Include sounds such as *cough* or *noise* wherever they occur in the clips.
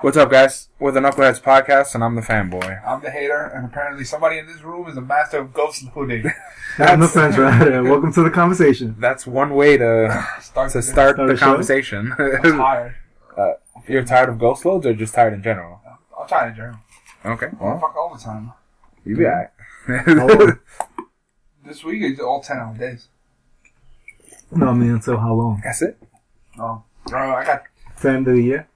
What's up, guys? We're the Knuckleheads Podcast, and I'm the fanboy. I'm the hater, and apparently somebody in this room is a master of ghost loading. *laughs* I'm the friends right Welcome to the conversation. That's one way to Start to the- start Start the the conversation. I'm tired. *laughs* Uh, you're tired of ghost loads, or just tired in general? I'm tired in general. Okay, Well, well, fuck all the time. you be alright. How oh. long? *laughs* This week is all ten hour days. no, I mean until how long? That's it. Oh, bro, I got. To end of the year?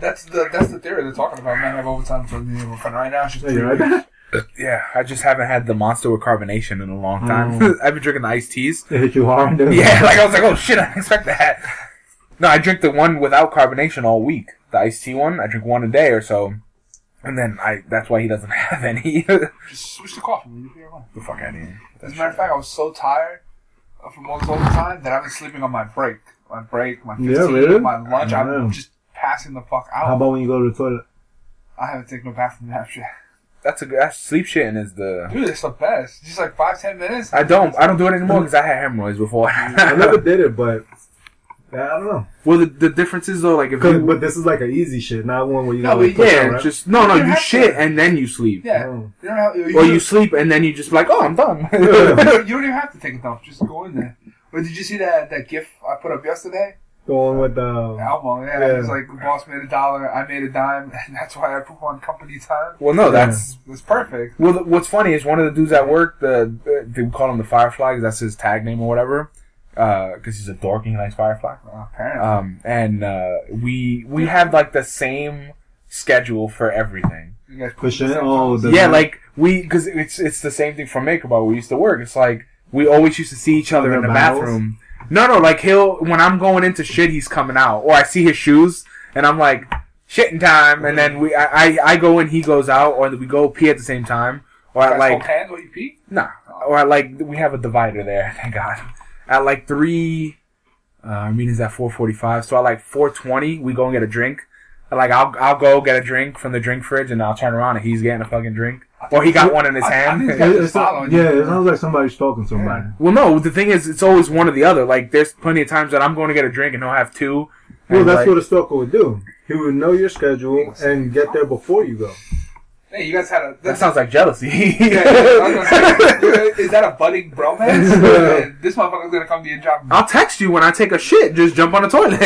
That's the that's the theory they're talking about. Man, I have overtime for the year. But right now, it's just Yeah, you're right. weeks. *laughs* Yeah, I just haven't had the monster with carbonation in a long time. Oh. *laughs* I've been drinking the iced teas. It hit you hard. *laughs* didn't? Yeah, like I was like, oh shit, I didn't expect that. No, I drink the one without carbonation all week. The iced tea one, I drink one a day or so. And then I, that's why he doesn't have any. Just switch to coffee. man. You'll be fine. fuck out of here. As a matter of fact, I was so tired uh, from all this overtime that I've been sleeping on my break. My break, my 15, Yeah, really? my lunch. Wow. I'm mm. just passing the fuck out. How about when you go to the toilet? I haven't taken no bathroom nap yet. That's a good, that's sleep shitting is the, Dude, it's the best. Just like five, ten minutes. I don't, I don't do it anymore because I had hemorrhoids before. I never *laughs* did it, but yeah, I don't know. well, the, the difference is though, like if you, but this is like an easy shit, not one where you No, like, yeah, out, right? just, no, no, You you shit to. and then you sleep. Yeah. Oh. You don't have, you, Or you sleep and then you just be like, oh, I'm done. *laughs* *laughs* you don't even have to take a dump. Just go in there. But did you see that that gif I put up yesterday? The one with the Elmo, yeah, Yeah. It's like the boss made a dollar, I made a dime, *laughs* and that's why I poop on company time. well, no, that's, that's perfect. Well, th- what's funny is one of the dudes at work, the, the they call him the Firefly 'cause that's his tag name or whatever, because he's a dork and he likes Firefly. Uh, apparently. Um, and uh, we we have like the same schedule for everything. you guys poop pushing it. Oh, time? the yeah, like we because it's it's the same thing for MakerBot. We used to work. It's like we always used to see each other in the battles? bathroom. No, no, like he'll when I'm going into shit, he's coming out, or I see his shoes, and I'm like shitting time, and then we I I, I go in, he goes out, or we go pee at the same time, or at like hands while you pee? Nah. Or at, like we have a divider there, *laughs* thank God. At like three, uh, our meeting's at four forty-five. So at like four twenty, we go and get a drink. And, Like I'll I'll go get a drink from the drink fridge, and I'll turn around and he's getting a fucking drink, or he got one in his I- I hand. think It- Yeah, it's not- *laughs* yeah, it sounds like somebody's talking to somebody. well, no, the thing is, it's always one or the other. Like there's plenty of times that I'm going to get a drink and he'll have two. Well, that's like, what a stalker would do. He would know your schedule and get there before you go. Hey, you guys had a. that sounds like jealousy. *laughs* Yeah, I was say, *laughs* is that a budding bromance? Yeah, this motherfucker's gonna come to your job. I'll text you when I take a shit. Just jump on the toilet.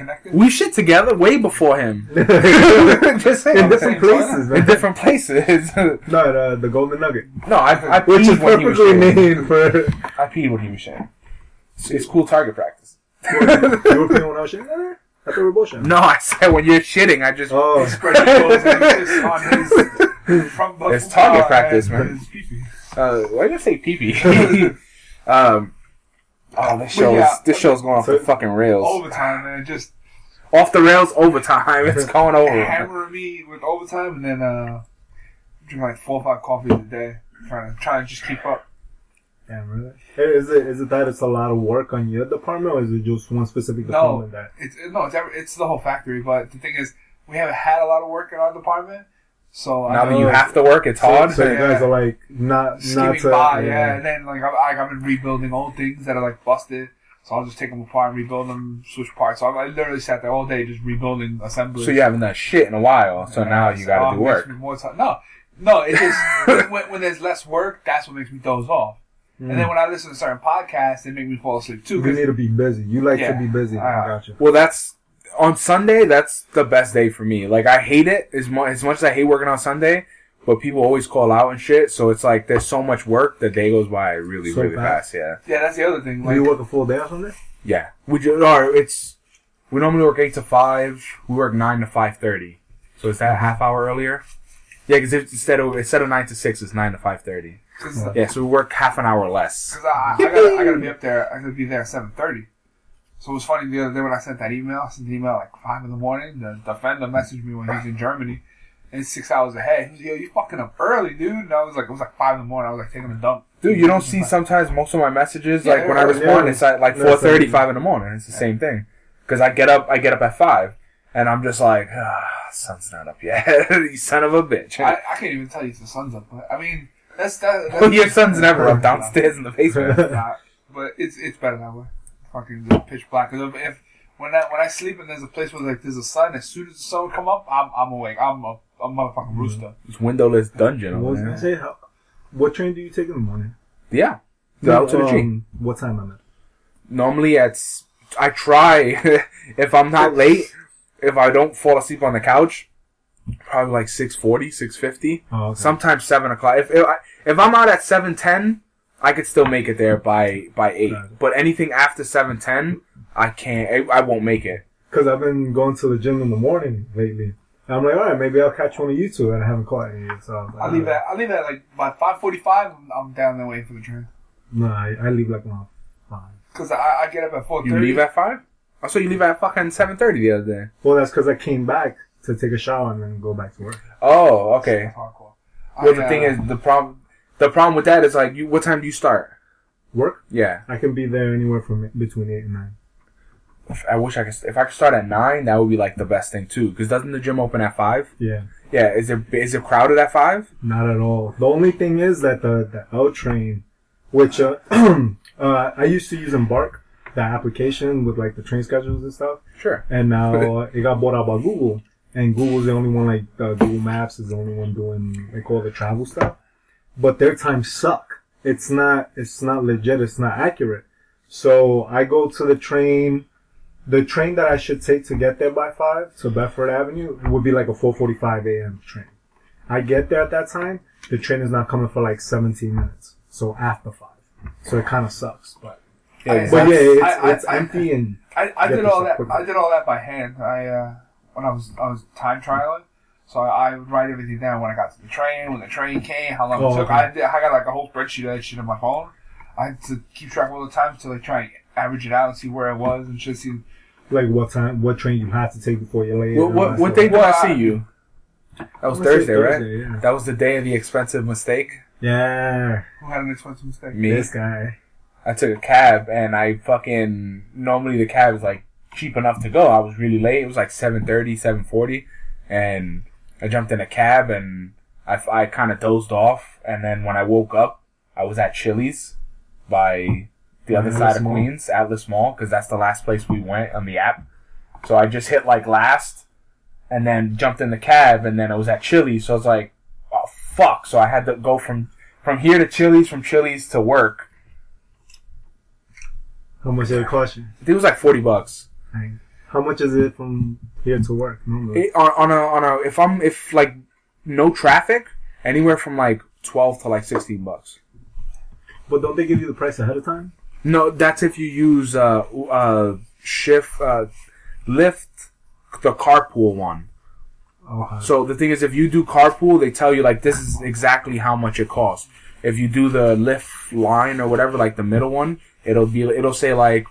You guys can be connected. we shit together way before him. In *laughs* Just saying. in different places, toilet? in different places. *laughs* No, the, the Golden Nugget, no, I, I which peed is when he was perfectly shitting. named *laughs* for. I peed when he was shitting. It's, it's cool target practice. you were playing when I was shitting? Eh, I thought we were bullshitting. No, I said when you're shitting, I just. Oh, Spread your clothes and kiss on his from the It's target practice, man. Uh, why did I say pee pee? um. Oh, this show yeah. is this show's going off the fucking rails. Overtime, man. Just Off the rails, overtime. It's *laughs* going over. hammering me with overtime, and then uh, drink like four or five coffees a day, trying to trying to just keep up. damn, really? Is it is it that it's a lot of work on your department, or is it just one specific No. department that? It's no, it's every, it's the whole factory. But the thing is, we haven't had a lot of work in our department, so Now I that you have to work, it's hard. So you Yeah. guys are like not not skimming to by, yeah. And then like I've, I've been rebuilding old things that are like busted. So I'll just take them apart and rebuild them, switch parts. So I, I literally sat there all day just rebuilding assemblies. So you haven't done shit in a while. So now you got Oh, to do work. More time. No, no. It's just when, when there's less work, that's what makes me doze off. And then mm. when I listen to certain podcasts, they make me fall asleep too. You need to be busy. You like Yeah. to be busy. I got you. Well, that's on Sunday. That's the best day for me. Like I hate it as much as much as I hate working on Sunday. But people always call out and shit, so it's like there's so much work. The day goes by really, So really fast. fast. Yeah, yeah, that's the other thing. Do you work a full day or something? yeah. We just, or it's we normally work eight to five. We work nine to five thirty. So is that a half hour earlier? Yeah, because instead of instead of nine to six, it's nine to five thirty. cause, Yeah, so we work half an hour less. Cause I, I, gotta, I gotta be up there. I gotta be there at seven thirty. So it was funny the other day when I sent that email. I sent the email at like five in the morning. The defender messaged me when he was in Germany, and it's six hours ahead. He was like, "Yo, you fucking up early, dude." And I was like, "It was like five in the morning." I was like taking a dump. Dude, you don't see sometimes most of my messages Yeah, like when I respond, yeah. it's at like Yeah, four thirty, five in the morning. It's the same thing. Because I get up, I get up at five, and I'm just like, ah, sun's not up yet. *laughs* you son of a bitch. I, I can't even tell you if the sun's up. But, I mean, that's that. *laughs* That's, Well, your son's never up *laughs* downstairs in the basement. Nah, but it's it's better that way. Fucking just pitch black. Because if, if when I when I sleep and there's a place where like there's a sun, as soon as the sun would come up, I'm I'm awake. I'm a, a motherfucking rooster. It's windowless dungeon. What was I gonna say? How, what train do you take in the morning? Yeah. Go out to the G. Um, What time on it? Normally it's I try *laughs* if I'm not late, if I don't fall asleep on the couch, probably like 640, 650. Oh, okay. Sometimes seven o'clock. If if, I, if I'm out at seven ten, I could still make it there by by eight. Got it. But anything after seven ten, I can't. I, I won't make it. Because I've been going to the gym in the morning lately. And I'm like, all right, maybe I'll catch one of you two, and I haven't caught any. So I was I leave all at I leave that like by five forty five. I'm, I'm down there waiting for the train. No, I, I leave like around five. because I, I get up at four You leave at five. I saw you leave at fucking seven thirty the other day. Well, that's because I came back to take a shower and then go back to work. Oh, okay. Well, I, the uh, thing is, the problem, the problem with that is like, you, what time do you start? Work? Yeah, I can be there anywhere from between eight and nine. I wish I could. If I could start at nine, that would be like the best thing too. Because doesn't the gym open at five? Yeah, Yeah. Is it is it crowded at five? not at all. The only thing is that the the L train, which uh, *clears throat* uh, I used to use Embark, the application with like the train schedules and stuff, Sure. and now *laughs* it got bought out by Google, and Google's the only one like uh, Google Maps is the only one doing like all the travel stuff, but their times suck. It's not it's not legit. It's not accurate. So I go to the train. The train that I should take to get there by five to Bedford Avenue would be like a 4:45 a.m. train. I get there at that time. The train is not coming for like 17 minutes. So after five. So it kind of sucks. But Yeah, I- but yeah, it's, I- it's I- empty and I, I did all that. quickly. I did all that by hand. I uh, when I was I was time trialing, so I, I would write everything down when I got to the train, when the train came, how long Oh, it took. okay. I did, I got like a whole spreadsheet of that shit on my phone. I had to keep track of all the time to like try and average it out and see where I was and just see. like what time, what train you had to take before you late. What what, what day did Well, I I- see you? That was I'm Thursday, right? Thursday, yeah. That was the day of the expensive mistake. Yeah, Who had an expensive mistake? Me. this guy. I took a cab and I fucking normally the cab is like cheap enough to go. I was really late. It was like 7:30, 7:40 and I jumped in a cab and I, I kind of dozed off and then when I woke up, I was at Chili's by the other Atlas side of Mall? Queens, Atlas Mall, because that's the last place we went on the app. So I just hit like last and then jumped in the cab and then I was at Chili's. So I was like, oh fuck. So I had to go from, from here to Chili's, from Chili's to work. How much did it cost you? I think it was like 40 bucks. Dang. How much is it from here to work? Normally? It, on, on a on a if I'm if like no traffic, anywhere from like twelve to like sixteen bucks. But don't they give you the price ahead of time? No, that's if you use uh uh shift uh Lyft the carpool one. Oh, So the thing is, if you do carpool, they tell you like this is exactly how much it costs. If you do the Lyft line or whatever, like the middle one, it'll be it'll say like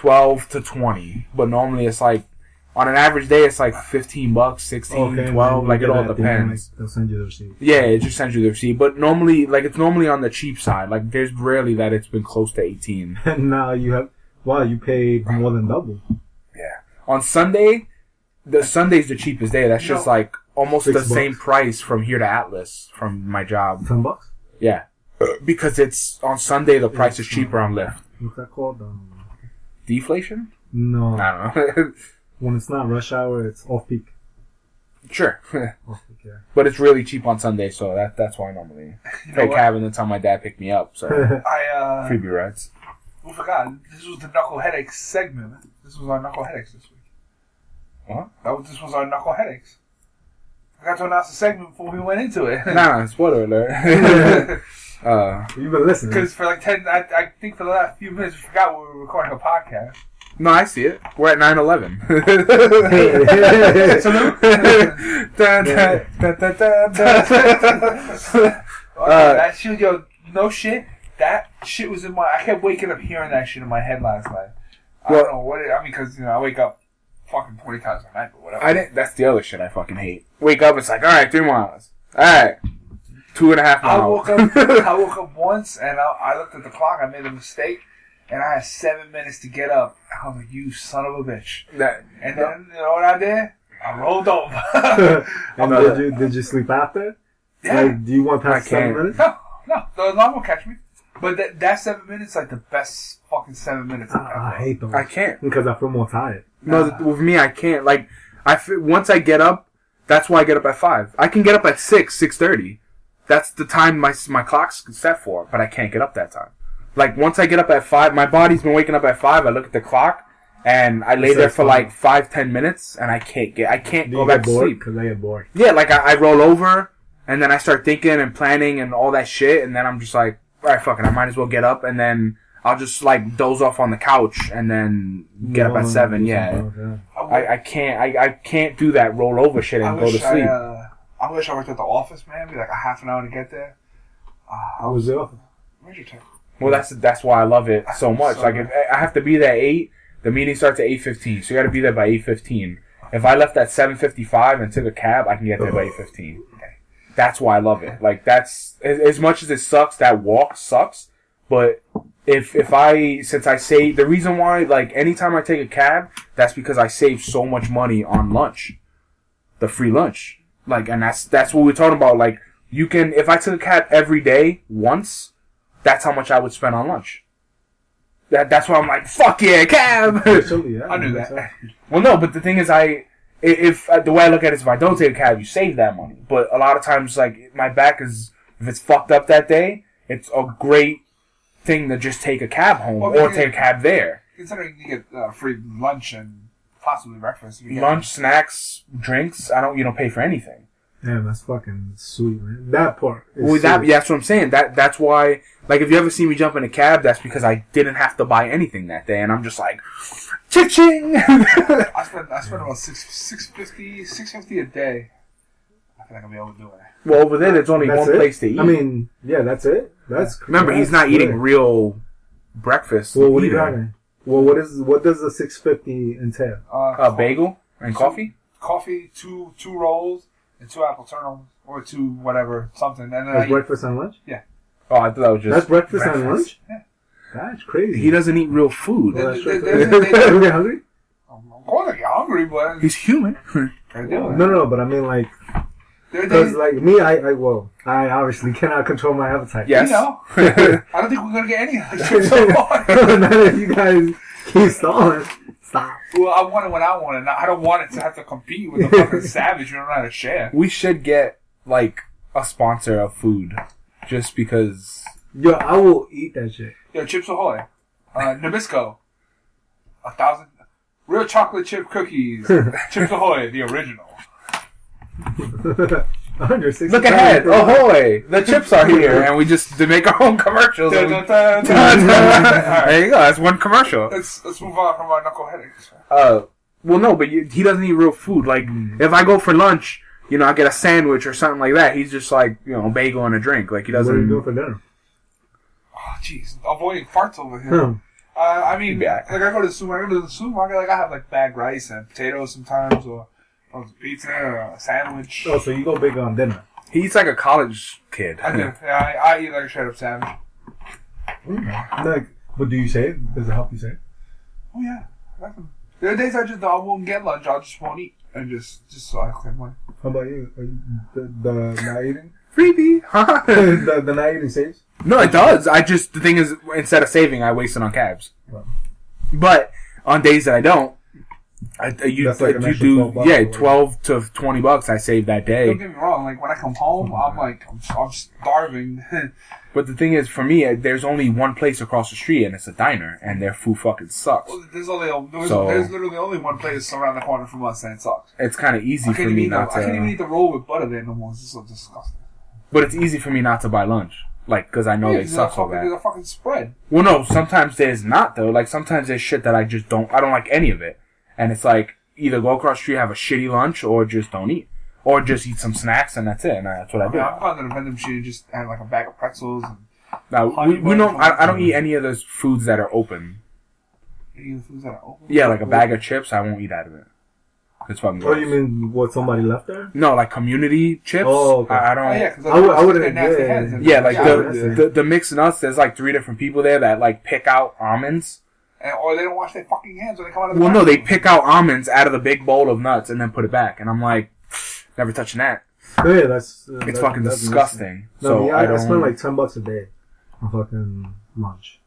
twelve to twenty. But normally it's like on an average day, it's like fifteen bucks, 16, Okay, 12, like it all that thing, depends. like, they'll send you the receipt. Yeah, it just sends you the receipt. But normally, like it's normally on the cheap side. Like there's rarely that it's been close to eighteen. *laughs* And now you have, wow, you paid more than double. Yeah. On Sunday, the Sunday's the cheapest day. That's just No. like almost Six the bucks. same price from here to Atlas from my job. Ten bucks? Yeah. Because it's on Sunday the price is cheaper on Lyft. What's that called? Um, Deflation? no. I don't know. *laughs* When it's not rush hour, it's off peak. sure. Off peak, yeah. *laughs* but it's really cheap on Sunday, so that that's why I normally You know pay what? cab and then tell my dad pick me up. So *laughs* I uh, freebie rides. we forgot. This was the knuckle headaches segment. This was our knuckle headaches this week. What? That was, this was our knuckle headaches. I got to announce the segment before we went into it. Nah, spoiler alert. Uh, You've been listening. Because for like ten, I, I think for the last few minutes we forgot we were recording a podcast. no, I see it. We're at 9-11. Salute. Da, da, da, da, da, da. Uh, that shit, yo, no shit. That shit was in my. I kept waking up hearing that shit in my head last night. I Well- don't know what. It, I mean, because you know I wake up fucking twenty times a night, but whatever. I didn't. That's the other shit I fucking hate. Wake up, it's like, all right, three miles. All right, two and a half I woke up. *laughs* I woke up once and I, I looked at the clock. I made a mistake, and I had seven minutes to get up. I was like, "You son of a bitch!" That- And then you know what I did? I rolled over. *laughs* and uh, know did you did you sleep after? yeah. Like, do you want past I seven can't. minutes? No, no, the alarm will catch me. But that that seven minutes like the best fucking seven minutes. I, I hate those. I can't. because I feel more tired. No, th- with me, I can't. Like, I f- once I get up, that's why I get up at five. I can get up at six, six thirty. That's the time my my clock's set for, but I can't get up that time. Like once I get up at five, my body's been waking up at five. I look at the clock, and I lay It's there for five. like five, ten minutes, and I can't get. I can't Do go back get to sleep. Because I get bored. Yeah, like I, I roll over, and then I start thinking and planning and all that shit, and then I'm just like, all right, fuck it, I might as well get up, and then I'll just like doze off on the couch, and then get up at seven. Yeah, something else, I, I, I can't I, I can't do that roll over shit I and go wish to sleep. I, uh, I wish I worked at the office, man. Be like a half an hour to get there. Uh, I How was was it? off? Where's your time? well, that's that's why I love it so much. So like if I have to be there at eight, the meeting starts at eight fifteen, so you got to be there by eight fifteen. If I left at seven fifty five and took a cab, I can get there by eight fifteen. That's why I love it. Like that's as, as much as it sucks. That walk sucks, but if if I since I save the reason why like anytime I take a cab, that's because I save so much money on lunch, the free lunch. Like and that's that's what we're talking about. Like you can if I took a cab every day once, that's how much I would spend on lunch. That that's why I'm like fuck yeah cab. Actually, yeah. *laughs* I knew guess that. *laughs* Well, no, but the thing is, I i- if uh, the way I look at it is, if I don't take a cab, you save that money. But a lot of times, like my back is, if it's fucked up that day, it's a great thing to just take a cab home Well, or take a cab there. Considering you get uh, free lunch and possibly breakfast. if you get- Lunch, snacks, drinks. I don't, you don't pay for anything. Damn, that's fucking sweet, man. That part. Is Well, that sweet. yeah, that's what I'm saying. That that's why. Like, if you ever see me jump in a cab, that's because I didn't have to buy anything that day, and I'm just like, ching. I spent I spend about six six fifty six fifty a day. I feel like I'll be able to do it. well, over there, there's only That's one it? place to eat. I mean, yeah, that's it. That's remember, he's not eating real breakfast. Well, what are you either. having? Well, what is what does the six fifty entail? Uh, A bagel and coffee. coffee, two two rolls, and two apple turnovers, or two whatever something. And then I That's eat- breakfast and lunch. Yeah. Oh, I thought that was just. That's breakfast, and breakfast. lunch. That's crazy. He doesn't eat real food. Well, that's they- true. they- they- *laughs* You get hungry? I'm going to get hungry, but He's human. they're doing No, no, no, but I mean, like, They're, they, because like me, I, I, well, I obviously *laughs* cannot control my appetite. yes. You *laughs* know. I don't think we're gonna get any of this so far. Not if you guys keep stalling. Stop. Well, I want it when I want it. I don't want it to have to compete with the fucking *laughs* savage. You don't know how to share. we should get like a sponsor of food, just because. Yo, I will eat that shit. Yo, Chips Ahoy, uh, Nabisco, a thousand real chocolate chip cookies. Chips Ahoy, the original. 160 Look ahead! Ahoy! The chips are here, and we just to *laughs* make our own commercials. and we- *laughs* Dun, dun, dun, dun. Alright, there you go. That's one commercial. let's let's move on from our knuckle headaches. Uh, well, no, but you, he doesn't eat real food. Like, if I go for lunch, you know, I get a sandwich or something like that. He's just like, you know, a bagel and a drink. Like he What are you doesn't. doing for dinner? Oh, jeez, avoiding farts over here. Hmm. Uh, I mean, Yeah. like I go to the supermarket. I go to the supermarket. Like I have like bagged rice and potatoes sometimes, or, or pizza or a sandwich. Oh, so you go big on dinner. He eats like a college kid. I do. Yeah, I, I eat like a straight up sandwich. Mm-hmm. Like, but do you save? Does it help you save? Oh yeah. Definitely. There are days I just I won't get lunch. I just won't eat and just just so I can have money. How about you? Are you the, the not eating? Freebie. *laughs* the, the not eating saves? no, it does. I just the thing is, instead of saving, I waste it on cabs. Right. But on days that I don't, I, I you, That's like you do 12 bucks yeah twelve to twenty bucks. I save that day. Don't get me wrong. Like when I come home, I'm like I'm, I'm starving. *laughs* But the thing is, for me, uh, there's only one place across the street, and it's a diner, and their food fucking sucks. Well, there's only there's, So- there's literally only one place around the corner from us, and it sucks. It's kind of easy I for can't, even eat the, not I can't even eat the roll with butter there no more. It's just so disgusting. But it's easy for me not to buy lunch, like because I know Yeah, they suck so bad. There's a fucking spread. Well, no, sometimes there's not though. Like sometimes there's shit that I just don't. I don't like any of it, and it's like either go across the street have a shitty lunch or just don't eat, or just eat some snacks and that's it. And that's what I I do. mean, I'm going to the vending machine just have like a bag of pretzels and Now we, we don't. I, I don't eat any of those foods that are open. any of the foods that are open. Yeah, like a bag of chips, I won't eat out of it. It's fucking Oh, gross. you mean what somebody left there? no, like community chips. Oh, okay. I, I don't. Oh yeah, because I would- I wouldn't- nasty yeah, heads. yeah. and- Yeah, like Yeah, the, that's the, it. the the mixed nuts. There's like three different people there that like pick out almonds. And, or they don't wash their fucking hands when they come out of the. Well, no, they pick out almonds out of the big bowl of nuts and then put it back, and I'm like, never touching that. Oh, yeah, that's uh, It's that- fucking that's disgusting. No, so yeah, I I, don't. spend like ten bucks a day. on fucking lunch.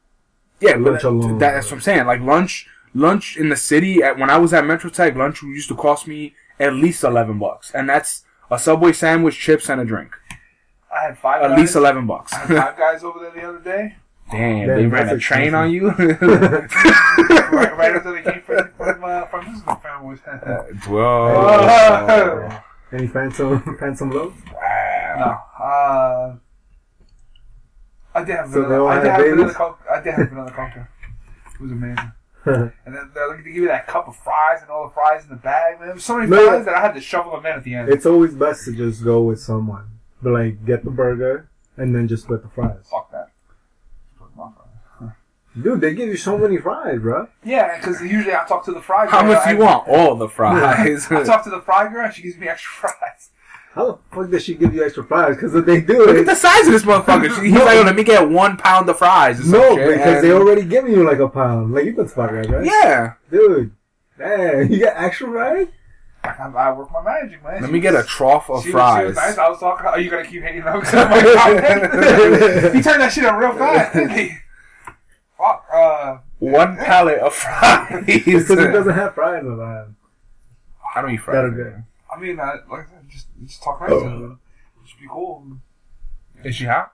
Yeah, Lunch but alone. that, that's what I'm saying. Like lunch, lunch in the city. At, when I was at Metro Tech, lunch used to cost me at least eleven bucks, and that's a Subway sandwich, chips, and a drink. I had five. At guys, least eleven bucks. I had five *laughs* guys over there the other day. Damn, they ran a train on you. *laughs* *laughs* right, right after they came from from, uh, from his family. Whoa. Any phantom phantom loads? Wow. no, uh, I did have So they vanilla. all I did have vanilla babies? coke. I did have vanilla coke. It was amazing. *laughs* And then they're looking to give you that cup of fries and all the fries in the bag. Man, so many No, fries that I had to shovel them in at the end. it's always best to just go with someone. But like, get the burger and then just split the fries. Fuck that. Fuck my fries. Dude, they give you so many fries, bro. Yeah, because usually I talk to the fry girl. How much I- you want? All the fries. *laughs* I talk to the fry girl and she gives me extra fries. How the fuck does she give you extra fries? Because if they do Look at the size of this motherfucker. She- He's like, oh, let me get one pound of fries. Or no, shit, because and- they already give you like a pound. Like you can spot that, right? Yeah. Dude, Man, you got extra fries? I, I work my magic, man. Let She me get a trough of she was- she fries. was nice. I was talking. Are you gonna keep hating on? *laughs* 'cause I'm like, *laughs* oh, he turned that shit on real fast. didn't he? Fuck. Uh, One pallet of fries. Because it doesn't have fries in it. I don't eat fries. That are good. I mean, I, like I said, just just talk nice to them. Just be cool. Is she hot?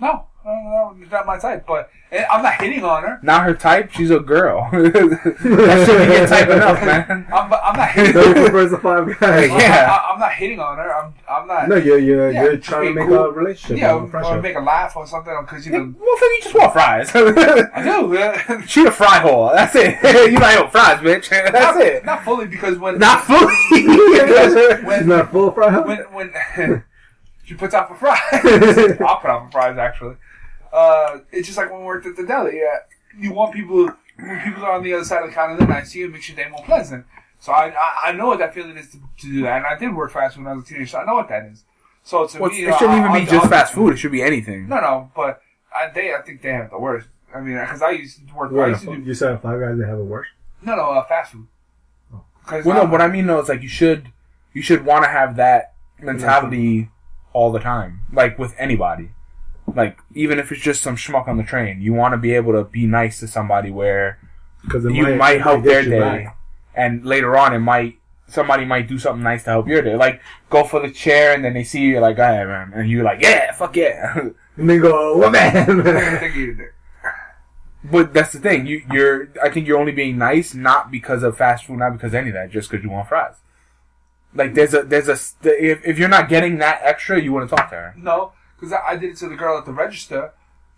No, no, no, it's not my type. But eh, I'm not hitting on her. Not her type. She's a girl. *laughs* that should be your type *laughs* enough, man. I'm, I'm not hitting. So he prefers the five guys. Yeah. I, am not hitting on her. I'm, I'm not. No, you're you're, Yeah, you're trying to make cool. a relationship. yeah, a or friendship. make a laugh or something because you Yeah, know. well, fuck, you just want fries. I do. *laughs* yeah. she a fry hole. That's it. you like, oh, fries, bitch. That's not, it. Not fully because when Not fully. when- She's not full fry. when when she puts out for fries. I'll put out for fries actually. Uh, it's just like when we worked at the deli. Yeah, you want people when people are on the other side of the counter. Then I see it makes your day more pleasant. So I, I I know what that feeling is to, to do that, and I did work fast food when I was a teenager. So I know what that is. So to Well, me, it shouldn't even I'll- be I'll- just I'll- fast food. It should be anything. No, no, but I, they I think they have the worst. I mean, because I used to work. I What, used to do you said five guys that have it worse. no, no, uh, fast food. Cause Well, no. I'm- What I mean though is like you should you should want to have that mentality all the time, like with anybody. Like even if it's just some schmuck on the train, you want to be able to be nice to somebody where Because you might, help their day, and later on it might somebody might do something nice to help your day. Like go for the chair, and then they see you you're like, "Go ahead, man," and you're like, "Yeah, fuck yeah." *laughs* And they go, what man? *laughs* think you did. but that's the thing. You you're I think you're only being nice not because of fast food, not because of any of that, just because you want fries. Like there's a there's a if if you're not getting that extra, you want to talk to her. No, because I, I did it to the girl at the register.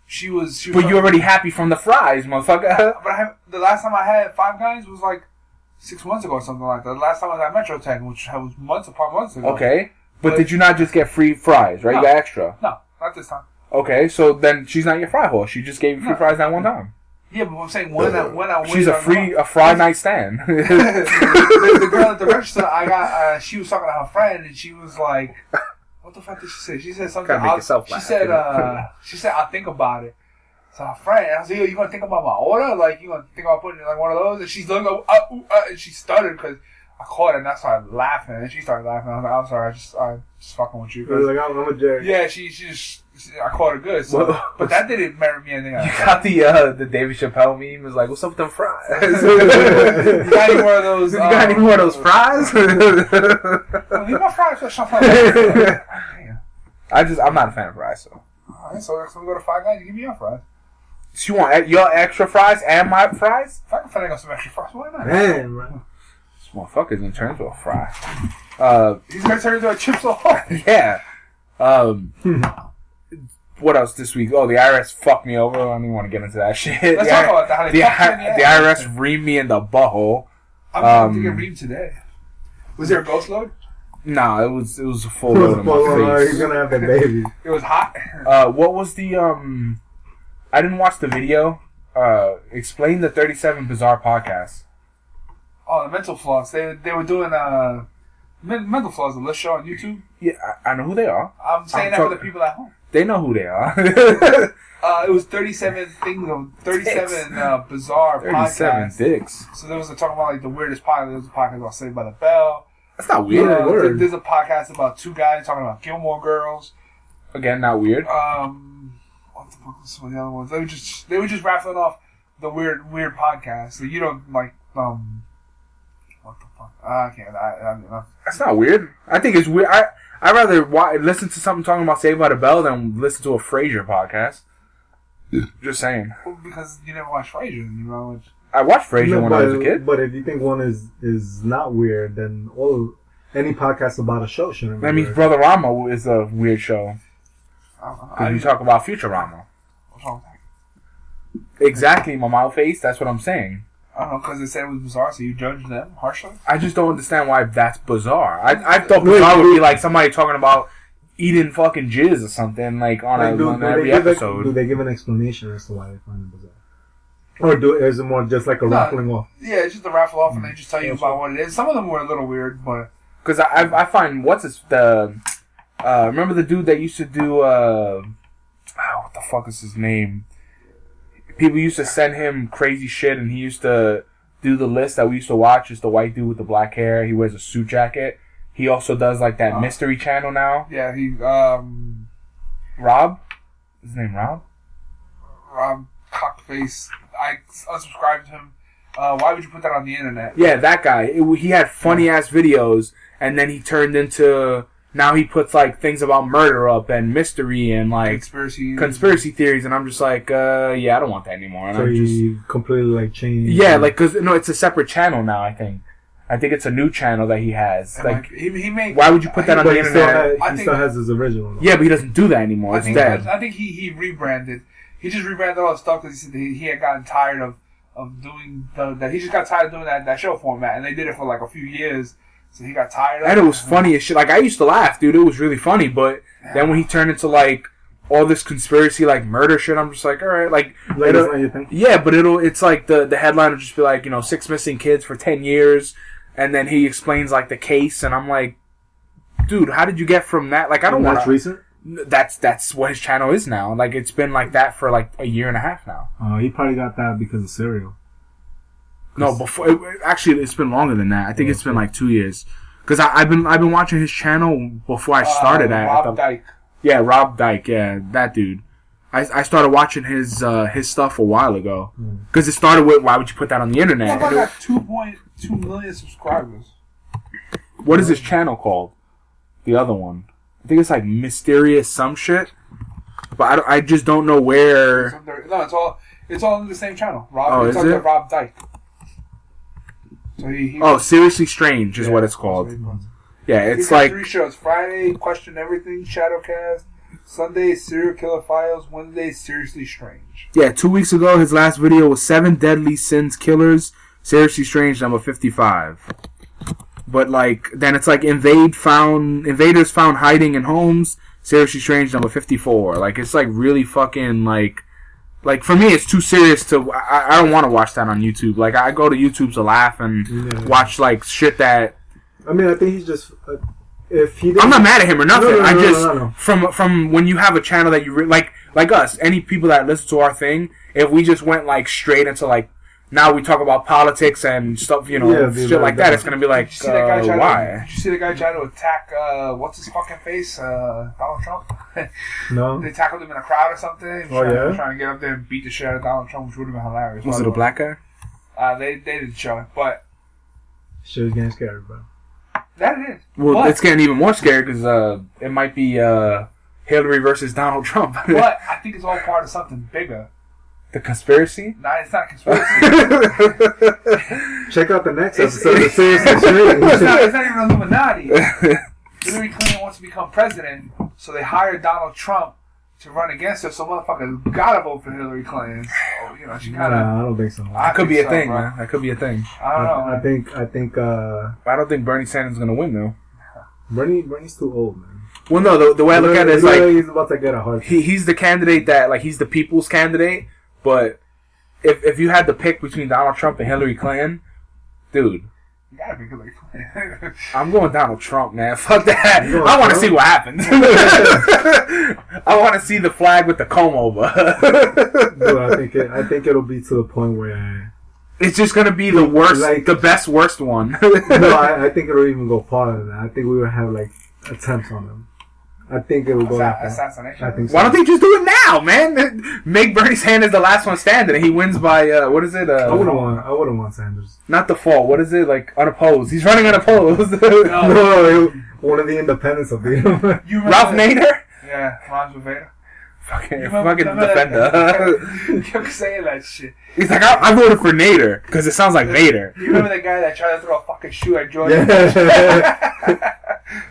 She was. She was But you're already happy from the fries, motherfucker. *laughs* But I the last time I had Five Guys was like six months ago or something like that. The last time I was at Metro Tech, which was months upon months ago. Okay, but But- did you not just get free fries? Right, you got extra. No, not this time. Okay, so then she's not your fry hole. She just gave you free No. fries that one time. Yeah, but I'm saying when I when I She's a free a fry night stand. *laughs* the, the girl at the register, I got. Uh, she was talking to her friend, and she was like, "What the fuck did she say?" She said something. Gotta make I'll- yourself she said, you know? uh, "She said I'll think about it." So her friend, I was like, "Yo, you gonna think about my order? Like you gonna think about putting it like one of those?" And she's looking, up, uh, ooh, uh, and she stuttered because I caught her, and I started laughing, and she started laughing. I was like, "I'm sorry, I just I just fucking with you." I was like, I'm, I'm a jerk. Yeah, she she just I caught her good. So, Well- but that didn't merit me anything. you got the uh, the David Chappelle meme. Was like, what's up with them fries? *laughs* you got any more of those? *laughs* You got any more of those fries? *laughs* Uh, leave my fries for something. I just I'm not a fan of fries, so. Alright, so next time we go to Five Guys, you give me your fries. So you want your extra fries and my fries? If I can find out some extra fries, why not? Man. This motherfucker's gonna turn into a fry. Uh, He's gonna turn into a chips ahoy. yeah. Um, what else this week? Oh, the IRS fucked me over. I don't even want to get into that *laughs* shit. Let's the, talk about that. How the, fucked I- the. IRS reamed me in the butthole. I'm um, to um, get reamed today. Was there a ghost load? Nah, it was it was a full load in Well, my he's face. gonna have a baby. *laughs* It was hot. Uh, what was the um? I didn't watch the video. Uh, explain the thirty seven bizarre podcast. Oh, the mental floss. They they were doing uh men- mental floss. The list show on YouTube. Yeah, I, I know who they are. I'm saying I'm that for the people at home. They know who they are. *laughs* Uh, it was 37 things of 37 uh, bizarre Thirty seven podcasts. dicks. So there was a talking about like the weirdest podcast. There was a podcast about Saved by the Bell. That's not Uh, weird. Yeah, word. there's a podcast about two guys talking about Gilmore Girls. Again, not weird. Um, what the fuck was some of the other ones? They were just they were just raffling off the weird weird podcasts that you don't like. Um, what the fuck? Uh, I can't. I, I, I, That's not weird. I think it's weird. I I rather wa- listen to something talking about Saved by the Bell than listen to a Frasier podcast. Just saying. well, because you never watched Frasier, you know. Which, I watched Frasier No, when but, I was a kid. But if you think one is is not weird, then all any podcast about a show shouldn't. be That means weird. Brother Rama is a weird show I don't because we talk about Futurama. what's wrong with that? Exactly, my mouth face. That's what I'm saying. I don't know because they said it was bizarre, so you judged them harshly. I just don't understand why that's bizarre. I I thought Wait, bizarre would be like somebody talking about eating fucking jizz or something like on, Like, a, do, on do every they give a, episode. do they give an explanation as to why they find it bizarre? Or do is it more just like a No. raffling off? Yeah, it's just a raffle off, and they just tell you about what it is. Some of them were a little weird, but Because I, I I find what's his the uh remember the dude that used to do uh oh, what the fuck is his name? People used to send him crazy shit, and he used to do the list that we used to watch. Is the white dude with the black hair? He wears a suit jacket. He also does like that Oh. mystery channel now. yeah, he um Rob, his name Rob? Rob Cockface. I unsubscribed to him. Uh, why would you put that on the internet? Yeah, that guy. It, he had funny ass videos, and then he turned into now he puts like things about murder up and mystery and like Conspiracy. conspiracy theories, and I'm just like, uh, yeah, I don't want that anymore. And So I'm just, completely like changed. yeah, like, cause no, it's a separate channel now. I think, I think it's a new channel that he has. And, Like, like, he, he made. why would you put that on the he still, internet? ha- I he think- still has his original. Yeah, but he doesn't do that anymore. I It's think, dead. I think he, he rebranded. He just rebranded all the stuff because he said he, he had gotten tired of, of doing the, that. He just got tired of doing that, that show format, and they did it for like a few years. So he got tired of And it was funny as shit. Like I used to laugh, dude. It was really funny. But then when he turned into like all this conspiracy, like murder shit, I'm just like, all right, like, Like, it'll- it's not your thing. yeah, but it'll. It's like the the headline will just be like, you know, six missing kids for ten years, and then he explains like the case, and I'm like, dude, how did you get from that? Like, I don't And want that's recent. That's that's what his channel is now. Like, it's been like that for like a year and a half now. Oh, he probably got that because of Serial. No, before it, actually, it's been longer than that. I think it's been like two years. Because I've been I've been watching his channel before I started uh, at Rob the- Dyke. Yeah, Rob Dyke. Yeah, that dude. I, I started watching his uh, his stuff a while ago Hmm. because it started with why would you put that on the internet? Motherfucker And it- got two point two million subscribers. what is his channel called? The other one. I think it's like mysterious some shit. But I, I just don't know where. It's under- No, it's all it's all in the same channel. Rob, Oh, it's is under it? Rob Dyke. So he, he Oh, seriously strange is Yeah, what it's called. what he it. Yeah, He's it's like three shows: Friday, Question Everything, Shadowcast. Sunday, Serial Killer Files. Wednesday, Seriously Strange. yeah. Two weeks ago, his last video was seven deadly sins killers. Seriously strange number fifty five. But like then it's like invade found invaders found hiding in homes. Seriously strange number fifty four. Like it's like really fucking like like for me it's too serious to I, I don't want to watch that on YouTube. Like I go to YouTube to laugh and Yeah. watch like shit that I mean, I think he's just. Uh, if he. I'm not mad at him or nothing. No, no, I no, no, just from from when you have a channel that you re- like like us, any people that listen to our thing, if we just went like straight into like now we talk about politics and stuff, you know, Yeah, it'd shit very like that, different. it's gonna be like Did you see that guy uh, try why? to? Did you see the guy try to attack? Uh, what's his fucking face? Uh, Donald Trump. *laughs* No. they tackled him in a crowd or something. Oh, trying, yeah? trying to get up there and beat the shit out of Donald Trump, which would have been hilarious. Was it a black guy? Uh, they they didn't show it, but Shit is getting scary, bro. that it is. Well, but, it's getting even more scary because uh, it might be uh, Hillary versus Donald Trump. *laughs* but I think it's all part of something bigger. The conspiracy. Nah, it's not a conspiracy. *laughs* Check out the next It's- episode of it's- *laughs* it's, not, it's not even Illuminati. Hillary Clinton wants to become president, so they hired Donald Trump to run against her. So motherfuckers gotta vote for Hillary Clinton. So, you know, she kind of. Nah, I don't think so. I That could be a so, thing, bro. man. That could be a thing. I don't know. I, I think I think uh, I don't think Bernie Sanders is gonna win though. Bernie Bernie's too old, man. Well, no, the, the way I look at it is like he's about to get a heart. he he's the candidate that like he's the people's candidate. But if if you had to pick between Donald Trump and Hillary Clinton, dude, You gotta be Hillary Clinton. *laughs* I'm going Donald Trump, man. *laughs* Fuck that. I want to see what happens. *laughs* I want to see the flag with the comb over. Dude, I think it, I think it'll be to the point where it's just gonna be the worst, Like- the best worst one. no, I, I think it'll even go farther than that. I think we will have like attempts on them. I think it will go like that. assassination. I think so. Why don't they just do it now, man? *laughs* Make Bernie Sanders the last one standing, and he wins by uh, what is it? I wouldn't Uh, want. I wouldn't want Sanders. not the fall. What is it? Like unopposed. He's running unopposed. *laughs* No. *laughs* No, one of the independents of the. You Ralph Nader. Yeah, Ron Rivera. Fucking, fucking defender. You kept saying that shit. He's like, I, I voted for Nader because it sounds like Nader. You remember the guy that tried to throw a fucking shoe at Jordan? Yeah.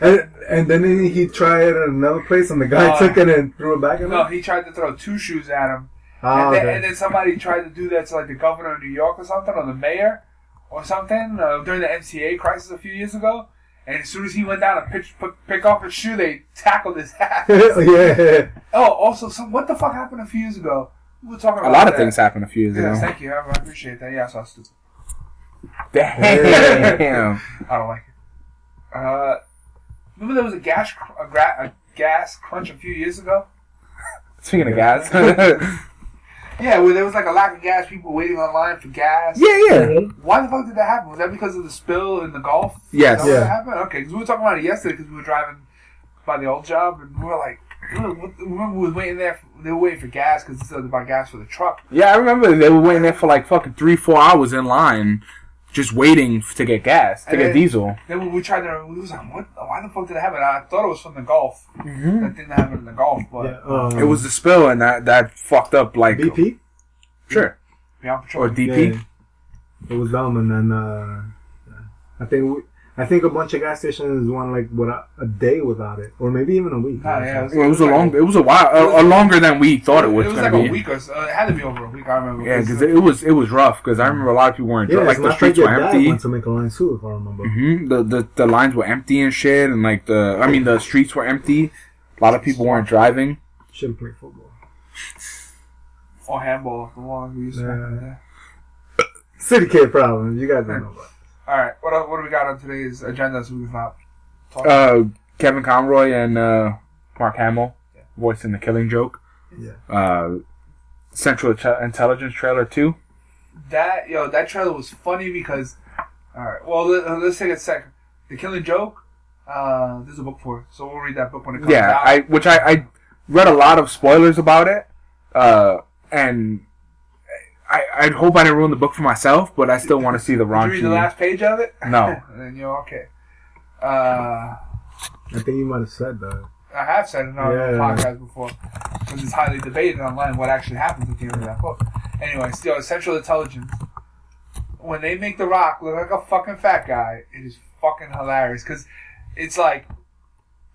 And, and then he tried it at another place, and the guy Oh. took it and threw it back at him. no, he tried to throw two shoes at him. Ah, and, then, okay. and then somebody tried to do that to like the governor of New York or something, or the mayor or something uh, during the MCA crisis a few years ago. And as soon as he went down and pitch, pick, pick off his shoe, they tackled his ass. *laughs* yeah. oh, also, some what the fuck happened a few years ago? We were talking about A lot of that. things happened a few years Yes, ago. thank you. I I appreciate that. Yeah, I saw stupid. Damn. *laughs* I don't like it. Uh, remember there was a gas cr- a, gra- a gas crunch a few years ago. *laughs* Speaking of gas. *laughs* Yeah, where there was like a lack of gas, people waiting online for gas. yeah, yeah. Mm-hmm. Why the fuck did that happen? Was that because of the spill in the Gulf? Yes. That Yeah. happened? Okay, because we were talking about it yesterday because we were driving by the old job and we were like, remember we were waiting there. For, they were waiting for gas because they said about gas for the truck. Yeah, I remember they were waiting there for like fucking three, four hours in line, just waiting to get gas, to And get then- diesel. Then we, we tried to. We was like, what? Why the fuck did it happen? I thought it was from the Gulf. Mm-hmm. That didn't happen in the Gulf, but yeah um, It was the spill, and that that fucked up like BP. Sure. Beyond Patrol. Or DP. Yeah. It was dumb, and then uh, I think we, I think a bunch of gas stations went like what a, a day without it, or maybe even a week. Nah, yeah, Well, it was a long. It was a while, a, a longer than we thought it was, It was like be. a week or so. It had to be over a week. I remember. Yeah, because it was it was rough. Because I remember a lot of people weren't Yeah, like the streets were empty. went to make a line too, if I remember. hmm The, the the lines were empty and shit, and like the I mean the streets were empty. A lot of people weren't driving. Shouldn't play football. or handball. The one we used to. Yeah. Yeah. City kid problems. You guys don't know about. All right, what what do we got on today's agenda? So we can stop. talk? Uh, Kevin Conroy and uh, Mark Hamill Yeah. voicing the Killing Joke. Yeah. Uh, Central Te- Intelligence trailer two. that yo, that trailer was funny because. All right, well let, uh, let's take a second. The Killing Joke. Uh, there's a book for it, so we'll read that book when it comes Yeah, out. I which I, I read a lot of spoilers about it, uh, and I I hope I didn't ruin the book for myself, but I still want to see the Did you read the last page of it? No. And *laughs* then you're okay. Uh, I think you might have said that. I have said it on Yeah. the podcast before because it's highly debated online what actually happens at the end of that book. Anyway, still, Central Intelligence. When they make The Rock look like a fucking fat guy, it is fucking hilarious because it's like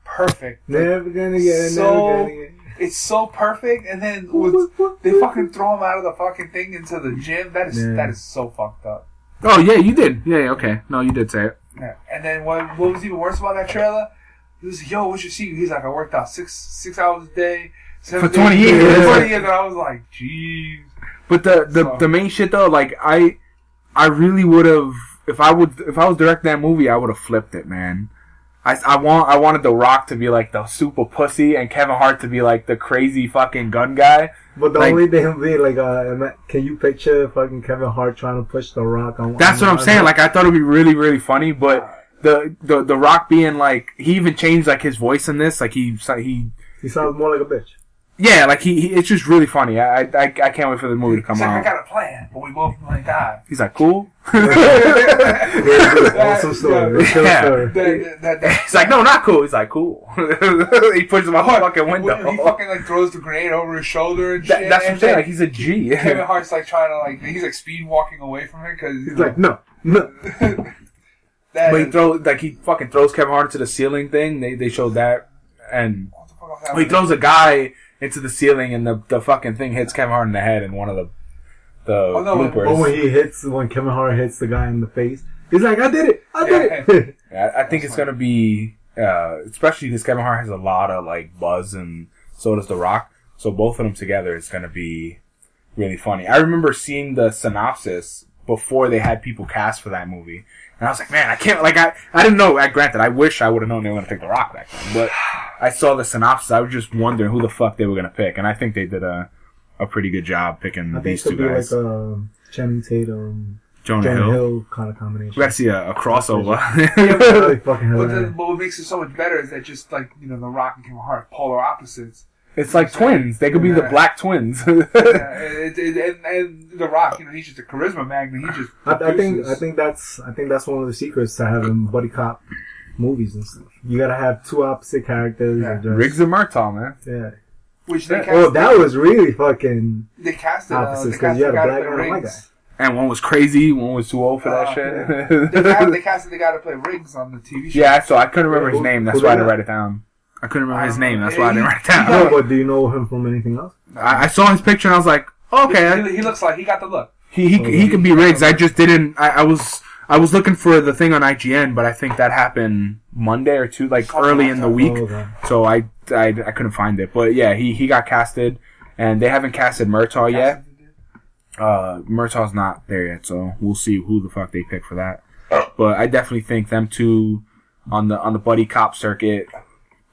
perfect. Never gonna get it. So- never gonna get it. It's so perfect, and then with, they fucking throw him out of the fucking thing into the gym. That is Yeah. that is so fucked up. Oh yeah, you did. Yeah, yeah, okay. No, you did say it. Yeah. And then what what was even worse about that trailer? He was like, "Yo, what's your secret?" He's like, "I worked out six six hours a day seven For 20 days- years. For Twenty years." And I was like, "Jeez." But the the, So- the main shit though, like I I really would have if I would if I was directing that movie, I would have flipped it, man. I, I want I wanted The Rock to be like the super pussy and Kevin Hart to be like the crazy fucking gun guy. But the Like- only thing would be like, uh, can you picture fucking Kevin Hart trying to push the rock on? That's what I'm saying. Like I thought it'd be really really funny, but the the the Rock being like he even changed like his voice in this. Like he he he sounds more like a bitch. Yeah like he, he it's just really funny. I, I I can't wait for the movie to come He's like, "I got a plan, but we both might die." He's like cool. *laughs* *laughs* awesome story. It's Yeah. That, that, that, He's like, no, not cool. He's like, cool. *laughs* he pushes my out the fucking window. He fucking like throws the grenade over his shoulder and That- shit. that's what I'm saying. Like he's a G. Kevin Hart's like trying to like he's like speed walking away from it because He's like, no, no. that, but he throws like he fucking throws Kevin Hart into the ceiling thing. They they showed that, and the well, he throws a guy into the ceiling, and the the fucking thing hits Kevin Hart in the head in one of the the Oh, no, bloopers. when he hits, when Kevin Hart hits the guy in the face, he's like, I did it, I did it. I *laughs* I think it's gonna be, uh, especially because Kevin Hart has a lot of like buzz, and so does The Rock. So both of them together, is gonna be really funny. I remember seeing the synopsis before they had people cast for that movie, and I was like, man, I can't. Like, I I didn't know. I granted, I wish I would have known they were gonna pick The Rock back then, but I saw the synopsis. I was just wondering who the fuck they were gonna pick, and I think they did a a pretty good job picking I think these it two could be guys. like uh, Channing Tatum. Jonah, Jonah Hill. Hill kind of We combination. gotta see a, a crossover. Really *laughs* fucking But, the, but what makes it so much better is that just like you know, The Rock and Kevin Hart, polar opposites. it's like twins. They could be the black twins. yeah, *laughs* it, it, and, and The Rock, you know, he's just a charisma magnet. He just I, I think. I think that's I think that's one of the secrets to having buddy cop movies and stuff. You gotta have two opposite characters. Yeah. and just- Riggs and Murtaugh, man. Yeah. which they cast. Oh, that was really fucking. they casted. Uh, opposites, they 'cause casted you had the a black guy and a white Riggs. And one was crazy. One was too old for that Uh, shit. *laughs* They cast, they casted the guy to play Riggs on the TV show. yeah, so I couldn't remember his name. That's why I did didn't write it down. I couldn't remember his Um, name. That's why I didn't write it down. *laughs* No, but do you know him from anything else? I, I saw his picture and I was like, okay, He, he looks like he got the look. he he, Oh, he could be Riggs. I just didn't. I, I was I was looking for the thing on IGN, but I think that happened Monday or two, like early in the week. So I, I I couldn't find it. But yeah, he he got casted, and they haven't casted Murtaugh yet. Uh, Murtaugh's not there yet, so we'll see who the fuck they pick for that. But I definitely think them two on the on the buddy cop circuit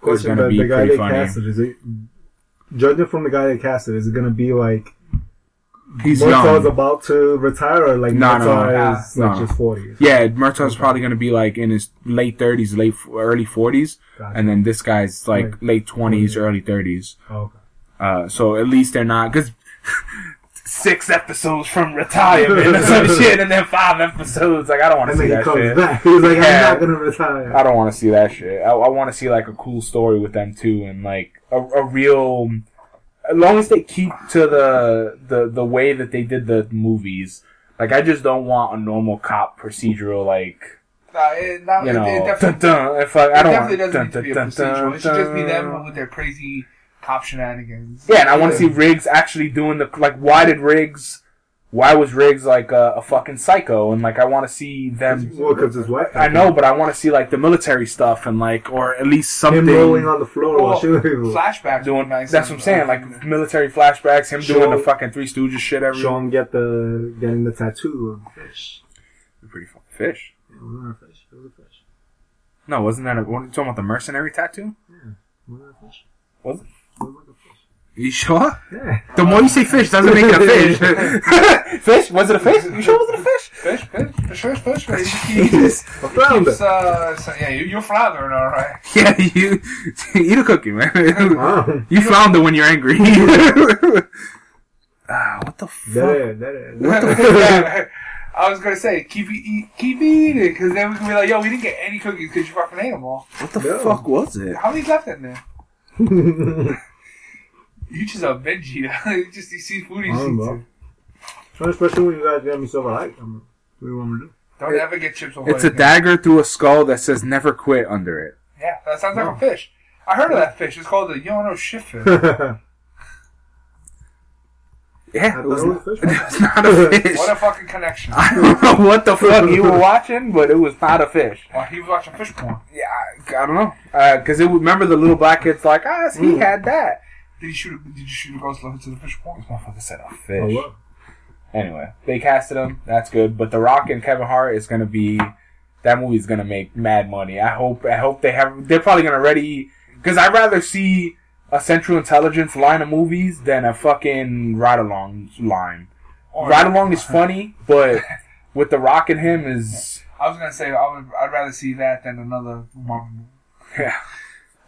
is gonna be the guy pretty they funny. casted is it? Judging from the guy they casted, is it gonna be like He's Murtaugh's about to retire, or like No, no, Murtaugh is no. like just forty? Yeah, Murtaugh's probably gonna be like in his late thirties, late early forties, Gotcha. and then this guy's like Like, late twenties, early thirties. Oh, okay. Uh, so at least they're not because *laughs* six episodes from retirement or some *laughs* shit, and then five episodes. Like I don't want to see that shit. back. *laughs* He's like, Yeah. I'm not gonna retire. I don't want to see that shit. I, I want to see like a cool story with them too, and like a, a real. As long as they keep to the the the way that they did the movies, like I just don't want a normal cop procedural like Nah, it, not, you know. it dun, definitely, dun, if I, I it don't definitely want, doesn't dun, need to be a procedural. it should just be them with their crazy cop shenanigans. Yeah, and I want to see Riggs actually doing the like. Why did Riggs? Why was Riggs like a, a fucking psycho? And like, I want to see them. Well, because his wife. I know, but I want to see like the military stuff and like, or at least something. him rolling on the floor while Well, shooting people. flashbacks doing doing nice. That's what I'm saying. Like military flashbacks, him Show- doing the fucking Three Stooges shit every. Show him get the getting the tattoo of fish. Pretty fun. Fish. It wasn't a fish. It was a fish. No, wasn't that? A, what, you talking about the mercenary tattoo? It wasn't a fish. Was it? It was like a fish. You sure? Yeah. The more you say fish, doesn't make it a fish. *laughs* fish? Was it a fish? You sure it was a fish? fish, fish, fish, fish, fish. He just a flounder. keeps, uh, so, yeah, you, you're floundering, all right. *laughs* Yeah, you *laughs* eat a cookie, man. Wow. You flounder when you're angry. ah, what the fuck? That is, that is. Yeah, I was gonna say keep eat, keep eating, because then we can be like, yo, we didn't get any cookies because you fucking ate them all. What the No. fuck was it? How many left in there? You just a veggie. eater. *laughs* you just you see food, you I don't see know. So especially when you guys get me stuff I like. I'm, what do you want me to do? Don't ever get chips. Ahoy It's a again. dagger through a skull that says "Never quit" under it. Yeah, that sounds like a fish. I heard of that fish. It's called the Yono shit *laughs* fish. Yeah, it thought was, not, a fish. it was not a *laughs* fish. what a fucking connection. I don't know what the fuck you were watching, but it was not a fish. Well, he was watching fish porn. Yeah, I, I don't know. Because it remember the little black kid's like, ah, he Mm. had that. Did you shoot? A, did you shoot a ghost love to the fish porn? This motherfucker said a Oh, fish. what? Anyway, they casted him. That's good. But The Rock and Kevin Hart is gonna be that movie's gonna make mad money. I hope. I hope they have. They're probably gonna ready because I'd rather see a Central Intelligence line of movies than a fucking ride along line. Or- Ride along is funny, but *laughs* with The Rock and him is I was gonna say I would. I'd rather see that than another Marvel movie. yeah.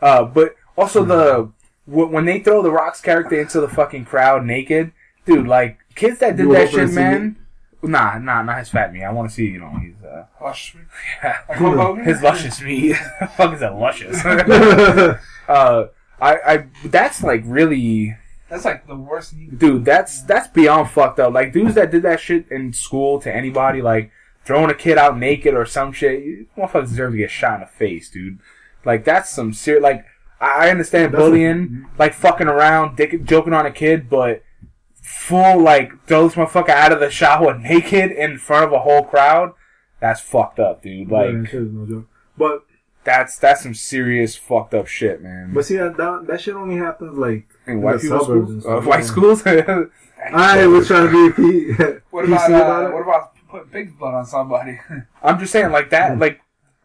Uh, but also the wh- when they throw The Rock's character into the fucking crowd naked, dude. Like kids that did that shit, to see man. Nah, nah, not his fat me. I want to see, you know, he's uh, Lush yeah. Like Hulk Hogan? his luscious meat. *laughs* fuck is that luscious? *laughs* uh, I, I, that's like really, That's like the worst. You dude. That's that's beyond fucked up. Like dudes that did that shit in school to anybody, like throwing a kid out naked or some shit. you Motherfuckers deserve to get shot in the face, dude. Like that's some serious. Like I understand That's a- bullying, like fucking around, dick, joking on a kid, but full like throw this motherfucker out of the shower naked in front of a whole crowd. That's fucked up, dude. Like yeah, that shit is no joke. But that's that's some serious fucked up shit, man. but see that that, that shit only happens like in white the suburbs schools, uh, white yeah. schools. *laughs* I was trying to be P- *laughs* What *laughs* PC about, about uh, it. what about putting pig's blood on somebody? I'm just saying, like that, like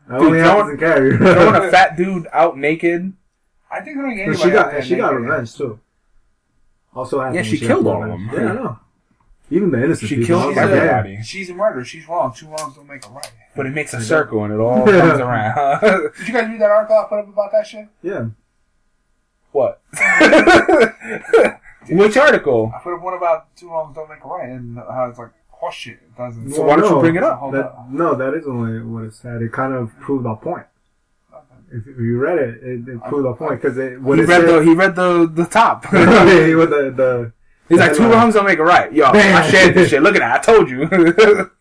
That Dude, in throwing a fat dude out naked. I think throwing And anybody she out got there she got revenge too. Also happened. Yeah, when she got killed all of revenge. them. Yeah, I know. Even the innocent She people. killed I was She's like, a- everybody. She's a murderer. She's wrong. Two wrongs don't make a right. But it makes a circle and it all *laughs* comes around. *laughs* Did you guys read that article I put up about that shit? Yeah. what? *laughs* Which article? I put up one about two wrongs don't make a right, and how it's like horseshit. It doesn't. So why don't you bring it up? Hold That, up. no, that isn't what, what it said. It kind of proved our point. If, you read it, it, it proved our point because He read the he read the the top. *laughs* with *laughs* the, the He's like two wrongs don't make a right. Yo, I shared this *laughs* shit. Look at that. I told you.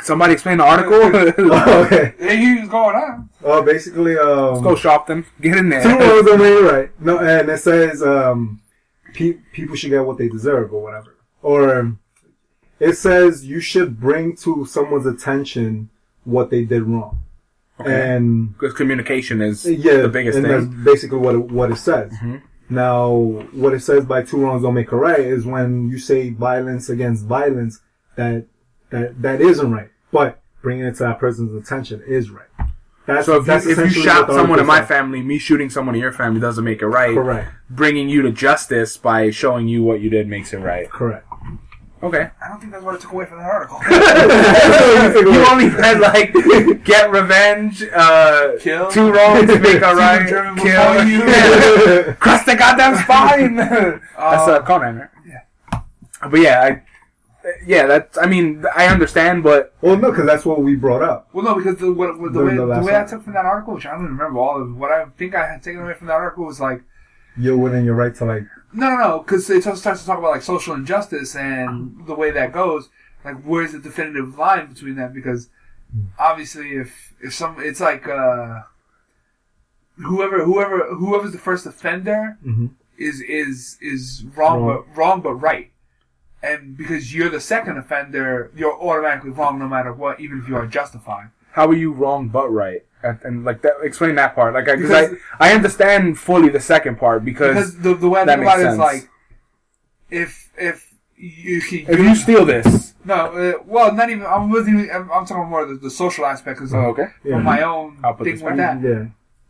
Somebody explain the article. oh, okay. He was going on. Well, basically, um, Let's go Shopton. Get in there. two wrongs don't make it right. No, and it says um, pe- people should get what they deserve or whatever. Or it says you should bring to someone's attention what they did wrong. Okay. And Because communication is yeah, the biggest and thing. that's basically what it, what it says. Mhm. Now, what it says by two wrongs don't make a right is when you say violence against violence that that that isn't right, but bringing it to that person's attention is right. That's So if that's you, if you shot someone in my family, me shooting someone in your family doesn't make it right. correct, Bringing you to justice by showing you what you did makes it right. correct. Okay. I don't think that's what I took away from that article. *laughs* *laughs* you only read like get revenge, uh, Kill. two wrongs to make a *laughs* right, the German kill you. Yeah. cross the goddamn spine. That's uh, Uh, Conan, right? Yeah. But yeah, I, yeah, that's. I mean, I understand, but well, no, because that's what we brought up. Well, no, because the, what, what, the, The- way, the the, last way I took from that article, which I don't even remember all of what I think I had taken away from that article was like, You're within your right to like. No, no, no, because it starts to talk about like social injustice and the way that goes. Like, where's the definitive line between that? Because obviously, if if some, it's like uh, whoever whoever whoever's the first offender Mhm. is is is wrong, Wrong. but wrong but right. And because you're the second offender, you're automatically wrong no matter what, even if you are justified. how are you wrong but right? And, and like that, explain that part. Like, I, cause Because- I, I understand fully the second part because, Because the, the way I that think about makes it is like, if if you can, if you steal this, no, uh, well, not even. I wasn't even. I'm, I'm talking more of the, the social aspect because oh, okay. Yeah. of my own I'll put thing this with that. Yeah.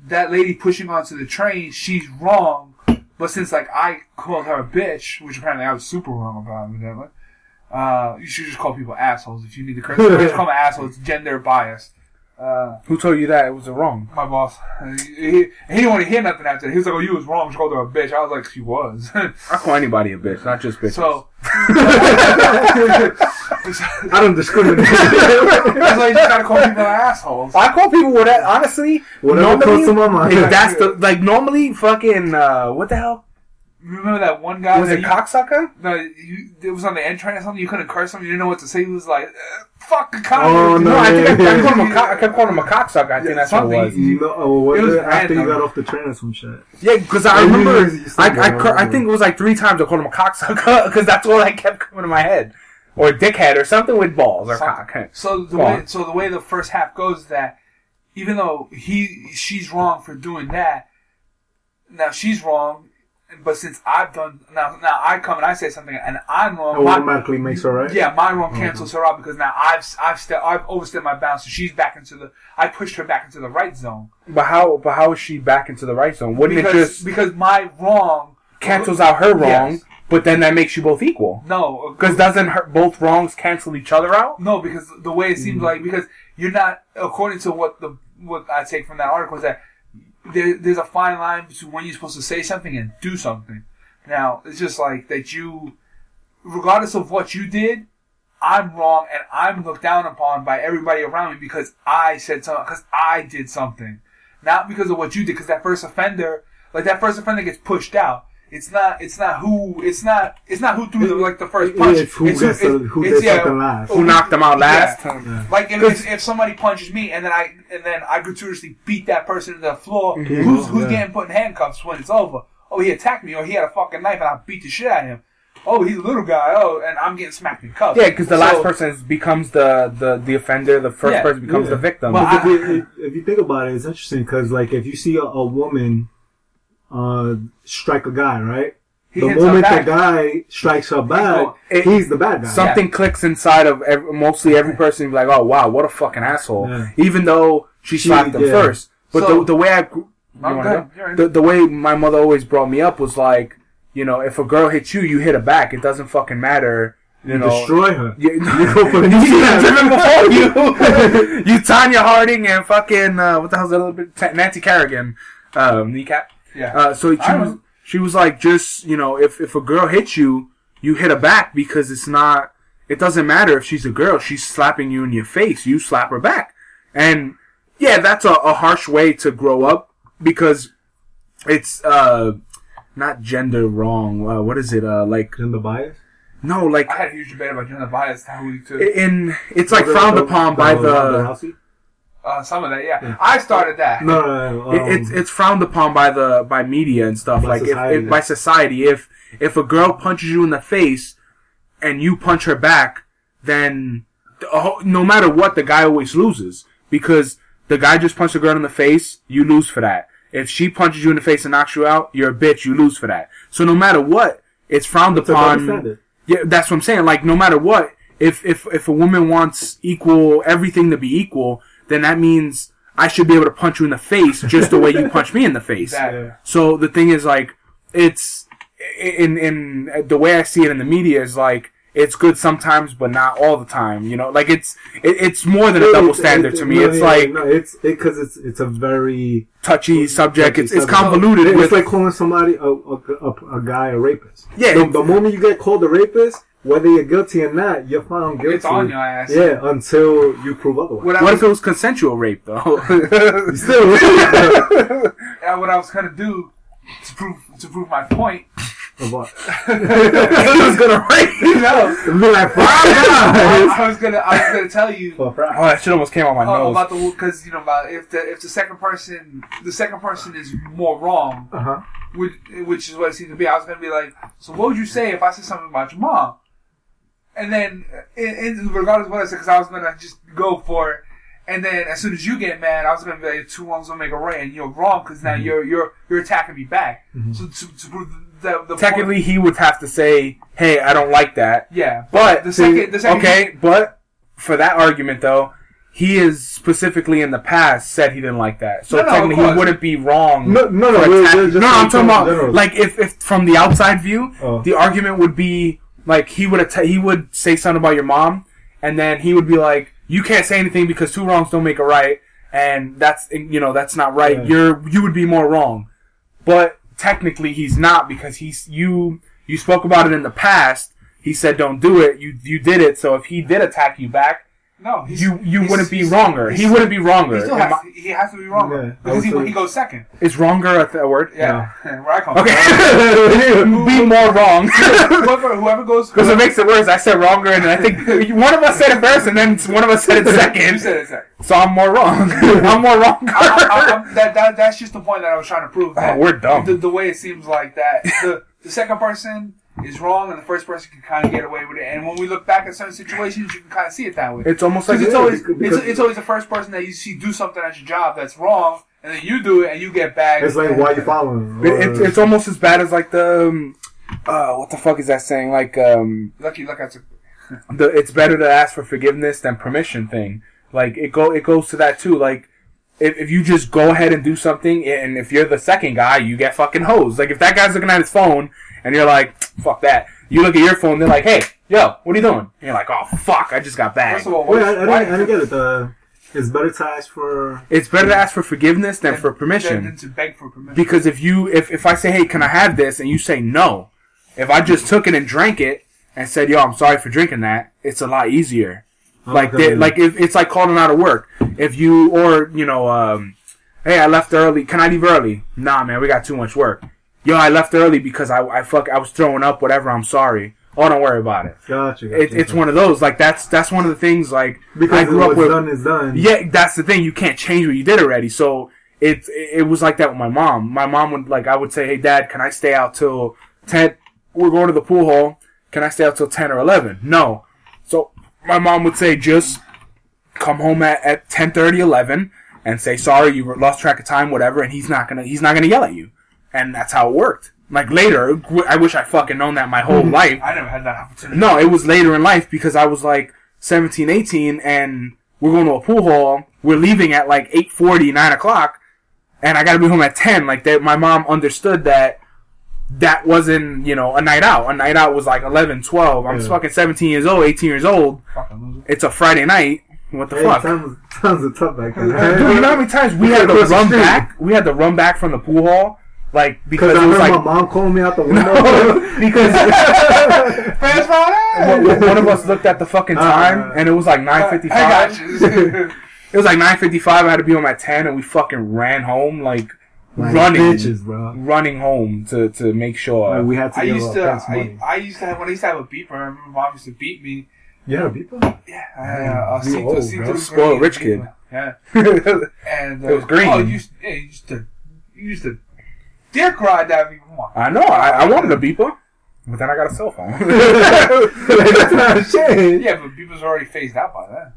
That lady pushing onto the train, she's wrong. But since like I called her a bitch, which apparently I was super wrong about, evidently. Uh, you should just call people assholes if you need to curse. *laughs* just call them assholes. It's gender bias. Uh, Who told you that it was wrong? my boss, he, he, he didn't want to hear nothing after. that. He was like, "Oh, you was wrong." She called her a bitch. I was like, "She was." I call anybody a bitch, not just bitches. so *laughs* *laughs* I don't discriminate. That's why you just gotta call people assholes. I call people what that honestly. Whatever comes to my mind. if that's the like normally fucking uh, what the hell Remember that one guy? was that it you, cocksucker? No, you, it was on the end train or something. You couldn't curse him. You didn't know what to say. He was like, uh, "Fuck a cock." Oh, No, no, I think I, I, yeah. called him a cock, I kept calling him a cocksucker. I think Yeah, that's what it was. something. no, oh, what It was was it after you got off the train or some shit? Yeah, because I Yeah, you remember you I I, cur- I think it was like three times I called him a cocksucker *laughs* because that's all I kept coming to my head, or dickhead or something with balls or Something. cock. So the Go way, on. so the way the first half goes is that even though he, she's wrong for doing that, now she's wrong. But since I've done now, now I come and I say something and I'm wrong. It my- automatically makes her right. Yeah, my wrong oh, cancels her out because now I've I've ste- I've overstepped my bounds, so she's back into the. I pushed her back into the right zone But how? But how is she back into the right zone? Wouldn't because it just because my wrong cancels out her wrong? Yes. But then that makes you both equal. No, Because doesn't her, both wrongs cancel each other out? no, because the way it seems mm. like because you're not according to what the what I take from that article is that there, there's a fine line between when you're supposed to say something and do something. Now it's just like that you, regardless of what you did, I'm wrong and I'm looked down upon by everybody around me because I said something because I did something, not because of what you did. Because that first offender, like that first offender, gets pushed out. It's not. It's not who. It's not. It's not who threw the, like the first punch. It's who gets the, who it's- did something last. Who knocked them out last? Yeah. like if, if, if somebody punches me and then I and then I gratuitously beat that person to the floor, Mm-hmm. who's who's Yeah. getting put in handcuffs when it's over? Oh, he attacked me, or he had a fucking knife and I beat the shit out of him. Oh, he's a little guy. Oh, and I'm getting smacked in cuffs. Yeah, because the So- last person is, becomes the, the, the offender. The first Yeah, person becomes yeah. the victim. Well, But I- if, you, if you think about it, it's interesting because, like, if you see a, a woman uh, strike a guy, right? He the moment the guy strikes her back, It- he's the bad guy. Something clicks inside of every, mostly every person. like, oh wow, what a fucking asshole. Yeah. Even though she She- slapped him yeah. first, but So- the the way I you I'm wanna good. go? You're in. the the way my mother always brought me up was like, you know, if a girl hits you, you hit her back. It doesn't fucking matter. You, You know, destroy her. *laughs* *laughs* You, You go for the you, before you, *laughs* you Tonya Harding and fucking uh, what the hell's that little bit? Ta- Nancy Kerrigan, um, kneecap. Yeah. Uh, so she was she was like, just you know, if if a girl hits you, you hit her back because it's not. It doesn't matter if she's a girl. She's slapping you in your face. You slap her back, and yeah, that's a, a harsh way to grow up because it's uh not gender wrong. Uh, what is it? Uh, like Gender bias. no, like I had a huge debate about gender bias that week too. in it's like Was it frowned upon by Ronda the. Rousey? Uh, some of that, yeah. I started that. No, no, no. it- Um, it's it's frowned upon by the by media and stuff By like if, society. if by society if if a girl punches you in the face and you punch her back then whole- no matter what the guy always loses because the guy just punched a girl in the face you lose for that if she punches you in the face and knocks you out you're a bitch you lose for that so no matter what it's frowned it's a upon yeah, that's what I'm saying. Like, no matter what, if if if a woman wants equal everything to be equal, then that means I should be able to punch you in the face just the way you *laughs* punch me in the face. Exactly. So the thing is, like, it's in in the way I see it in the media is like it's good sometimes, but not all the time. You know, like it's it, it's more than a double standard it's- to me. no, It's yeah, like no, it's because it's it's a very touchy subject. touchy It's it's subject. convoluted. It's with, like calling somebody a, a, a, a guy a rapist. Yeah, The, the moment you get called a rapist, whether you're guilty or not, you're found guilty. It's on your ass. Yeah, until you prove otherwise. What what was, if it was consensual rape though? *laughs* *laughs* Still, uh, what I was gonna do to prove to prove my point. What? *laughs* he was gonna rape. no, Be like, "Fuck I, guys." I was gonna I was gonna tell you Oh, that shit almost came out my uh, nose. about the because you know about if the if the second person the second person is more wrong, Uh-huh. which, which is what it seems to be. I was gonna be like, so what would you say if I said something about your mom? And then, uh, in, in regardless of what I said, because I was gonna just go for it. And then, as soon as you get mad, I was gonna be like, two wrongs don't make a right, and you're wrong because now mm-hmm. you're you're you're attacking me back. Mm-hmm. So to, to prove the, the Technically, he would have to say, "Hey, I don't like that." yeah. But the second, the second, okay, but for that argument though, he is specifically in the past said he didn't like that. So No, no, technically, he wouldn't be wrong. No, no, no. we're- we're just no, I'm talking about general. like if, if from the outside view, Oh. the argument would be like he would atta- he would say something about your mom, and then he would be like, "You can't say anything because two wrongs don't make a right." And that's you know that's not right. Yeah. You're you would be more wrong, but technically he's not because he's you you spoke about it in the past. He said don't do it. You you did it. So if he did attack you back, no, he's, you you he's- wouldn't be wronger. He wouldn't be wronger. He still has, I- he has to be wronger Yeah, because he, also- he goes second. is wronger a, th- a word? Yeah, *laughs* where I come Okay. from. *laughs* *laughs* be more wrong. whoever, whoever goes, Because it makes it worse. I said wronger, and I think one of us said it first, and then one of us said it second. you second. said it second. So I'm more wrong. I'm more wrong. That, that, that's just the point that I was trying to prove. Oh, we're dumb. The, the way it seems like that the, the second person is wrong and the first person can kind of get away with it. And when we look back at certain situations, you can kind of see it that way. It's almost like it's Yeah, always it's, it's always the first person that you see do something at your job that's wrong, and then you do it and you get bagged. It's like, why you following? It- it's, it's almost as bad as like the um, uh, what the fuck is that saying? Like um, lucky. luck at *laughs* the it's better to ask for forgiveness than permission thing. Like it go it goes to that too. Like if, if you just go ahead and do something, and if you're the second guy, you get fucking hosed. Like if that guy's looking at his phone and you're like, fuck that. You look at your phone, they're like, hey, yo, what are you doing? And you're like, oh fuck, I just got bagged. First of all, Wait, I, I, why- didn't, I didn't get it. The, it's better to ask for. It's better to ask for forgiveness than for permission. than to beg for permission. Because if you if, if I say, hey, can I have this, and you say no, if I just took it and drank it and said, yo, I'm sorry for drinking that, it's a lot easier. Like Okay. they, like if it's like calling out of work. If you or you know, um, hey, I left early. Can I leave early? Nah, man, we got too much work. Yo, I left early because I I fuck I was throwing up. Whatever. I'm sorry. Oh, don't worry about it. Gotcha. gotcha it it's one of those. Like that's that's one of the things. Like because I grew what's up with. done is done. Yeah, that's the thing. You can't change what you did already. So it it was like that with my mom. My mom would like I would say, "Hey, Dad, can I stay out till ten? We're going to the pool hall. Can I stay out till ten or 11? No. So my mom would say, just come home at at 10, 11 and say sorry, you lost track of time, whatever. And he's not gonna he's not gonna yell at you. And that's how it worked. Like later, I wish I fucking known that my whole *laughs* life. I never had that opportunity. No, it was later in life because I was like 17, 18 and we're going to a pool hall. We're leaving at like 8.40, 9 o'clock and I gotta be home at 10. Like that, my mom understood that that wasn't, you know, a night out. A night out was like 11, 12. I'm Yeah. fucking 17 years old, 18 years old. It's a Friday night. What the Hey, fuck? times, times are tough back then. Dude, you know how many times We had to run back? We had to run back from the pool hall, like because Because I it was heard like my mom calling me out the window. *laughs* because *laughs* one one of us looked at the fucking time Uh, and it was like nine I got you. *laughs* It was like nine fifty five. I had to be home at ten, and we fucking ran home like Like running, bitches, bro. running home to to make sure. Like, we had to I used to, I. I used to have, when I used to have a beeper, I remember mom used to beat me. Yeah, had a beeper? Yeah, I had a, a You C- old, bro. to Spoiled green rich kid. Yeah. And, uh, It was green. Oh, you used, yeah, you used to, you used to dick ride that beeper. Come on. I know. I, I wanted a beeper, but then I got a cell phone. *laughs* like, that's not shit. Yeah, but beepers already phased out by then.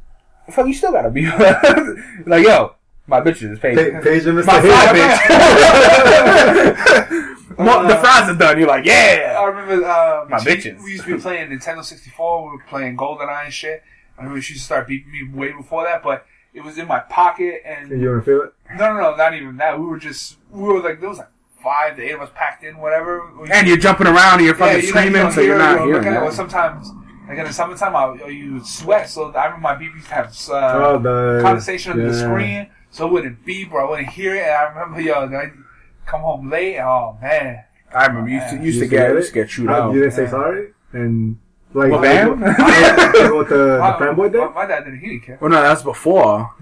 Fuck, you still got a beeper. *laughs* like yo, my bitches is paid. Pa- Page and Mr. My fly Hit. bitch. *laughs* Mo- the fries are done. You're like, yeah. I remember uh, My she- bitches. We used to be playing Nintendo 64. We were playing GoldenEye and shit. I remember she used to start beating me way before that, but it was in my pocket. And And you don't feel it? no, no, no, not even that. We were just we were like there was like five to eight of us packed in, whatever. We- And you're jumping around and you're fucking you know, screaming, don't so you're hear- not you hearing looking at- sometimes, like in the summertime, I, you sweat. So I remember my BBs have uh, oh, the condensation on the screen, so it wouldn't beep or I wouldn't hear it. And I remember, yo, I'd come home late. Oh man, I remember you used to, You used to used to get get used to it? get chewed How- out. You didn't say Yeah. sorry? And like What, like, band? what- *laughs* like what the, the fanboy did? My, my dad didn't. He didn't care. Well, no, that's before. *laughs*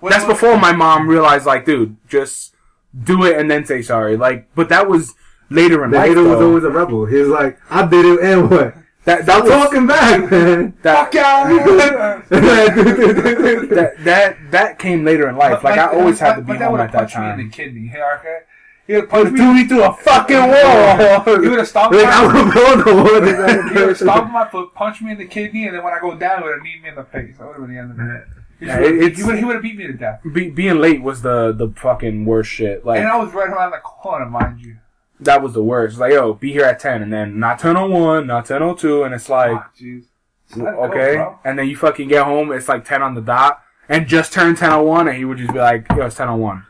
When- That's before my mom realized, like, dude, just do it and then say sorry. Like, but that was later in The life. hater was though. always a rebel. He was like, I did it and what? that that was talking back, man. that, Fuck y'all. *laughs* that that that came later in life. Like, I always had to be my dad home would've at that punched me in the kidney. Hey, okay? He would Punch punch threw me. me through a fucking He wall. would have stomped like, my I would build the water. He would have stomped my foot, punched me in the kidney, and then when I go down, he would have kneed me in the face. That would have been the end of it. He Yeah, would it's- he would he would have beat me to death. Be, being late was the the fucking worst shit. Like And I was right around the corner, mind you. that was the worst. Like, yo, be here at ten, and then not ten oh one, not ten oh two, and it's like. Ah, Go, okay, and then you fucking get home, it's like 10 on the dot, and just turned 10.01, and he would just be like, yo, it's 10.01.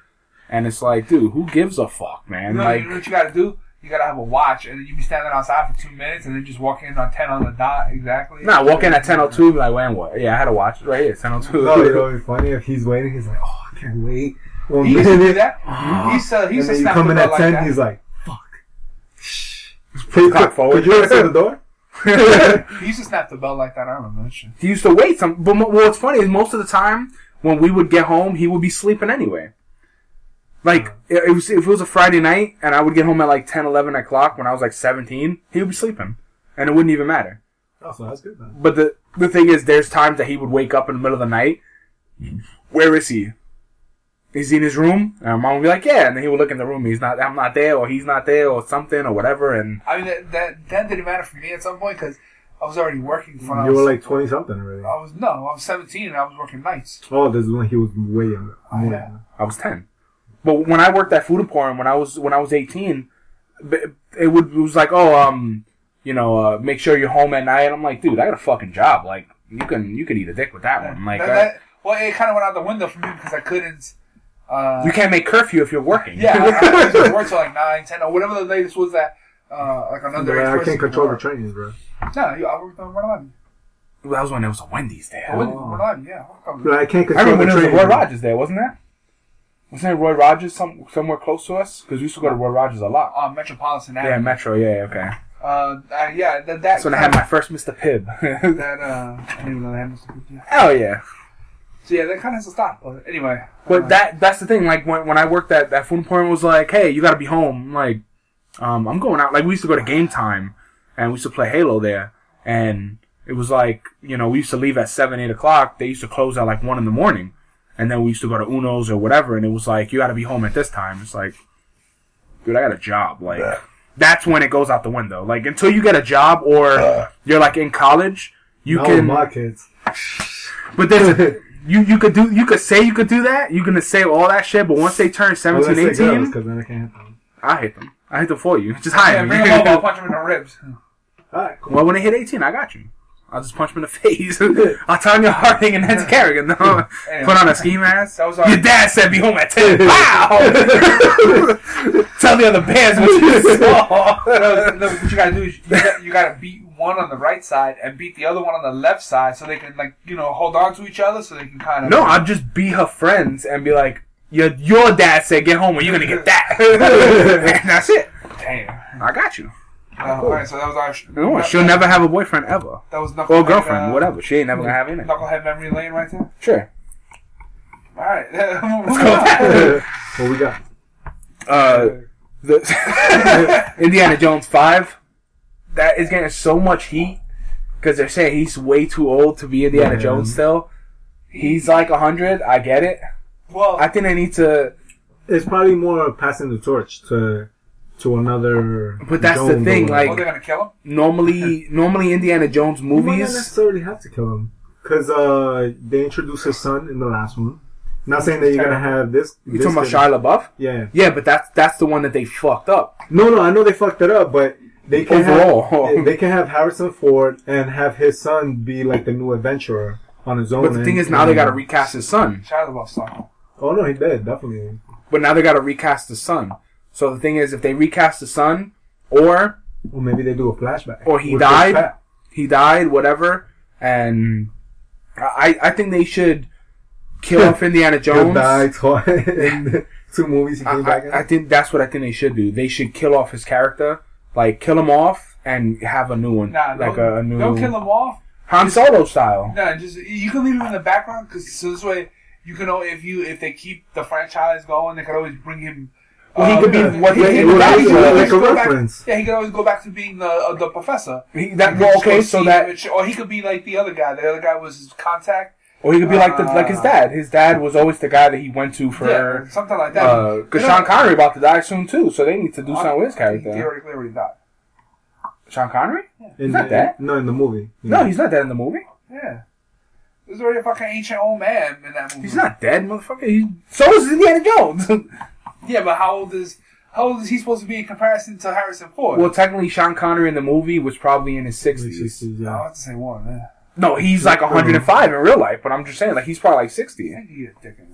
And it's like, dude, who gives a fuck, You man? know, like, you know what you gotta do? You gotta have a watch, and then you be standing outside for two minutes, and then just walk in on 10 on the dot, exactly. nah, walk in at 10.02, be like, when what? Yeah, I had to watch it right here, 10.02. No, you know, it's funny if he's waiting. He's like, oh, I can't wait. One He used to do that. *gasps* He used to, he And to then you snap the bell at like 10, that. he's like, fuck. Put the clock forward. Could you answer the door? *laughs* He used to snap the bell like that, I remember that shit. he used to wait some, but mo- what's funny is most of the time, when we would get home, he would be sleeping anyway. Like, it, it was, if it was a Friday night, and I would get home at like 10, 11 o'clock when I was like 17, he would be sleeping. And it wouldn't even matter. Oh, so that's good then. But the the thing is, there's times that he would wake up in the middle of the night. Where is he? Is he in his room? And my mom would be like, yeah. And then he would look in the room. He's not. I'm not there, or he's not there, or something, or whatever. And I mean, that, that, that didn't matter for me at some point, because I was already working for You were like 20 something already. I was, no, I was 17, and I was working nights. Oh, this is when he was way younger. Oh, yeah. younger. I was ten. But when I worked at Food Emporium, when I was when I was 18, it would it was like, oh, um, you know, uh, make sure you're home at night. I'm like, dude, I got a fucking job. Like, you can you can eat a dick with that one. Like, That- I- that- well, it kind of went out the window for me because I couldn't. Uh, you can't make curfew if you're working. Yeah, I, I used *laughs* to work till like 9, 10, or whatever the latest was that, uh, like another But I can't control the work. trains, bro. No, I worked on Rhode Island. that was when it was a Wendy's there. I went to yeah. I worked on- But I can't I control remember when the there was a trains. Roy. Rogers there, wasn't there? Wasn't Roy Rogers some, somewhere close to us? Because we used to go to Roy Rogers a lot. on Metropolitan Yeah, Metro. Yeah, okay. uh, uh, yeah, that, that That's when I had my first Mr. Pibb. *laughs* that uh, I didn't even know they had Mr. Cookie. Hell yeah. So yeah, that kind of has to stop. But anyway, But uh, that that's the thing. Like when when I worked at that food point was like, hey, you got to be home. I'm like, um, I'm going out. Like we used to go to game time, and we used to play Halo there, and it was like, you know, we used to leave at seven, eight o'clock. They used to close at like one in the morning, and then we used to go to Uno's or whatever, and it was like, you got to be home at this time. It's like, dude, I got a job. Like that's when it goes out the window. Like until you get a job or you're like in college, you Not can. with my kids. *laughs* But there's you you could do you could say you could do that. You can say all that shit, but once they turn 17, 18, because then I can't hit them. I hate them. I hate them for you. *laughs* Just yeah, hire bring him over. I'll me. punch *laughs* him in the ribs. Alright, cool. well, when they hit 18, I got you. I'll just punch him in the *laughs* face. I'll Tonya Harding and Nancy Kerrigan. *laughs* No. Anyway. Put on a ski mask. That was our- Your dad said be home at 10. *laughs* Wow! Tell the other bands what you saw. no, no, what you gotta do is you gotta, you gotta beat one on the right side and beat the other one on the left side so they can like you know hold on to each other so they can kind of No, I'd just be her friends and be like, your, your dad said get home or you're gonna get that. and that's it. damn. I got you. Uh, all right, so that was our. sh- No, she'll never have a boyfriend ever. That was knucklehead, Or girlfriend, uh, whatever. She ain't never gonna have any. Knucklehead memory lane right there. Sure. All right, Let's go. what we got? uh, *laughs* the *laughs* Indiana Jones five, that is getting so much heat because they're saying he's way too old to be Indiana Yeah. Jones still. He's like hundred. I get it. well, I think they need to. It's probably more passing the torch to to another. But that's the thing, like- oh, they're gonna kill him. Normally, normally Indiana Jones movies. You might not necessarily have to kill him because uh, they introduced his son in the last one. Not saying that you're gonna have this. You this talking about Shia LaBeouf? Yeah. Yeah, but that's that's the one that they fucked up. No, no, I know they fucked it up, but they can Overall. *laughs* have, they can have Harrison Ford and have his son be like the new adventurer on his own. But the thing is, now they got to recast his son. Shia LaBeouf sucked. Oh no, he did definitely. But now they got to recast the son. So the thing is, if they recast the son, or Or maybe they do a flashback. Or he died. He died, whatever, and I I think they should kill *laughs* off Indiana Jones. Goodbye, *laughs* in two movies he I, back in. I, I think that's what I think they should do. They should kill off his character, like kill him off and have a new one, Nah, like don't, a, a new don't kill him off. Han Solo style. No, just you can leave him in the background because so this way you can al- if you if they keep the franchise going, they could always bring him. Well, he uh, could be yeah, what he- they- he it could would always go- like always a go back- reference. yeah, he could always go back to being the uh, the professor. He, that well, okay, so see that him or he could be like the other guy. The other guy was his contact. or he could be like the like his Uh, dad. His dad was always the guy that he went to yeah, for. something like that. Because You know, Sean Connery about to die soon too, so they need to do something with his He character. theoretically already died. Sean Connery? in not the, that. No, in the movie. No, he's not dead in the movie. Yeah. There's already a fucking ancient old man in that movie. He's not dead, motherfucker. He, so is Indiana Jones. *laughs* Yeah, but how old is how old is he supposed to be in comparison to Harrison Ford? well, technically, Sean Connery in the movie was probably in his sixties. she's- Oh, I yeah. have to say one. Man. No, he's like 105 in real life, but I'm just saying, like he's probably like 60. I think he a dick in.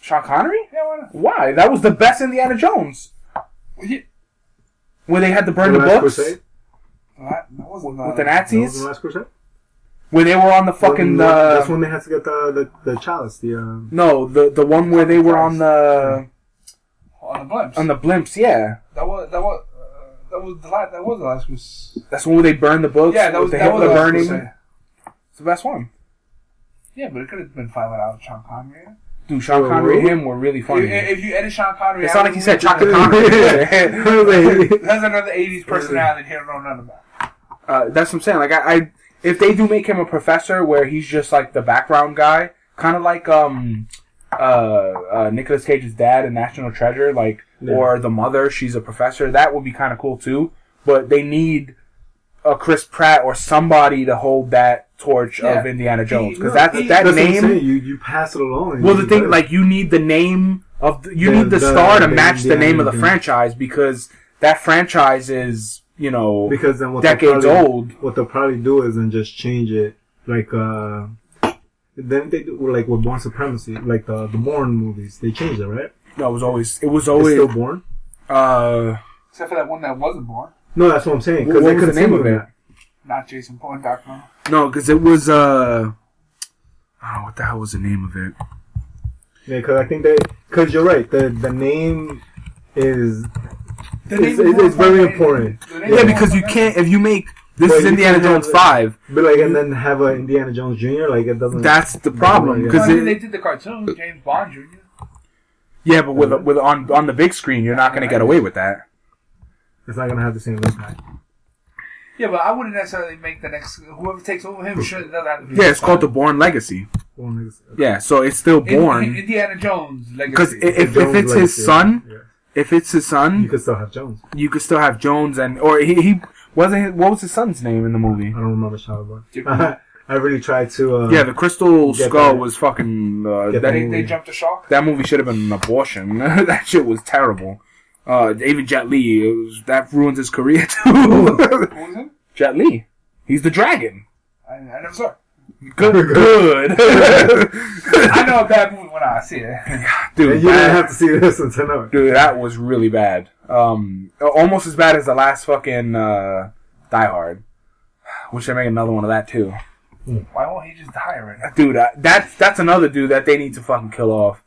Sean Connery? Yeah, why not? Why? That was the best Indiana Jones. Well, he, Where they had to burn the, Last books Crusade? that wasn't uh, with the That was Nazis. the Last Crusade? Where they were on the fucking. When- that's Uh, when they had to get the the, the chalice. The uh, no, the the one where they were on the on the blimps. on the blimps. Yeah, that was that was uh, that was the last that was the last was that's when they burned the books. yeah that was with the that was Hitler the last burning. Crusade. It's the best one. Yeah, but it could have been fine without Sean Connery. Dude, Sean Whoa, Connery and him were really funny. If, if you edit Sean Connery, It's out not like of he said movie, chocolate Connery. *laughs* *laughs* That's another '80s personality he don't know nothing about. uh, that's what I'm saying. Like, I, I, if they do make him a professor, where he's just like the background guy, kind of like um, uh, uh, Nicolas Cage's dad in National Treasure, like, Yeah. or the mother, she's a professor. That would be kind of cool too. But they need a Chris Pratt or somebody to hold that torch of Indiana Jones because no, that's he- that that's what name. saying, You you pass it along. Well, the thing, better. like, you need the name of the, you The- need the, the- star to the match the name of the franchise because that franchise is, you know, because then what they'll decades probably- old. What they'll probably do is then just change it, like uh, then they do like with Bourne Supremacy, like the the Bourne movies. They changed it, right? No, it was always, it was It's always, still Bourne. uh, Except for that one that wasn't Bourne, No, that's what I'm saying. What Because they was the name of continued it? not Jason Bourne. Doctor. no, because it was, uh, I don't know what the hell was the name of it. Yeah, because I think they, because you're right. The the name is The It's- name it's- of it's very important. Yeah, because you can't, if you make, this Well, is Indiana can't have Jones it- 5, but like and then have a Indiana Jones Jr. Like it doesn't. that's the problem. Because Well, I mean, they did the cartoon, James Bond Jr. yeah, but with, with, on, on the big screen, you're not going to get away with that. it's not gonna have the same impact. Yeah, but I wouldn't necessarily make the next. Whoever takes over him should. doesn't have to be Yeah, it's called the Bourne Legacy. Bourne is- Yeah, so it's still In- Bourne. Indiana Jones. Legacy. Because Legacy. if, if Jones it's his son, yeah. if it's his son, you could still have Jones. you could still have Jones and or he, he wasn't what was his son's name in the movie? I don't remember Shia Jim- LaBeouf. *laughs* I really tried to. Uh, Yeah, the Crystal Skull that- was fucking. Uh, get that, they, they jumped the shark. that movie should have been an abortion. *laughs* that shit was terrible. Uh, even Jet Li, was, that ruins his career *laughs* too. Who was it? Jet Li, he's the dragon. I, I never saw. Good, good. I know a bad movie when I see it. dude, And you bad. didn't have to see this to know. dude, that was really bad. Um, almost as bad as the last fucking uh, Die Hard. *sighs* Wish they make another one of that too, Why won't he just die already? dude. Uh, that's that's another dude that they need to fucking kill off.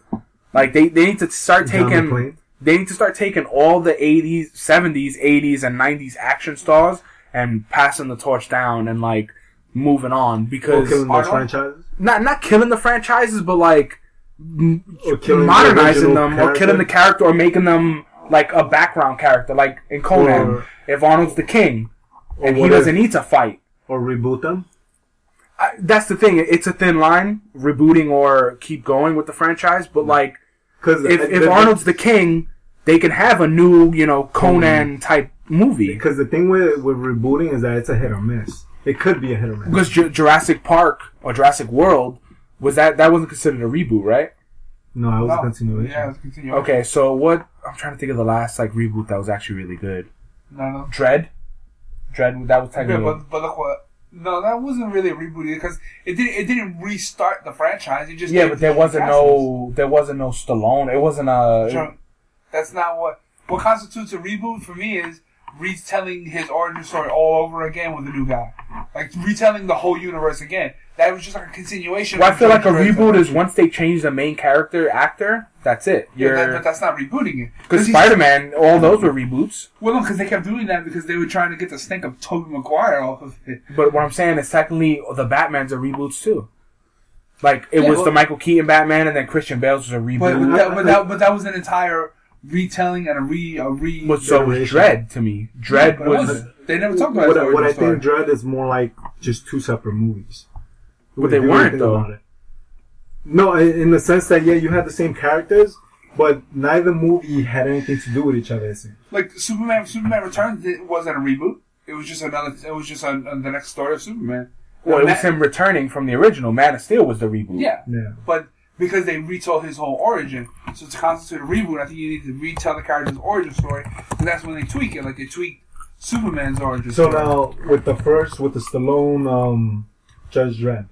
Like they, they need to start taking they need to start taking all the 80s, 70s, 80s, and 90s action stars and passing the torch down and like moving on Or because killing those franchises. not not killing the franchises, but like Or the modernizing original them or killing the character or making them like a background character, like in Conan. Or- if Arnold's the king and he doesn't if- need to fight. Or reboot them. I, that's the thing. It's a thin line, rebooting or keep going with the franchise. But like, Because if if Arnold's the king, they can have a new, you know, Conan type movie. Because the thing with with rebooting is that it's a hit or miss. It could be a hit or miss. Because Ju- Jurassic Park or Jurassic World was that that wasn't considered a reboot, right? No, it was a continuation. Yeah, let's continue. Okay, so what? I'm trying to think of the last like reboot that was actually really good. No, no. Dredd. Dredd. That was Yeah, but, but look what. No, that wasn't really a reboot because it didn't. It didn't restart the franchise. It just yeah, but there wasn't no. There wasn't no Stallone. It wasn't a. Sure. That's not what. What constitutes a reboot for me is retelling his origin story all over again with a new guy, like retelling the whole universe again. That was just like a continuation. Well, I feel like a reboot is once they change the main character actor. That's it. Yeah, that, but that's not rebooting it. because Spider Man. All those were reboots. Well, no, because they kept doing that because they were trying to get the stink of Tobey Maguire off of it. But what I'm saying is technically the Batman's are reboots too. Like it Yeah, was well- the Michael Keaton Batman, and then Christian Bale's was a reboot. But, but, that, but, that, but that was an entire retelling and a re a re. But so was Dredd to me. Dredd But it was, wasn't. They never talked about What, his what I story. think Dredd is more like just two separate movies. But they weren't, though. about it. No, in in the sense that yeah, you had the same characters, but neither movie had anything to do with each other. it like Superman, Superman Returns it wasn't a reboot. It was just another. It was just on, the next story of Superman. well, it Ma- was him returning from the original. Man of Steel was the reboot. Yeah, Yeah. but because they retold his whole origin, so to constitute a reboot, I think you need to retell the character's origin story, and that's when they tweak it. Like they tweak Superman's origin So story. now with the first, with the Stallone um, Judge Dredd,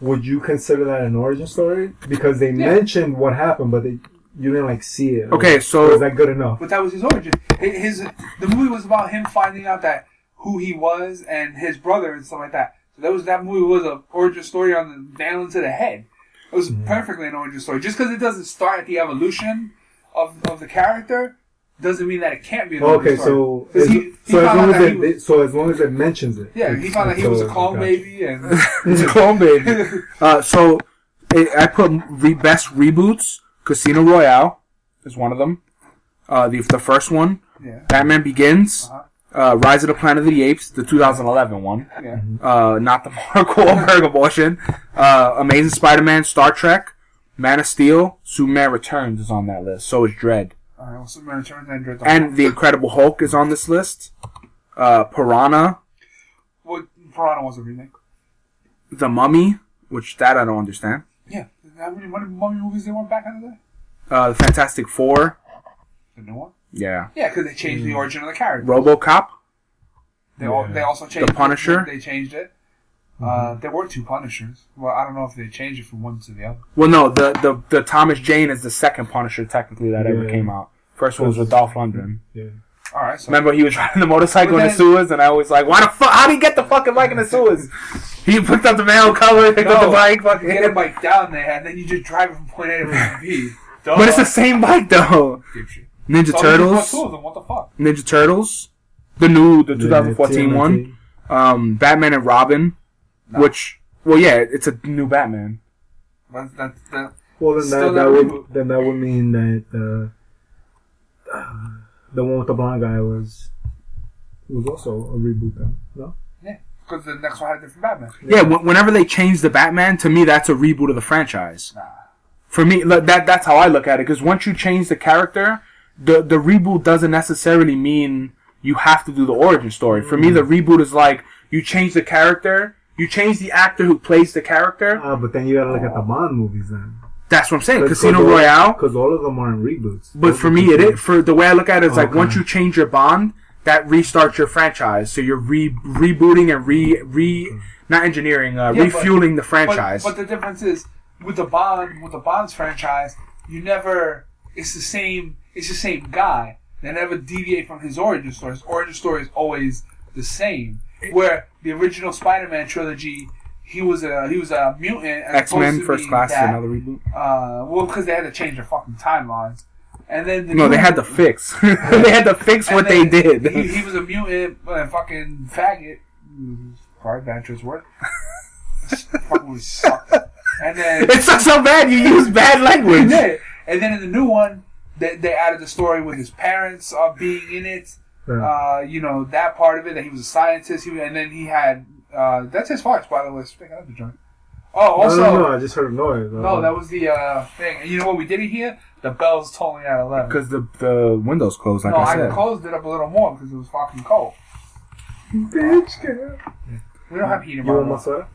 would you consider that an origin story? Because they Yeah. mentioned what happened, but they, you didn't like see it. Okay, Or so is that good enough? but that was his origin. His, his the movie was about him finding out that who he was and his brother and stuff like that. So that was that movie was a origin story on the nail into the head. It was mm. perfectly an origin story. Just because it doesn't start at the evolution of, of the character doesn't mean that it can't be an origin Okay, story. so 'Cause as, he- he so as long as that it, was- it- so as long as it mentions it. Yeah, he found out he was a clone gotcha. baby, and *laughs* it's a clone baby. *laughs* Uh, so it, I put re- best reboots. Casino Royale is one of them. Uh, the the first one, yeah, Batman Begins, Uh-huh. uh, Rise of the Planet of the Apes, the 2011 one. yeah. uh, not the *laughs* Mark Wahlberg abortion. Uh, Amazing Spider-Man, Star Trek, Man of Steel, Superman Returns is on that list. So is Dredd, All right, well, Superman Returns and Dredd. and the Incredible Hulk is on this list. Uh, Piranha, well, Piranha was a remake. The Mummy, which that I don't understand. Yeah, how many, how many mummy movies they went back in the day? Uh, the Fantastic Four, The new one. yeah. Yeah, because they changed the origin of the character. RoboCop, They, al- Yeah. they also changed The Punisher? They changed it. Uh, there were two Punishers. Well, I don't know if they changed it from one to the other. well, no, the the the Thomas Jane is the second Punisher technically that ever Yeah. came out. First one was with Dolph Lundgren. Yeah. All right, so Remember, he was riding the motorcycle But in the sewers, and I was like, "Why the fuck? How did he get the fucking bike in the sewers?" he picked up the mail cover, picked up the bike, fucking. get a bike down there, and then you just drive it from point A to point B. Duh. *laughs* But it's the same bike though. Ninja So Turtles, bought two of them. What the fuck? Ninja Turtles, the new, the Yeah, 2014 one, um, Batman and Robin, No. which, well, yeah, it's a new Batman. That, that, that, Well, then Still that, that would reboot. then that would mean that uh, uh, the one with the blonde guy was was also a reboot. Then no, because the next one had a different Batman. Yeah, wh- whenever they change the Batman, to me, that's a reboot of the franchise. Nah. For me, look, that that's how I look at it. Because once you change the character, the the reboot doesn't necessarily mean you have to do the origin story. For me, the reboot is like you change the character, you change the actor who plays the character. uh, but then you gotta look at the Bond movies then. That's what I'm saying. Casino all- Royale. because all of them are in reboots. But for me, it is for the way I look at it is like once you change your Bond, that restarts your franchise. So you're re rebooting and re re not engineering, uh, Yeah, but- refueling the But, franchise. but the difference is with the Bond with the Bonds franchise, you never it's the same it's the same guy. They never deviate from his origin story. His origin story is always the same. Where the original Spider-Man trilogy, he was a he was a mutant. X Men First Class that. another reboot. Uh, well, because they had to change their fucking timelines. And then the No, *laughs* they had to fix. they had to fix what they did. He, he was a mutant and fucking faggot. Far adventures worth. *laughs* fucking sucked. And then it's not so bad. You use bad *laughs* language. And then in the new one, they, they added the story with his parents uh, being in it. Yeah. Uh, you know that part of it that he was a scientist. He, and then he had uh, that's his farts, by the way. Speaking of the joint. Oh, also. no, no, no, I just heard a noise. No, that was the uh, thing. And you know what we didn't hear? The bells tolling out at 11. Because the the windows closed, like no, I I said. closed it up a little more because it was fucking cold. Bitch, girl. We don't have heat in You my want my room. soda?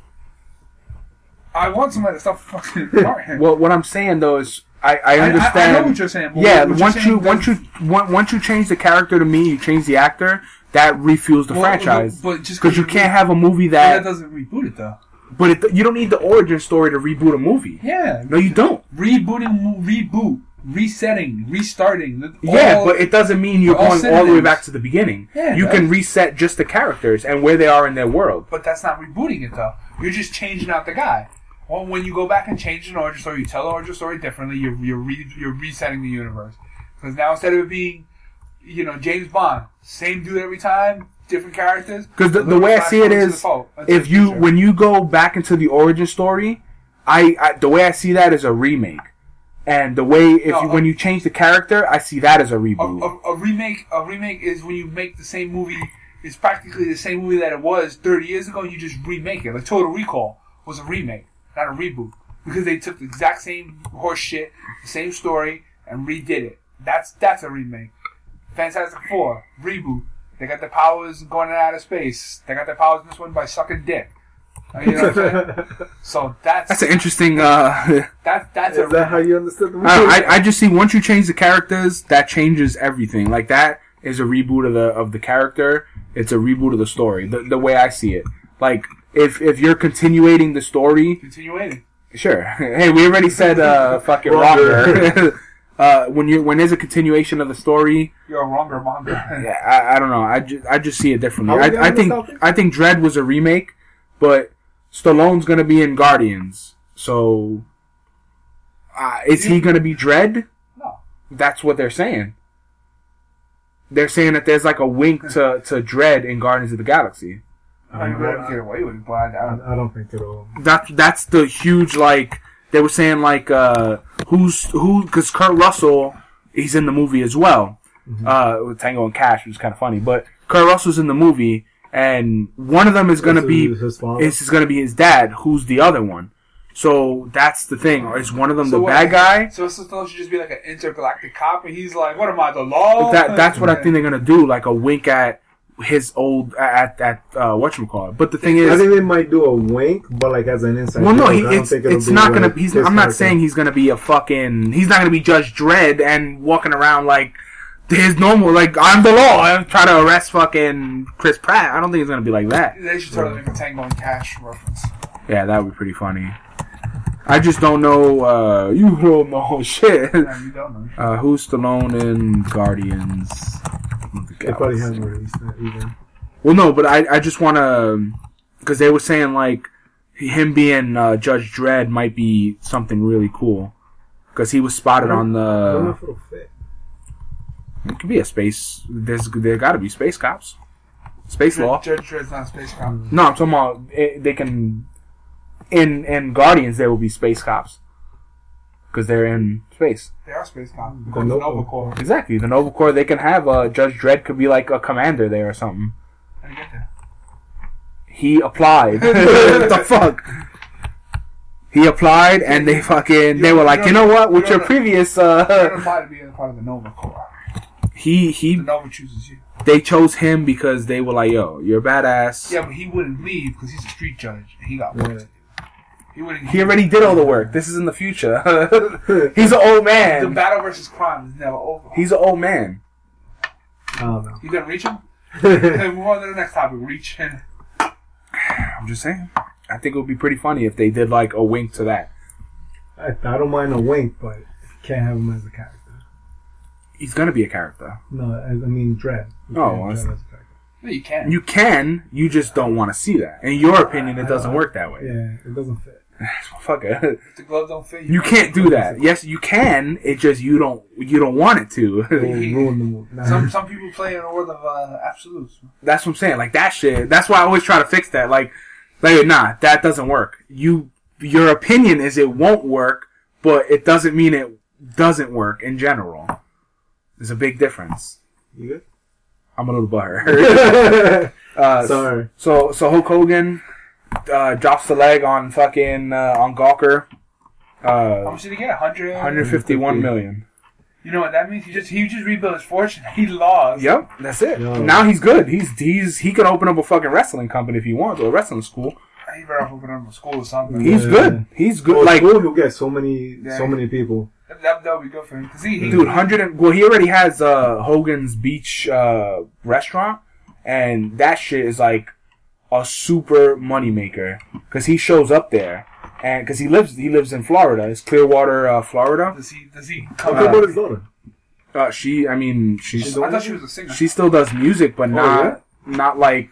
I want somebody to stop fucking farting. Well, what I'm saying though is, I, I I, I, understand. I know what you're saying. yeah, you're once saying you once doesn't- you once you change the character to me, you change the actor. That refuels the well, franchise. But, but just Because you can't have a movie that, that, doesn't reboot it though. but it, you don't need the origin story to reboot a movie. Yeah, No, you don't. rebooting, reboot, resetting, restarting. the- Yeah, but it doesn't mean you're all going all the way back to the beginning. Yeah, you can reset just the characters and where they are in their world. but that's not rebooting it though. You're just changing out the guy. Well, when you go back and change an origin story, you tell the origin story differently. You're you're, re- you're resetting the universe because now instead of it being, you know, James Bond, same dude every time, different characters. Because the, the way I see it is, forward to the is, fo- to if you future. when you go back into the origin story, I, I the way I see that is a remake, and the way if No, you, uh, when you change the character, I see that as a a, reboot. a, a remake a remake is when you make the same movie it's practically the same movie that it was 30 years ago and you just remake it like total recall was a remake not a reboot because they took the exact same horse shit the same story and redid it that's that's a remake fantastic four reboot they got the powers going out of space they got their powers in this one by sucking dick Uh, you know what I'm *laughs* so that's That's an interesting. Uh, *laughs* that, that's a Is that how you understood the movie? I, I I just see once you change the characters, that changes everything. Like that is a reboot of the of the character. It's a reboot of the story. The the way I see it. Like if if you're continuating the story, continuating Sure. *laughs* Hey, we already said uh, *laughs* fucking Wronger. *laughs* uh, when you when there's a continuation of the story, you're a wronger monger yeah, I, I don't know. I just I just see it differently. I, I think topic? I think Dredd was a remake, but Stallone's gonna be in Guardians. So, uh, is he gonna be Dredd? no That's what they're saying. They're saying that there's like a wink to, to Dredd in Guardians of the Galaxy. I mean, we don't get away with it, but I, I don't. I, I don't think it'll. That that's the huge like they were saying like uh who's who because Kurt Russell he's in the movie as well. Uh with Tango and Cash which is kind of funny but Kurt Russell's in the movie and one of them is gonna be is his is, is gonna be his dad who's the other one. So that's the thing. Is one of them So the what- bad guy? So Stallone should just be like an intergalactic cop, and he's like, "What am I, the law?" that that's what I think they're gonna do like a wink at his old at at uh what you call it but the thing is, I think they might do a wink, but like as an inside. Well, no, he, it's it's not gonna. He's. his I'm not saying he's gonna be a fucking. He's not gonna be Judge Dredd and walking around like his normal. Like I'm the law. I'm trying to arrest fucking Chris Pratt. I don't think he's gonna be like that. They should totally make a Tango and Cash reference. Yeah, that would be pretty funny. I just don't know. uh You *laughs* don't know shit. Yeah, you don't know. Uh, who's Stallone in Guardians? Of the They probably Galaxy? haven't released that either. Well, no, but I, I just want to, because they were saying like him being uh, Judge Dredd might be something really cool, because he was spotted on I don't know the. if it'll fit. It could be a space. There's there got to be space cops, space law. Judge Dredd's not a space cop. No, I'm talking about eh, they can. In in Guardians, there will be space cops, because they're in space. They are space cops. The Going Nova. Nova Corps. Exactly, the Nova Corps. They can have uh, Judge Dredd could be like a commander there or something. How do you get there? He applied. *laughs* what the fuck? He applied, and they fucking they were like, you know what? With your previous, You're uh, apply to be a part of the Nova Corps. he The he Nova chooses you. they chose him because they were like, yo, you're a badass. Yeah, but he wouldn't leave because he's a street judge and he got work Yeah. to do. He wouldn't. He already did all the work. This is in the future. *laughs* He's an old man. The battle versus crime is never over. He's an old man. I don't know. You gonna reach him? Okay, move on to the next topic. Reach. I'm just saying. I think it would be pretty funny if they did like a wink to that. I, I don't mind a wink, but can't have him as a character. He's gonna be a character. No, as, I mean Dredd. You Oh, can't have I Dredd as a character. No, you can't. You can, you just don't want to see that. In your opinion, it doesn't work that way. Yeah, it doesn't fit. *laughs* Fuck it. If the glove don't fit. You You can't do that. Yes, you can. It just you don't you don't want it to. *laughs* ruin the movie. Nah. Some some people play in a world of uh, absolutes. that's what I'm saying. Like that shit. That's why I always try to fix that. Like, like nah, that doesn't work. You your opinion is it won't work, but it doesn't mean it doesn't work in general. There's a big difference. You good? I'm a little butthurt. good? *laughs* uh, Sorry. So so Hulk Hogan uh, drops the leg on fucking uh, on Gawker. How Uh, much did he get? 100? 151 million. You know what that means? He just he just rebuilt his fortune. He lost. Yep, that's it. Yo. Now he's good. He's he's he can open up a fucking wrestling company if he wants or a wrestling school. He better open up a school or something. He's Yeah. good. He's good. Well, like school, he'll get so many, Yeah. so many people. That, that, that would be good for him. Cause he, he, dude, hundred and well, he already has uh Hogan's Beach uh restaurant, and that shit is like a super moneymaker because he shows up there. And because he lives, he lives in Florida. It's Clearwater, uh, Florida. does he does he How come come Uh, about his daughter? Uh, she, I mean, she's I thought she was a singer. she still does music, but not yeah? not like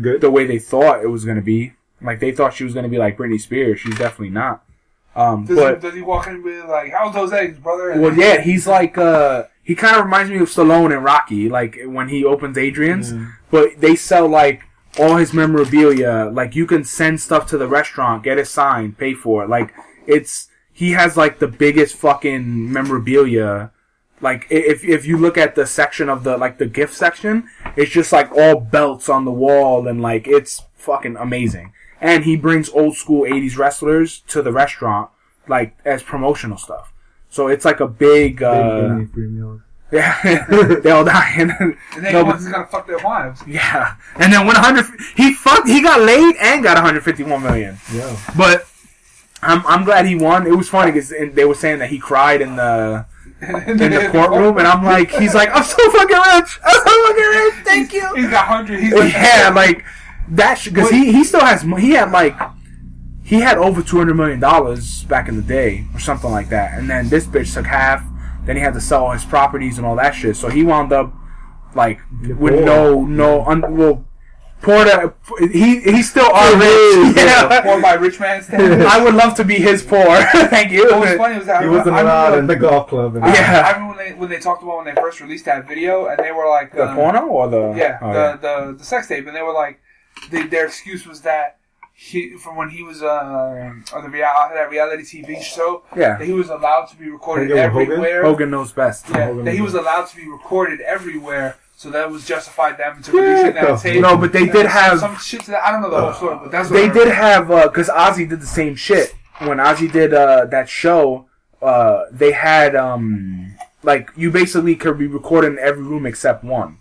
Good. the way they thought it was gonna be. Like they thought she was gonna be like Britney Spears. She's definitely not. Um, does, but he, does he walk in with like, how's those eggs, brother? And well, yeah, he's like uh, he kind of reminds me of Stallone and Rocky, like when he opens Adrian's. Yeah. But they sell like all his memorabilia. Like you can send stuff to the restaurant, get it signed, pay for it. Like it's he has like the biggest fucking memorabilia. Like if if you look at the section of the like the gift section, it's just like all belts on the wall and like it's fucking amazing. And he brings old school '80s wrestlers to the restaurant like as promotional stuff. So it's like a big. Uh they need free meals. Yeah, *laughs* they all dying. and then no, he but- wants gonna fuck their wives. yeah, and then when 100, he fucked, he got laid and got 151 million. Yeah. But I'm I'm glad he won. It was funny because they were saying that he cried in the *laughs* in the courtroom, and I'm like, he's like, I'm so fucking rich, I'm so fucking rich, thank you. He's got hundred. He's like, Yeah, like that because he he still has he had like he had over 200 million dollars back in the day or something like that, and then this bitch took half. Then he had to sell all his properties and all that shit. So he wound up like with no no un, well poor to, he he's still our rich. *laughs* yeah. Poor by rich man standards. I would love to be his poor. *laughs* Thank you. What was funny was that He I, wasn't I allowed remember, in the golf club. And I, Yeah. I remember when they when they talked about when they first released that video and they were like The uh, porno or the Yeah, oh, the, the the sex tape, and they were like, they, their excuse was that he from when he was uh, on the real, that reality TV show yeah. that he was allowed to be recorded Hogan with Hogan? everywhere. Hogan knows best. Yeah, Hogan that he was- was allowed to be recorded everywhere, so that was justified them to releasing Yeah. that tape. No, but they And did have some shit to that. I don't know the whole story, but that's what They I did have because Ozzy did the same shit when Ozzy did uh, that show. Uh, they had um, like you basically could be recorded in every room except one.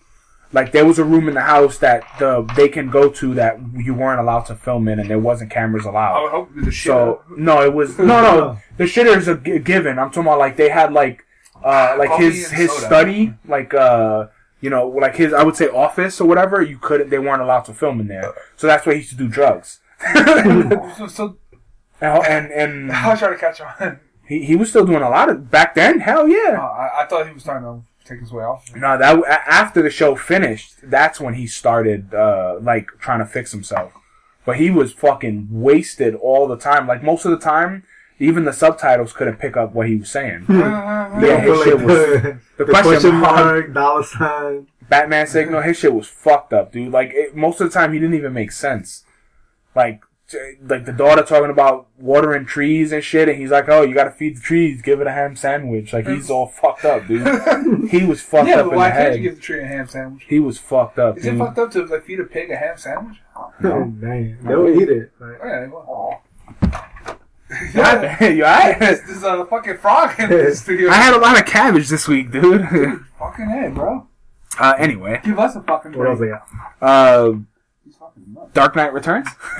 Like there was a room in the house that the they can go to that you weren't allowed to film in, and there wasn't cameras I allowed. would hope the shit. So no, it was no, no. *laughs* The shitter is g- given. I'm talking about like they had like uh like Coffee his and his soda. study, like uh you know like his I would say office or whatever. You couldn't. They weren't allowed to film in there. So that's why he used to do drugs. *laughs* so, so and and, and I was trying to catch on. he, he was still doing a lot of back then. Hell yeah. I, I thought he was trying to take his way off. No, that after the show finished, that's when he started uh like trying to fix himself. But he was fucking wasted all the time. Like most of the time, even the subtitles couldn't pick up what he was saying. Uh, Yeah, *laughs* his shit like, was the, the the question question mark. mark, dollar sign. Batman signal. His shit was fucked up, dude. Like it, most of the time, he didn't even make sense. Like, t- like the daughter talking about watering trees and shit, and he's like, "Oh, you got to feed the trees. Give it a ham sandwich." Like he's all fucked up, dude. *laughs* He was fucked yeah, up but why the can't head. you give the tree a ham sandwich? he was fucked up, Is it fucked up to like feed a pig a ham sandwich? *laughs* Oh, dang. They'll eat it. Like, Oh, yeah, they will. *laughs* You alright? You alright? There's, there's a fucking frog in the studio. I had a lot of cabbage this week, dude. fucking head, bro. uh, anyway, Give us a fucking what else break. I got? uh, He's fucking nuts. Dark Knight Returns. *laughs*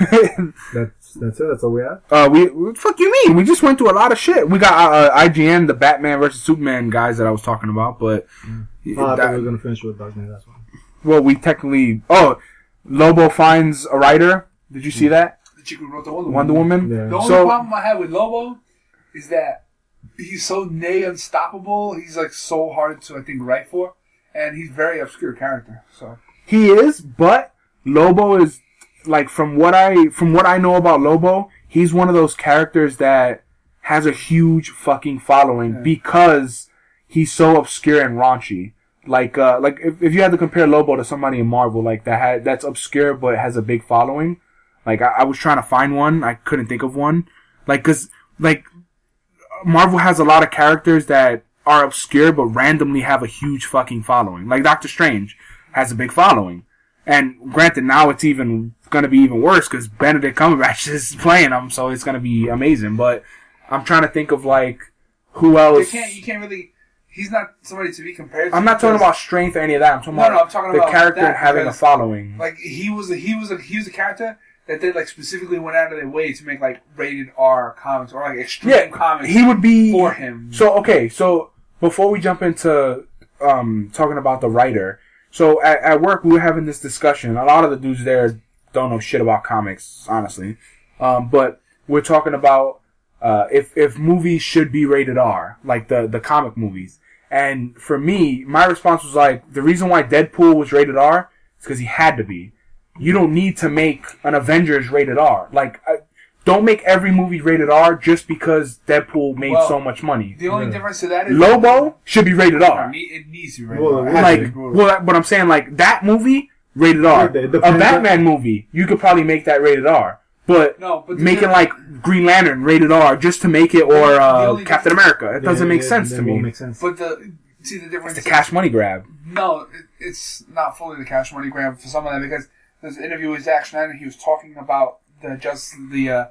That's that's it. That's all we have. Uh, we fuck you mean? We just went through a lot of shit. We got uh, uh, IGN, the Batman versus Superman guys that I was talking about, but Oh, I that- thought we were gonna finish with Dark Knight. That's one. well, we technically. Oh, Lobo finds a writer. Did you see that? The chick who wrote the Wonder, Wonder Woman. Woman. Yeah. The only So- problem I have with Lobo is that he's so nay unstoppable. He's like so hard to I think write for, and he's very obscure character. So He is, but Lobo is like from what I from what I know about Lobo, he's one of those characters that has a huge fucking following Yeah. because he's so obscure and raunchy. Like uh like if, if you had to compare Lobo to somebody in Marvel like that had that's obscure but has a big following, like I, I was trying to find one, I couldn't think of one. Like cuz like Marvel has a lot of characters that are obscure but randomly have a huge fucking following. Like Doctor Strange has a big following. And granted, now it's even going to be even worse because Benedict Cumberbatch *laughs* is playing him, so it's going to be amazing. But I'm trying to think of like who else. you can't you can't really. He's not somebody to be compared. to I'm not talking about strength or any of that. I'm talking No, about no, I'm talking the about character that having a following. like he was a, he was a, he was a character that they like specifically went out of their way to make like rated R comics or like extreme yeah, comics he would be for him. So okay, so before we jump into um, talking about the writer, so at, at work we were having this discussion. A lot of the dudes there don't know shit about comics, honestly. Um, but we're talking about uh, if if movies should be rated R, like the the comic movies. And for me, my response was like, the reason why Deadpool was rated R is because he had to be. You don't need to make an Avengers rated R. Like, I, don't make every movie rated R just because Deadpool made Well, so much money. the only Yeah. difference to that is Lobo should be rated R. it needs to be rated Well, R. It it has to Like, be well, but I'm saying like that movie rated R. Yeah, it A depends Batman movie, you could probably make that rated R. But No, but making like Green Lantern rated R just to make it, or uh, Captain America, it doesn't Yeah, make yeah, sense that to won't me. Make sense. But the see the difference. It's a cash money grab. No, it, it's not fully the cash money grab for some of them because this an interview with Zack Snyder. He was talking about the just the uh,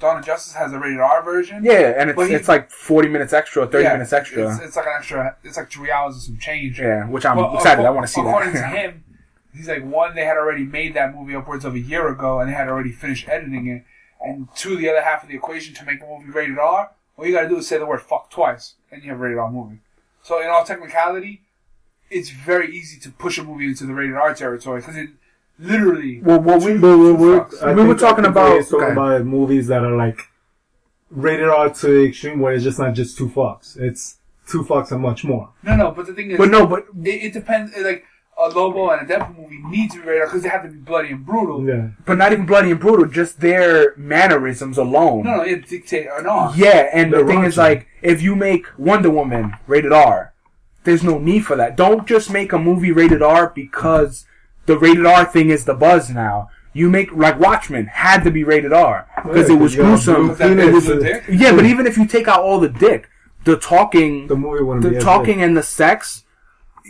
Dawn of Justice has a rated R version. Yeah, and it's But he- it's like 40 minutes extra, 30 Yeah, minutes extra. It's, it's like an extra. It's like three hours and some change. yeah, which I'm Well, excited. acco- I want to see that. according that. to *laughs* him, he's like one. They had already made that movie upwards of a year ago, and they had already finished editing it. And two, the other half of the equation to make the movie rated R, all you got to do is say the word "fuck" twice, and you have a rated R movie. So in all technicality, it's very easy to push a movie into the rated R territory because it literally. well, well, we, But we, we, fucks. I We were think- I talking think about- we're talking okay. about movies that are like rated R to the extreme, where it's just not just two fucks. It's two fucks and much more. No, no, but the thing is, but no, but it, it depends. Uh, like a Lobo and a Deadpool movie need to be rated R because they have to be bloody and brutal. Yeah. but not even bloody and brutal. Just their mannerisms alone. No, no, it dictate or not. Yeah, and the They're thing is like, if you make Wonder Woman rated R, there's no need for that. Don't just make a movie rated R because the rated R thing is the buzz now. You make like Watchmen had to be rated R because Yeah, it was gruesome. Blue that Phoenix, Deadpool's a uh, dick? Yeah, but even if you take out all the dick, the talking, The movie wouldn't the as talking and the sex,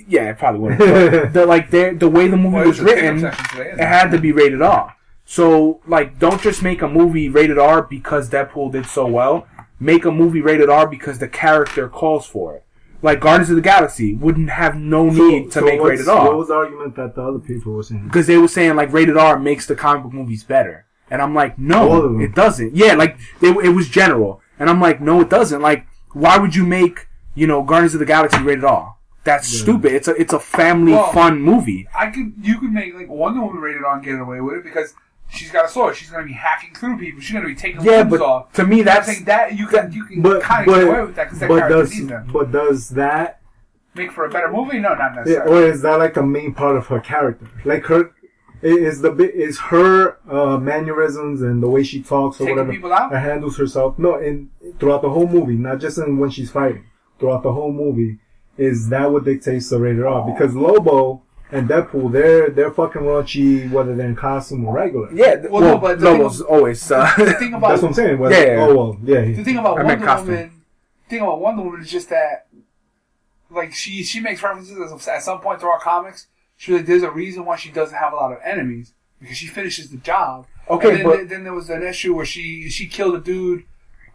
yeah, it probably wouldn't. *laughs* the like the the way the movie Well, was it's a pickup written, today, it had to be rated R. So, like, don't just make a movie rated R because Deadpool did so well. Make a movie rated R because the character calls for it. Like Guardians of the Galaxy wouldn't have no need to make what's- rated What was the argument that the other people were saying? because they were saying like rated R makes the comic book movies better, and I'm like, no, it doesn't. Yeah, like it, it was general, and I'm like, no, it doesn't. Like, why would you make you know Guardians of the Galaxy rated R? That's Yeah. stupid. It's a it's a family Well, fun movie. I could you could make like Wonder Woman rated R and get away with it because she's got a sword. She's gonna be hacking through people. She's gonna be taking Yeah, limbs but off. to me I that's think that you can you can But kind of get away with that because that but character does needs but does that Make for a better movie? No, not yeah, necessarily. or is that like a main part of her character? Like her is the is her uh, mannerisms and the way she talks or Taking whatever people out? handles herself. No, in throughout the whole movie, not just in when she's fighting. Throughout the whole movie, is that what dictates the rated R? Because Lobo and Deadpool, they're they're fucking raunchy whether they're in costume or regular. yeah. Well, Well, no, but the thing Lobo's always. Uh, the thing about That's what I'm saying. Whether, Yeah, yeah. Oh well, yeah. the thing about I Wonder. Woman, the thing about Wonder Woman is just that, like she she makes references as- at some point through our comics. She like, there's a reason why she doesn't have a lot of enemies because she finishes the job. Okay, and then, but- then there was an issue where she she killed a dude.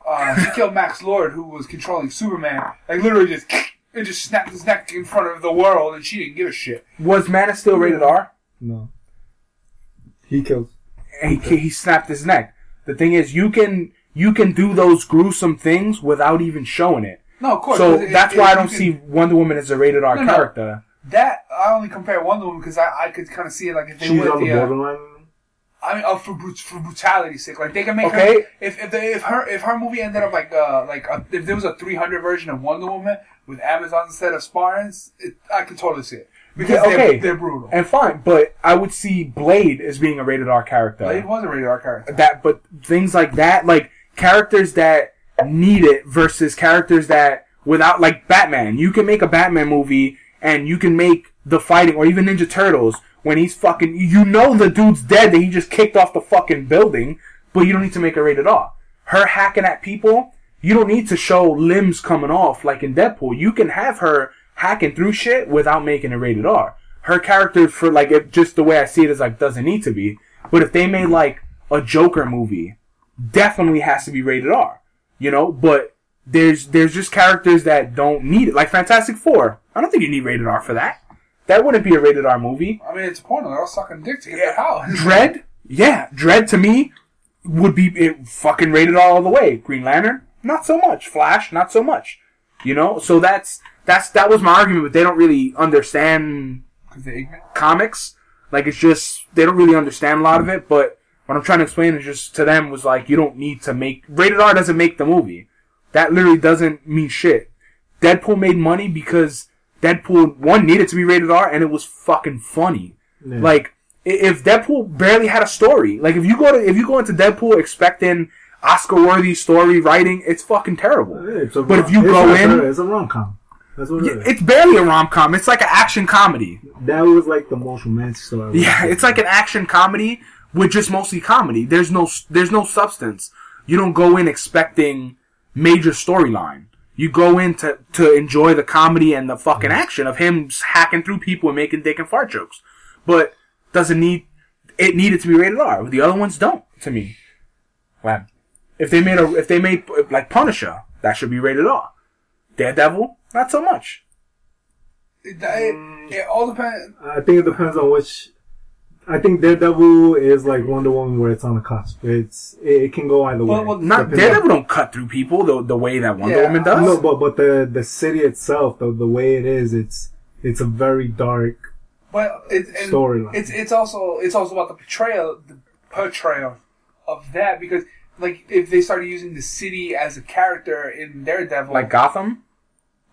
Uh, she killed Max Lord, who was controlling Superman. Like literally just *laughs* and just snapped his neck in front of the world, and she didn't give a shit. was Man of Steel rated R? No. He kills. And he he snapped his neck. The thing is, you can you can do those gruesome things without even showing it. No, of course. So but it- that's it- why I don't can- see Wonder Woman as a rated R No, no. character. that I only compare Wonder Woman because I, I could kind of see it like if they She's went on the the uh, borderline. I mean, uh, for brut- for brutality's sake, like they can make Okay. her if if, they, if her if her movie ended up like uh like a, if there was a 300 version of Wonder Woman with Amazon instead of Spartans, it, I could totally see it because Yeah, okay. they're, they're brutal. And fine, but I would see Blade as being a rated R character. Blade was a rated R character. that but things like that like characters that need it versus characters that without like batman you can make a batman movie and you can make the fighting or even ninja turtles when he's fucking you know the dude's dead that he just kicked off the fucking building but you don't need to make a rated r her hacking at people you don't need to show limbs coming off like in deadpool you can have her hacking through shit without making it rated r her character for like it, just the way i see it is like doesn't need to be but if they made like a joker movie definitely has to be rated R. You know, but there's there's just characters that don't need it, like Fantastic Four. I don't think you need rated R for that. That wouldn't be a rated R movie. I mean, it's a porno. They're all sucking dick to get their power. *laughs* Dredd, yeah, Dredd to me would be it, fucking rated R all the way. Green Lantern, not so much. Flash, not so much. You know, so that's that's that was my argument. But they don't really understand because they're ignorant. comics. Like it's just they don't really understand a lot of it. But what I'm trying to explain is just to them was like you don't need to make rated R doesn't make the movie. That literally doesn't mean shit. Deadpool made money because Deadpool one needed to be rated R and it was fucking funny. Yeah. Like if Deadpool barely had a story, like if you go to if you go into Deadpool expecting Oscar worthy story writing, it's fucking terrible. It's But rom- if you go a- in- it's a rom com. That's what it Yeah, is. It's barely a rom com. It's like an action comedy. that was like the most romantic story. Yeah, it's like an action comedy with just mostly comedy. There's no there's no substance. You don't go in expecting major storyline. You go in to, to enjoy the comedy and the fucking action of him hacking through people and making dick and fart jokes. But doesn't need it needed to be rated R. The other ones don't to me. Wow. If they made a if they made like Punisher, that should be rated R. Daredevil, not so much. It, it, it all depends. I think it depends on which. I think Daredevil is like Wonder Woman, where it's on the cusp. It's it, it can go either way. Well, well, Not Depending- Daredevil don't cut through people the the way that Wonder Yeah, Woman does. No, but but the the city itself, the the way it is, it's it's a very dark But it, storyline. It's it's also it's also about the portrayal the portrayal of that because like if they started using the city as a character in Daredevil, Like Gotham?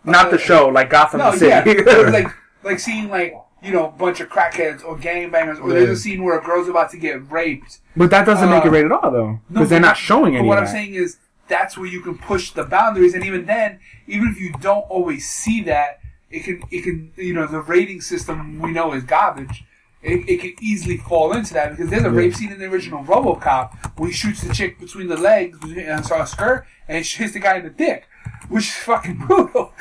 Not the Uh, show, like Gotham no, the yeah, city. *laughs* like like seeing like you know a bunch of crackheads or gangbangers, or Yeah. there's a scene where a girl's about to get raped. but that doesn't make it uh, rated R though. Because No, they're not showing But any what I'm saying is that's where you can push the boundaries, and even then, even if you don't always see that, it can it can you know the rating system we know is garbage. It, it can easily fall into that because there's a Yeah. rape scene in the original RoboCop where he shoots the chick between the legs, between, uh, sorry, skirt, and he hits the guy in the dick, which is fucking *laughs* brutal.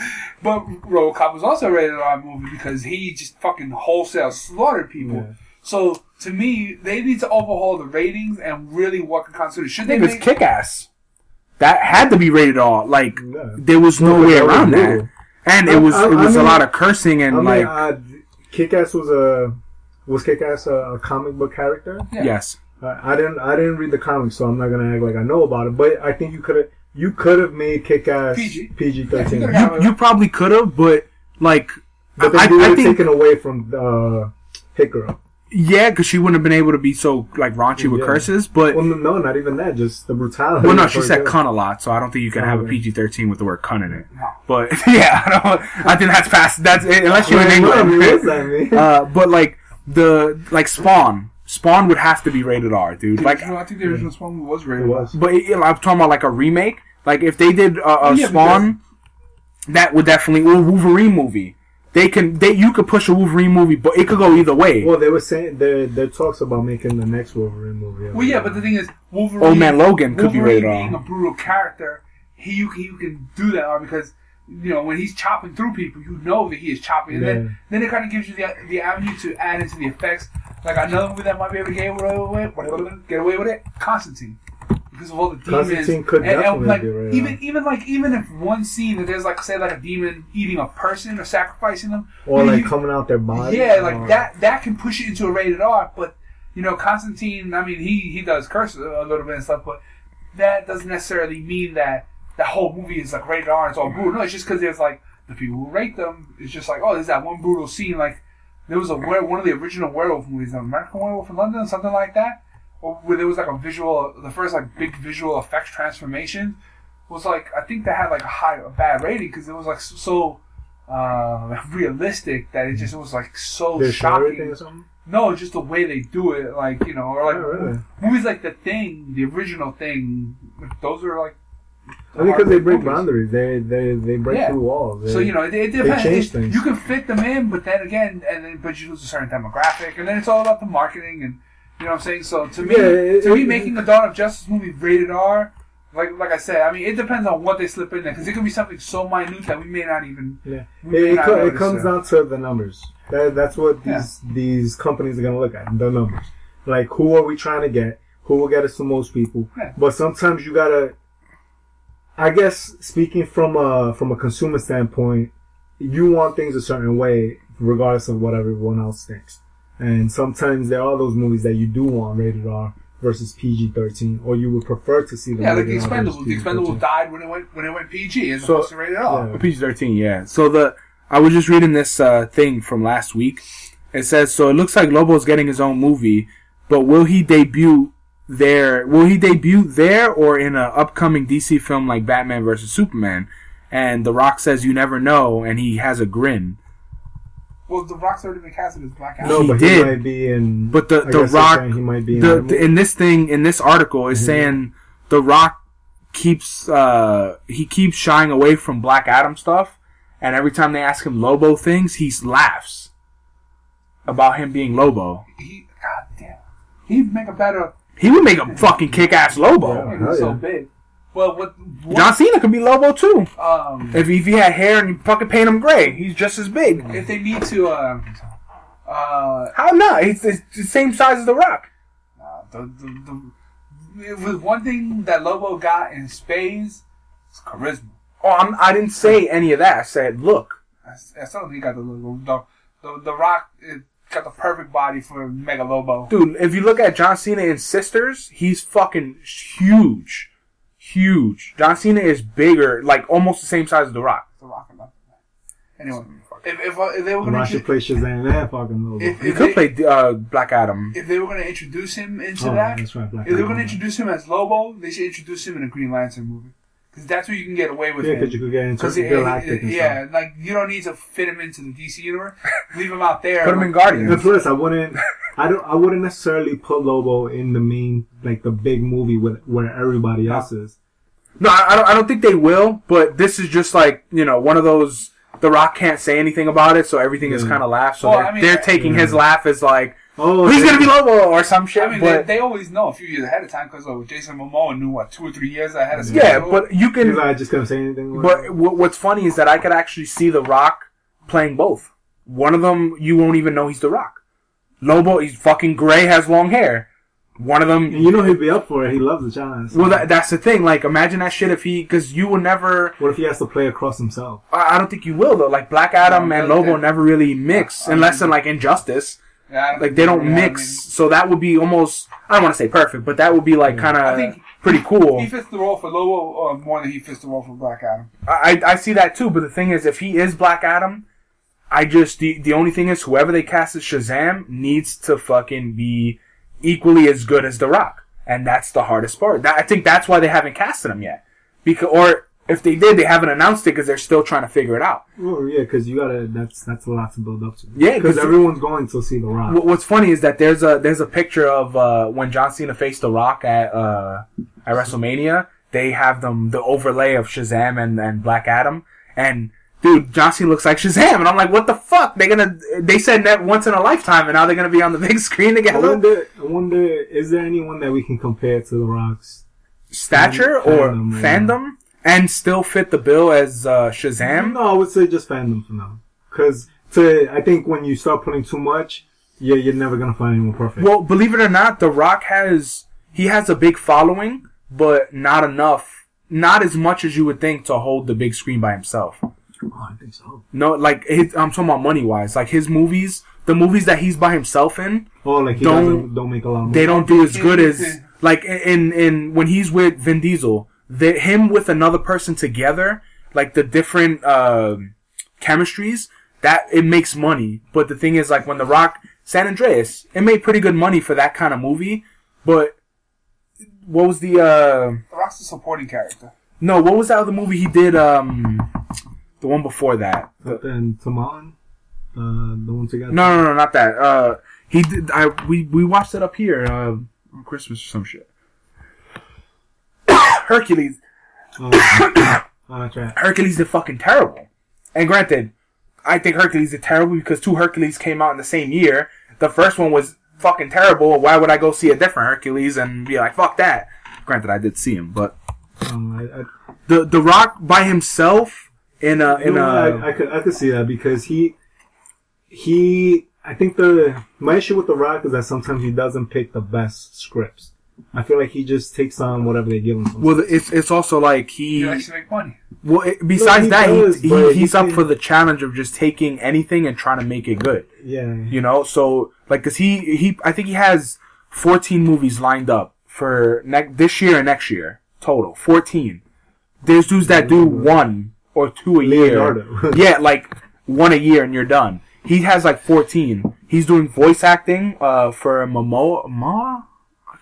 But RoboCop was also a rated R movie because he just fucking wholesale slaughtered people. Yeah. So to me, they need to overhaul the ratings and really work on continuity. Should they Niggas make kick ass. That had to be rated R. Like Yeah. there was no Well, way around that. brutal. And it was I- it was I a mean- lot of cursing and I mean, like uh, Kick-Ass was a was Kick-Ass a, a comic book character? Yeah. yes. Uh, I didn't I didn't read the comics, so I'm not gonna act like I know about it. But I think you could have you could have made Kick-Ass PG. PG thirteen. Yeah, you You you probably could have, but like but then I, you would I think taken away from uh, Hit Girl. yeah, because she wouldn't have been able to be so like raunchy with curses. But Well, no, no, not even that. Just the brutality. well, no, she said her. cunt a lot, so I don't think you can have a PG thirteen with the word cunt in it. No. But *laughs* yeah, I don't. I think that's past. That's unless you're in Well, I mean, England. what's that *laughs* mean? uh, but like the like Spawn, Spawn would have to be rated R, dude. Like, Like, I think the original Spawn movie was rated R. was. but it, I'm talking about like a remake. Like if they did a, a Yeah, Spawn, that would definitely or a Wolverine movie. They can they you could push a Wolverine movie, but it could go either way. Well, they were saying there there talks about making the next Wolverine movie. Well, yeah, but the thing is, Wolverine. Old Man Logan could be Wolverine rated being R. a brutal character, he you can, you can do that R because you know when he's chopping through people, you know that he is chopping, and Yeah. then then it kind of gives you the the avenue to add into the effects. Like another movie that might be able to get away with get away with it, Constantine. Because of all the demons, Constantine could and, and, like rated even even like even if one scene that there's like say like a demon eating a person or sacrificing them, or you- like you- coming out their body. yeah, like or- that. That can push it into a rated R. But you know, Constantine. I mean, he he does curse a little bit and stuff, but that doesn't necessarily mean that the whole movie is like rated R. It's all brutal. No, it's just because there's like the people who rate them It's just like, oh, there's that one brutal scene. Like there was a one of the original werewolf movies, the American Werewolf in London, something like that, where there was like a visual, the first like big visual effects transformation was like I think that had like a high, a bad rating because it was like so uh, *laughs* realistic that it just was like so everything shocking. or something. No, just the way they do it, like you know, or like Oh, really? movies like The Thing, the original Thing. Those are like. I think because they break boundaries, they they they break Yeah. through walls. They, So you know, it, it depends. change It- things. You can fit them in, but then again, and then but you lose a certain demographic, and then it's all about the marketing, and you know what I'm saying. So to me, Yeah, it- to me, it- making a Dawn of Justice movie rated R, like like I said, I mean, it depends on what they slip in there, because it can be something so minute that we may not even. yeah, it, co- it comes down to the numbers. That, that's what these these companies are gonna look at the numbers. Like who are we trying to get? Who will get us the most people? Yeah. But sometimes you gotta. I guess speaking from a from a consumer standpoint, you want things a certain way, regardless of what everyone else thinks. And sometimes there are those movies that you do want rated R versus PG thirteen, or you would prefer to see them. Yeah, like the rated Expendables. The Expendables died when it went when it went PG as So- opposed to rated R. Yeah. PG thirteen, yeah. So the I was just reading this uh, thing from last week. It says so. It looks like Lobo's getting his own movie, but will he debut there? Will he debut there or in an upcoming DC film like Batman versus Superman? And The Rock says you never know, and he has a grin. Well, The Rock's already been casted as Black Adam. No, He but did. he might be in. But the I The Rock, he might be in. the, the- in this thing in this article is Mhm. saying The Rock keeps uh he keeps shying away from Black Adam stuff, and every time they ask him Lobo things, he laughs about him being Lobo. He, God damn, he'd make a better. He would make a fucking kick ass Lobo. Yeah. He's so yeah. big. Well, what? what John Cena could be Lobo too. um, If he, if he had hair and you fucking paint him gray, he's just as big. if they need to, uh, uh, How not? He's, he's the same size as The Rock. uh, the, the, the, it was one thing that Lobo got in spades. It's charisma. Oh, I'm, I didn't say any of that. I said, look. I, I still think he got the Lobo. The, the, the Rock it got the perfect body for Mega Lobo. Dude, if you look at John Cena in Sisters, he's fucking huge. Huge. John Cena is bigger, like almost the same size as The Rock. The Rock enough. Anyway, if, if, uh, if they were I going should to play Shazam and fucking Lobo. If- He could play uh, Black Adam. if they were going to introduce him into oh, that, that's right. Black if they were going to introduce him as Lobo, they should introduce him in a Green Lantern movie because that's where you can get away with Yeah, because you could get into Because it- galactic it- and yeah, stuff. like you don't need to fit him into the DC universe. Leave him out there. Put him in And Guardians. plus, I wouldn't, I don't, I wouldn't necessarily put Lobo in the main, like the big movie with where everybody else is. No, I I don't, I don't think they will, but this is just like, you know, one of those. The Rock can't say anything about it, so everything is kind of laugh. So Well, they're, I mean, they're taking yeah. his laugh as like, Oh, he's gonna be Lobo or some shit. I mean, but they, they always know a few years ahead of time because uh, Jason Momoa knew what two or three years ahead of time. yeah, but you He's can. like, just gonna say anything. But wh- what's funny is that I could actually see The Rock playing both. One of them, you won't even know he's The Rock. Lobo, he's fucking gray, has long hair. One of them, and you know he'd be up for it. He loves the challenge. well, that, that's the thing. Like, imagine that shit if he, because you will never. what if he has to play across himself? I I don't think you will though. Like Black Adam No, and Lobo they- never really mix, I unless mean- in like Injustice. Yeah, Like they don't yeah, I mix, so that would be almost. I don't want to say perfect, but that would be like kind of pretty cool. he fits the role for Lobo uh, more than he fits the role for Black Adam. I I see that too, but the thing is, if he is Black Adam, I just the the only thing is whoever they cast as Shazam needs to fucking be equally as good as The Rock, and that's the hardest part. That, I think that's why they haven't casted him yet, because or if they did, they haven't announced it because they're still trying to figure it out. Well, yeah, because you gotta. That's that's a lot to build up to. Yeah, because everyone's going to see the Rock. What's funny is that there's a there's a picture of uh, when John Cena faced The Rock at uh, at WrestleMania. They have them the overlay of Shazam and, and Black Adam, and dude, John Cena looks like Shazam, and I'm like, what the fuck? They're gonna they said that once in a lifetime, and now they're gonna be on the *laughs* big screen I together. wonder. I wonder. Is there anyone that we can compare to the Rock's? Stature or Fandom, yeah. fandom, and still fit the bill as uh, Shazam. No, I would say just fandom for now. Because I think when you start putting too much, yeah, you're never gonna find anyone perfect. Well, believe it or not, The Rock has he has a big following, but not enough, not as much as you would think to hold the big screen by himself. oh, I think so. No, like his, I'm talking about money wise. Like his movies, the movies that he's by himself in, Oh, like he Don't- doesn't don't make a lot of money. they don't do as good as like in in when he's with Vin Diesel. The, him with another person together, like the different uh, chemistries, that it makes money. But the thing is, like when The Rock, San Andreas, it made pretty good money for that kind of movie. But what was the uh The Rock's a supporting character. no? What was that other movie he did? Um, the one before that. But then Taman, uh, the one together. No, no, no, not that. Uh, he did. I we we watched it up here uh, on Christmas or some shit. Hercules. Oh, oh. *coughs* Hercules did fucking terrible. And granted, I think Hercules did terrible because two Hercules came out in the same year. The first one was fucking terrible. Why would I go see a different Hercules and be like, fuck that? Granted, I did see him, but Um, I, I, the The Rock by himself in a in know, a I, I could I could see that because he he I think the my issue with the Rock is that sometimes he doesn't pick the best scripts. I feel like he just takes on whatever they give him. sometimes. well, it's it's also like he He likes to make money. well it, besides he that does, he, he he's he up for the challenge of just taking anything and trying to make it good. yeah, You know, so like, cause he he I think he has 14 movies lined up for ne- this year and next year total. 14. There's dudes that do one or two a Leonardo. year. *laughs* yeah, like one a year and you're done. He has like 14. He's doing voice acting uh for Momo Ma.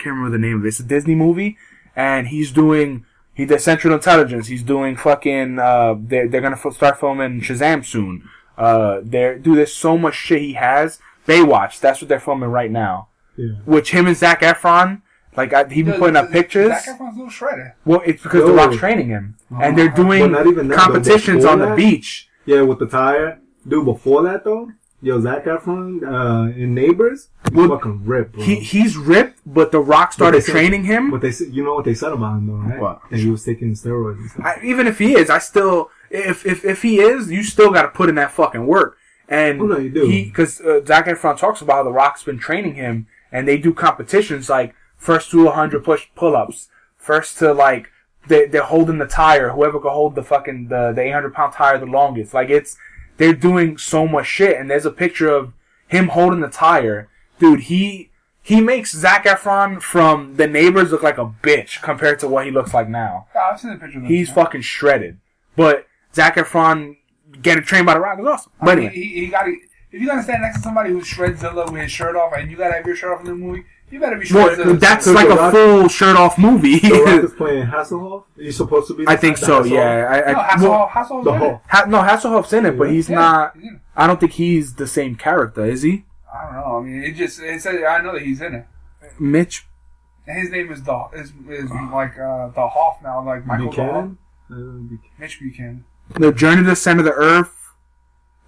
I can't remember the name of it. It's a Disney movie, and he's doing. He does Central Intelligence. He's doing fucking. Uh, they're they're gonna f- start filming Shazam soon. Uh, there, dude. There's so much shit he has. Baywatch. That's what they're filming right now. yeah. Which him and Zac Efron. Like I, he been Dude, putting up pictures. Zac pictures. Efron's a little shredded. Well, it's because Yo. The Rock's training him, and they're But doing not even that, competitions on the that- beach. Yeah, with the tire. Dude, before that though, yo, Zac Efron uh, in Neighbors, he's Well, fucking ripped, bro. He he's ripped, but The Rock started said- training him. But they said, you know what they said about him though, right? What? That he was taking steroids and stuff. I, even if he is, I still if if if he is, you still got to put in that fucking work. And Oh, no, you do. because uh, Zac Efron talks about how The Rock's been training him, and they do competitions like first to 100 push pull ups, first to like they they're holding the tire, whoever can hold the fucking the the 800 pound tire the longest. Like it's they're doing so much shit, and there's a picture of him holding the tire, dude. He he makes Zac Efron from The Neighbors look like a bitch compared to what he looks like now. Yeah, I've seen the picture of him. He's fucking shredded. But Zac Efron getting trained by The Rock is awesome. I But mean, anyway, he, he got. If you gotta stand next to somebody who shreds Zilla with his shirt off, and you gotta have your shirt off in the movie, you better be well, that's like a full shirt off movie. The Rock is *laughs* playing Hasselhoff. He's supposed to be. I think so. Hasselhoff? Yeah. I, I, no, well, Hasselhoff, Hasselhoff's The in it. Ha, no, Hasselhoff's in it, but he's Yeah, not. he's. I don't think he's the same character, is he? I don't know. I mean, it just it says I know that he's in it. Mitch his name is the is, is like uh, the Hoff now, like Michael Buchanan. Uh, Hoff. Mitch Buchanan. the Journey to the Center of the Earth.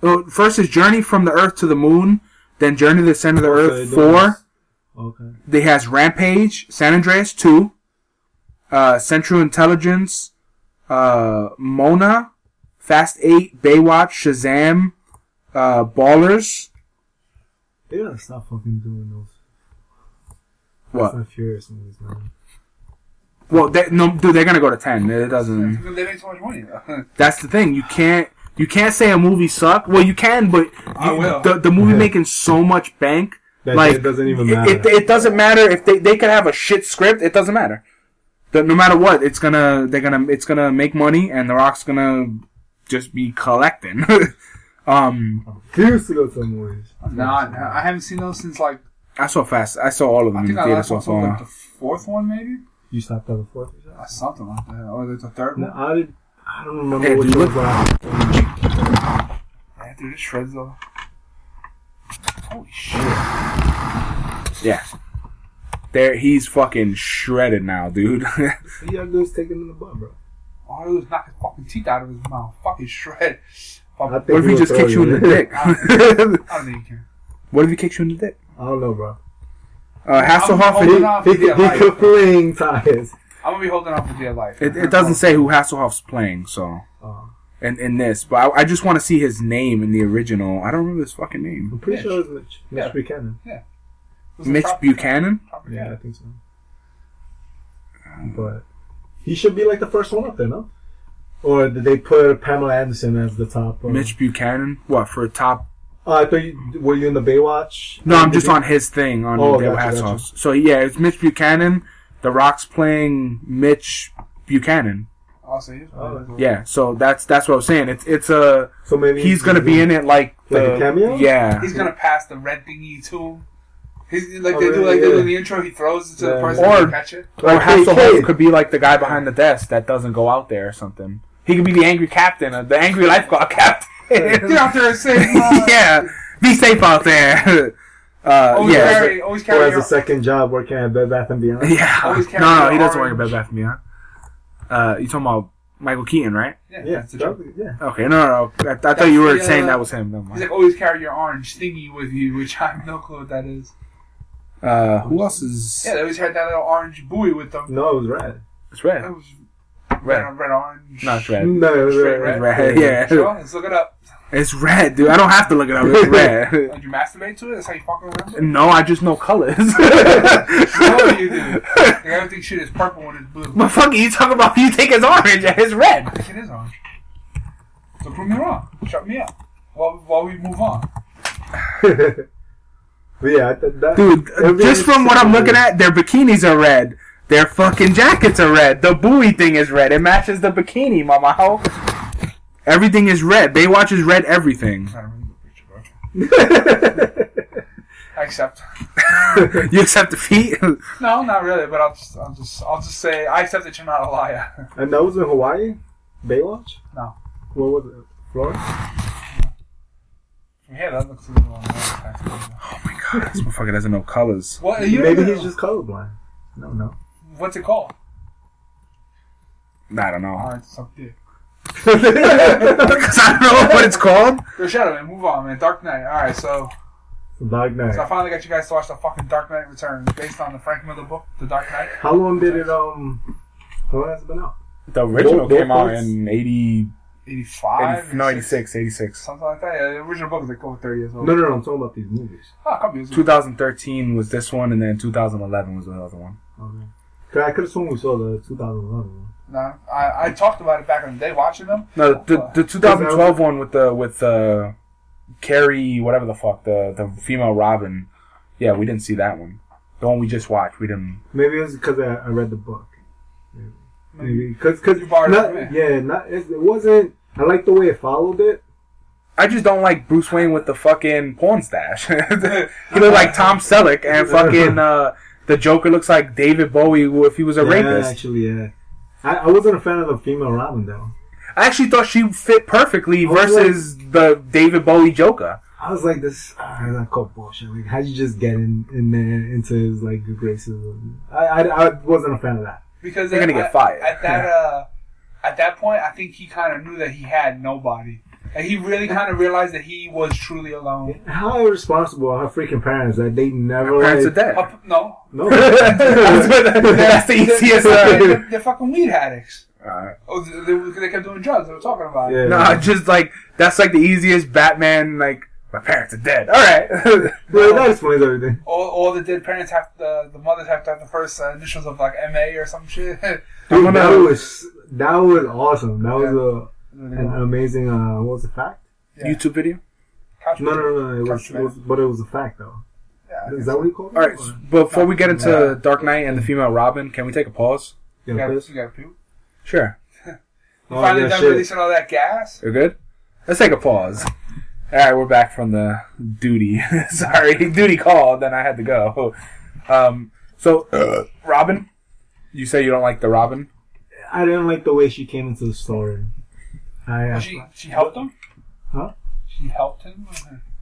Oh, first is Journey from the Earth to the Moon, then Journey to the Center of the Earth those- four. Okay. They has Rampage, San Andreas two, uh, Central Intelligence, uh, Moana, Fast Eight, Baywatch, Shazam, uh, Ballers. They gotta stop fucking doing those. What? Fast and Furious movies, man. Well, they, no, dude, they're gonna go to ten. It doesn't. They make so much money. *laughs* That's the thing. You can't. You can't say a movie sucked. Well, you can, but I will. the the movie Yeah. making so much bank. That like it doesn't even matter. It, it, doesn't matter if they they could have a shit script. It doesn't matter. The, no matter what, it's gonna they're gonna it's gonna make money, and The Rock's gonna just be collecting. *laughs* um, Refuse to go to the movies. Nah, nah, I haven't seen those since like I saw fast. I saw all of them I in think the I theater last so one saw like the fourth one maybe. You stopped at the fourth. you said? Uh, something like that, or the third No, one. I did. I don't remember Hey, which dude, one. look- but- Yeah, dude, it shreds though. Holy shit! Yeah, there he's fucking shredded now, dude. All you gotta do is take it in the butt, bro. All I do is knock his fucking teeth out of his mouth. Fucking shred. I Fuck, think what if he just kicks you in the dick? *laughs* I don't think he can. what if he kicks you in the dick? I don't know, bro. Uh, Hasselhoff. And- He, he, he could fling ties. I'm gonna be holding on for dear life. It, it doesn't say who Hasselhoff's playing, so Oh, in in this, but I, I just want to see his name in the original. I don't remember his fucking name. I'm pretty Mitch. sure it's Mitch. Mitch Yeah. Buchanan. Was it Mitch Trop- Buchanan. Trop- Yeah, I think so. But he should be like the first one up there, no? Or did they put Pamela Anderson as the top? Uh, Mitch Buchanan. What for top? Oh, I thought you were you in the Baywatch? No, I'm Did just you- on his thing on Oh, David gotcha, gotcha. So yeah, it's Mitch Buchanan. The Rock's playing Mitch Buchanan. Oh, I'll say it. Yeah, so that's that's what I was saying. It's it's a So maybe he's gonna be in it like Like a cameo? Yeah, He's gonna pass the red thingy to him. He's like Oh, they do, really? like they do in the intro. He throws it to the person Or- to catch it. or Like, hey, Hasselhoff kid. could be like the guy behind the desk that doesn't go out there or something. He could be the angry captain, uh, the angry lifeguard *laughs* captain. Get out there and say, *laughs* uh, yeah, be safe out there. *laughs* Uh, Always yeah, carry, always Or carry has your, a second job working at Bed Bath and Beyond. yeah. Always carry No, no, he doesn't work at Bed Bath and Beyond. Uh, you talking about Michael Keaton, right? Yeah, Yeah, that's the joke. that- yeah. Okay, no, no, no. I, I thought you were the, uh, saying that was him. Never He's like, always carry your orange thingy with you, which I have no clue what that is. Uh, who else is? Yeah, they always had that little orange buoy with them. No, it was red. It's red. It was red, Red. red, orange. No, it's red. No, it was Straight red. red? Red, yeah. Sure, let's look it up. It's red, dude. I don't have to look it up. It's *laughs* red. Did you masturbate to it? That's how you fucking remember? no, I just know colors. *laughs* no, you do. Like, everything shit is purple when it's blue. But fuck, you talk about you think it's orange and it's red. I think it is orange. So prove me wrong. Shut me up. While, while we move on. *laughs* But yeah, I th- that, Dude, just from what I'm looking at, their bikinis are red. Their fucking jackets are red. The buoy thing is red. It matches the bikini, mama. How? Everything is red. Baywatch is red everything. Not a really good picture, bro. *laughs* I accept. *laughs* you accept defeat? *laughs* No, not really, but I'll just, I'll just, I'll just say I accept that you're not a liar. and that was in Hawaii? Baywatch? No. What was it? Florida? From here, that looks a little unreal. oh my god, this motherfucker doesn't know colors. What? You Maybe don't he's just colorblind. No, no. What's it called? I don't know. Alright, suck dick. Because I don't know what it's called. Yo, shut up, man. Move on, man. Dark Knight. Alright, so, Dark Knight. so I finally got you guys to watch the fucking Dark Knight Returns based on the Frank Miller book, The Dark Knight. How long did it, um, how long has it been out? The original Both- came out books? in 80, 85? 80 no, 86, 86. Something like that. Yeah, the original book is like over 30 years old. No, no, no, I'm talking about these movies. Oh, a couple years ago. 2013 was this one, and then 2011 was the other one. Okay. 'Cause I could have sworn we saw the 2011 one. No, I, I talked about it back in the day watching them. No, the, the 2012 one with the with uh, Carrie, whatever the fuck, the the female Robin. Yeah, we didn't see that one. The one we just watched, we didn't. Maybe it was because I, I read the book. Maybe. Maybe because cause You borrowed it not, from me. yeah, not it, it wasn't. I like the way it followed it. I just don't like Bruce Wayne with the fucking porn stash. *laughs* he looked like Tom Selleck, and fucking uh, the Joker looks like David Bowie if he was a yeah, rapist. actually, yeah. I, I wasn't a fan of the female Robin though. I actually thought she fit perfectly I was versus the David Bowie Joker. I was like, this, ah, that called bullshit. Like, how'd you just get in, in there into his like good graces? I, I, I wasn't a fan of that. Because they're gonna get fired. At that, uh, at that point, I think he kind of knew that he had nobody. And he really kind of realized that he was truly alone. How irresponsible are her freaking parents that they never Parents are dead. Up, no, No, *laughs* That's the *laughs* easiest. They're, *laughs* Uh, they're, they're fucking weed addicts. Alright. Oh, they, they, they kept doing drugs. They were talking about it. Yeah. No, just like that's like the easiest Batman. Like my parents are dead. All right. well, that explains everything. All, all the dead parents have the the mothers have to have the first uh, initials of like M A or some shit. Dude, that gonna- was that was awesome. That was a Couch an amazing. Uh, what was the fact? Yeah. YouTube video. No, no, no, no. It was, it was, but it was a fact though. Yeah, Is that what you call it? All right. Or- Before we get into Yeah. Dark Knight and the female Robin, can we take a pause? Yeah, You got, *laughs* you got puke. Sure. You Oh, finally yeah, done shit. releasing all that gas. You're good. Let's take a pause. All right, we're back from the duty. *laughs* Sorry, duty called, then I had to go. Um, so Robin, you say you don't like the Robin? I didn't like the way she came into the story. I, Well, she she helped him. Huh? She helped him.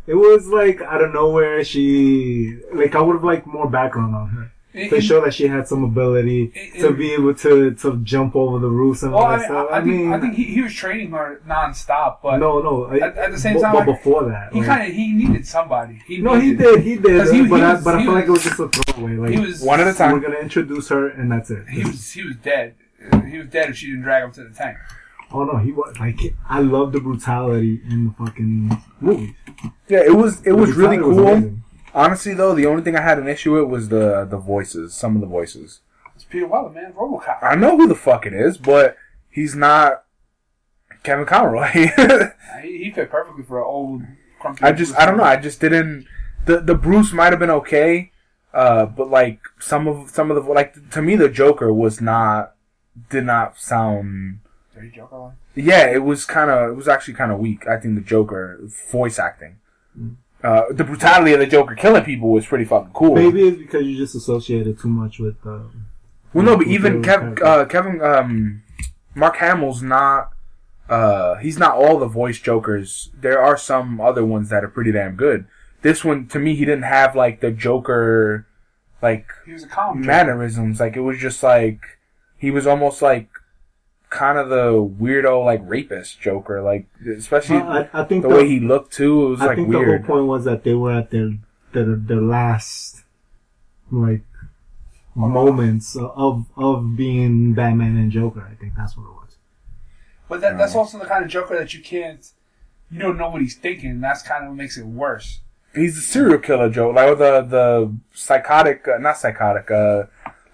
it was like out of nowhere. She like I would have liked more background on her It- to it- show that she had some ability it- to it- be able to to jump over the roofs and Well, all that mean, stuff. I, I think I think he, he was training her nonstop, but no, no. At- at the same but, time, but I- before that, he like- kind of he needed somebody. He no, he did, he did. he- but he I, was- but I he feel like it was was- just a throwaway. Like He was One at a time. we're gonna introduce her and that's it. he was he was dead. He was dead if she didn't drag him to the tank. Oh no, he was like I love the brutality in the fucking movies. Yeah, it was. It The was really cool. amazing. Honestly, though, the only thing I had an issue with was the the voices. Some of the voices. It's Peter Weller, man, RoboCop. I know who the fuck it is, but he's not Kevin Conroy. *laughs* He, he fit perfectly for an old. Crumpy I just, I don't know. I just didn't. The the Bruce might have been okay, uh, but like some of some of the like to me, the Joker was not did not sound every Joker line. Yeah, it was kind of. It was actually kind of weak. I think the Joker voice acting, uh, the brutality of the Joker killing people was pretty fucking cool. Maybe it's because you just associated too much with. Um, Well, no, but even the Kev, uh, Kevin, um, Mark Hamill's not. Uh, he's not all the voice Jokers. There are some other ones that are pretty damn good. This one, to me, he didn't have like the Joker, like He was a calm Joker. mannerisms. Like it was just like he was almost like kind of the weirdo, like rapist Joker. Like especially I, I think the the, way he looked too. It was I like think weird. the whole point was that they were at their their, their last like moments of of being Batman and Joker. I think that's what it was. But that, that's also the kind of Joker that you can't, you don't know what he's thinking. That's kind of what makes it worse. he's a serial killer Joe, like the the psychotic, uh, not psychotic, uh,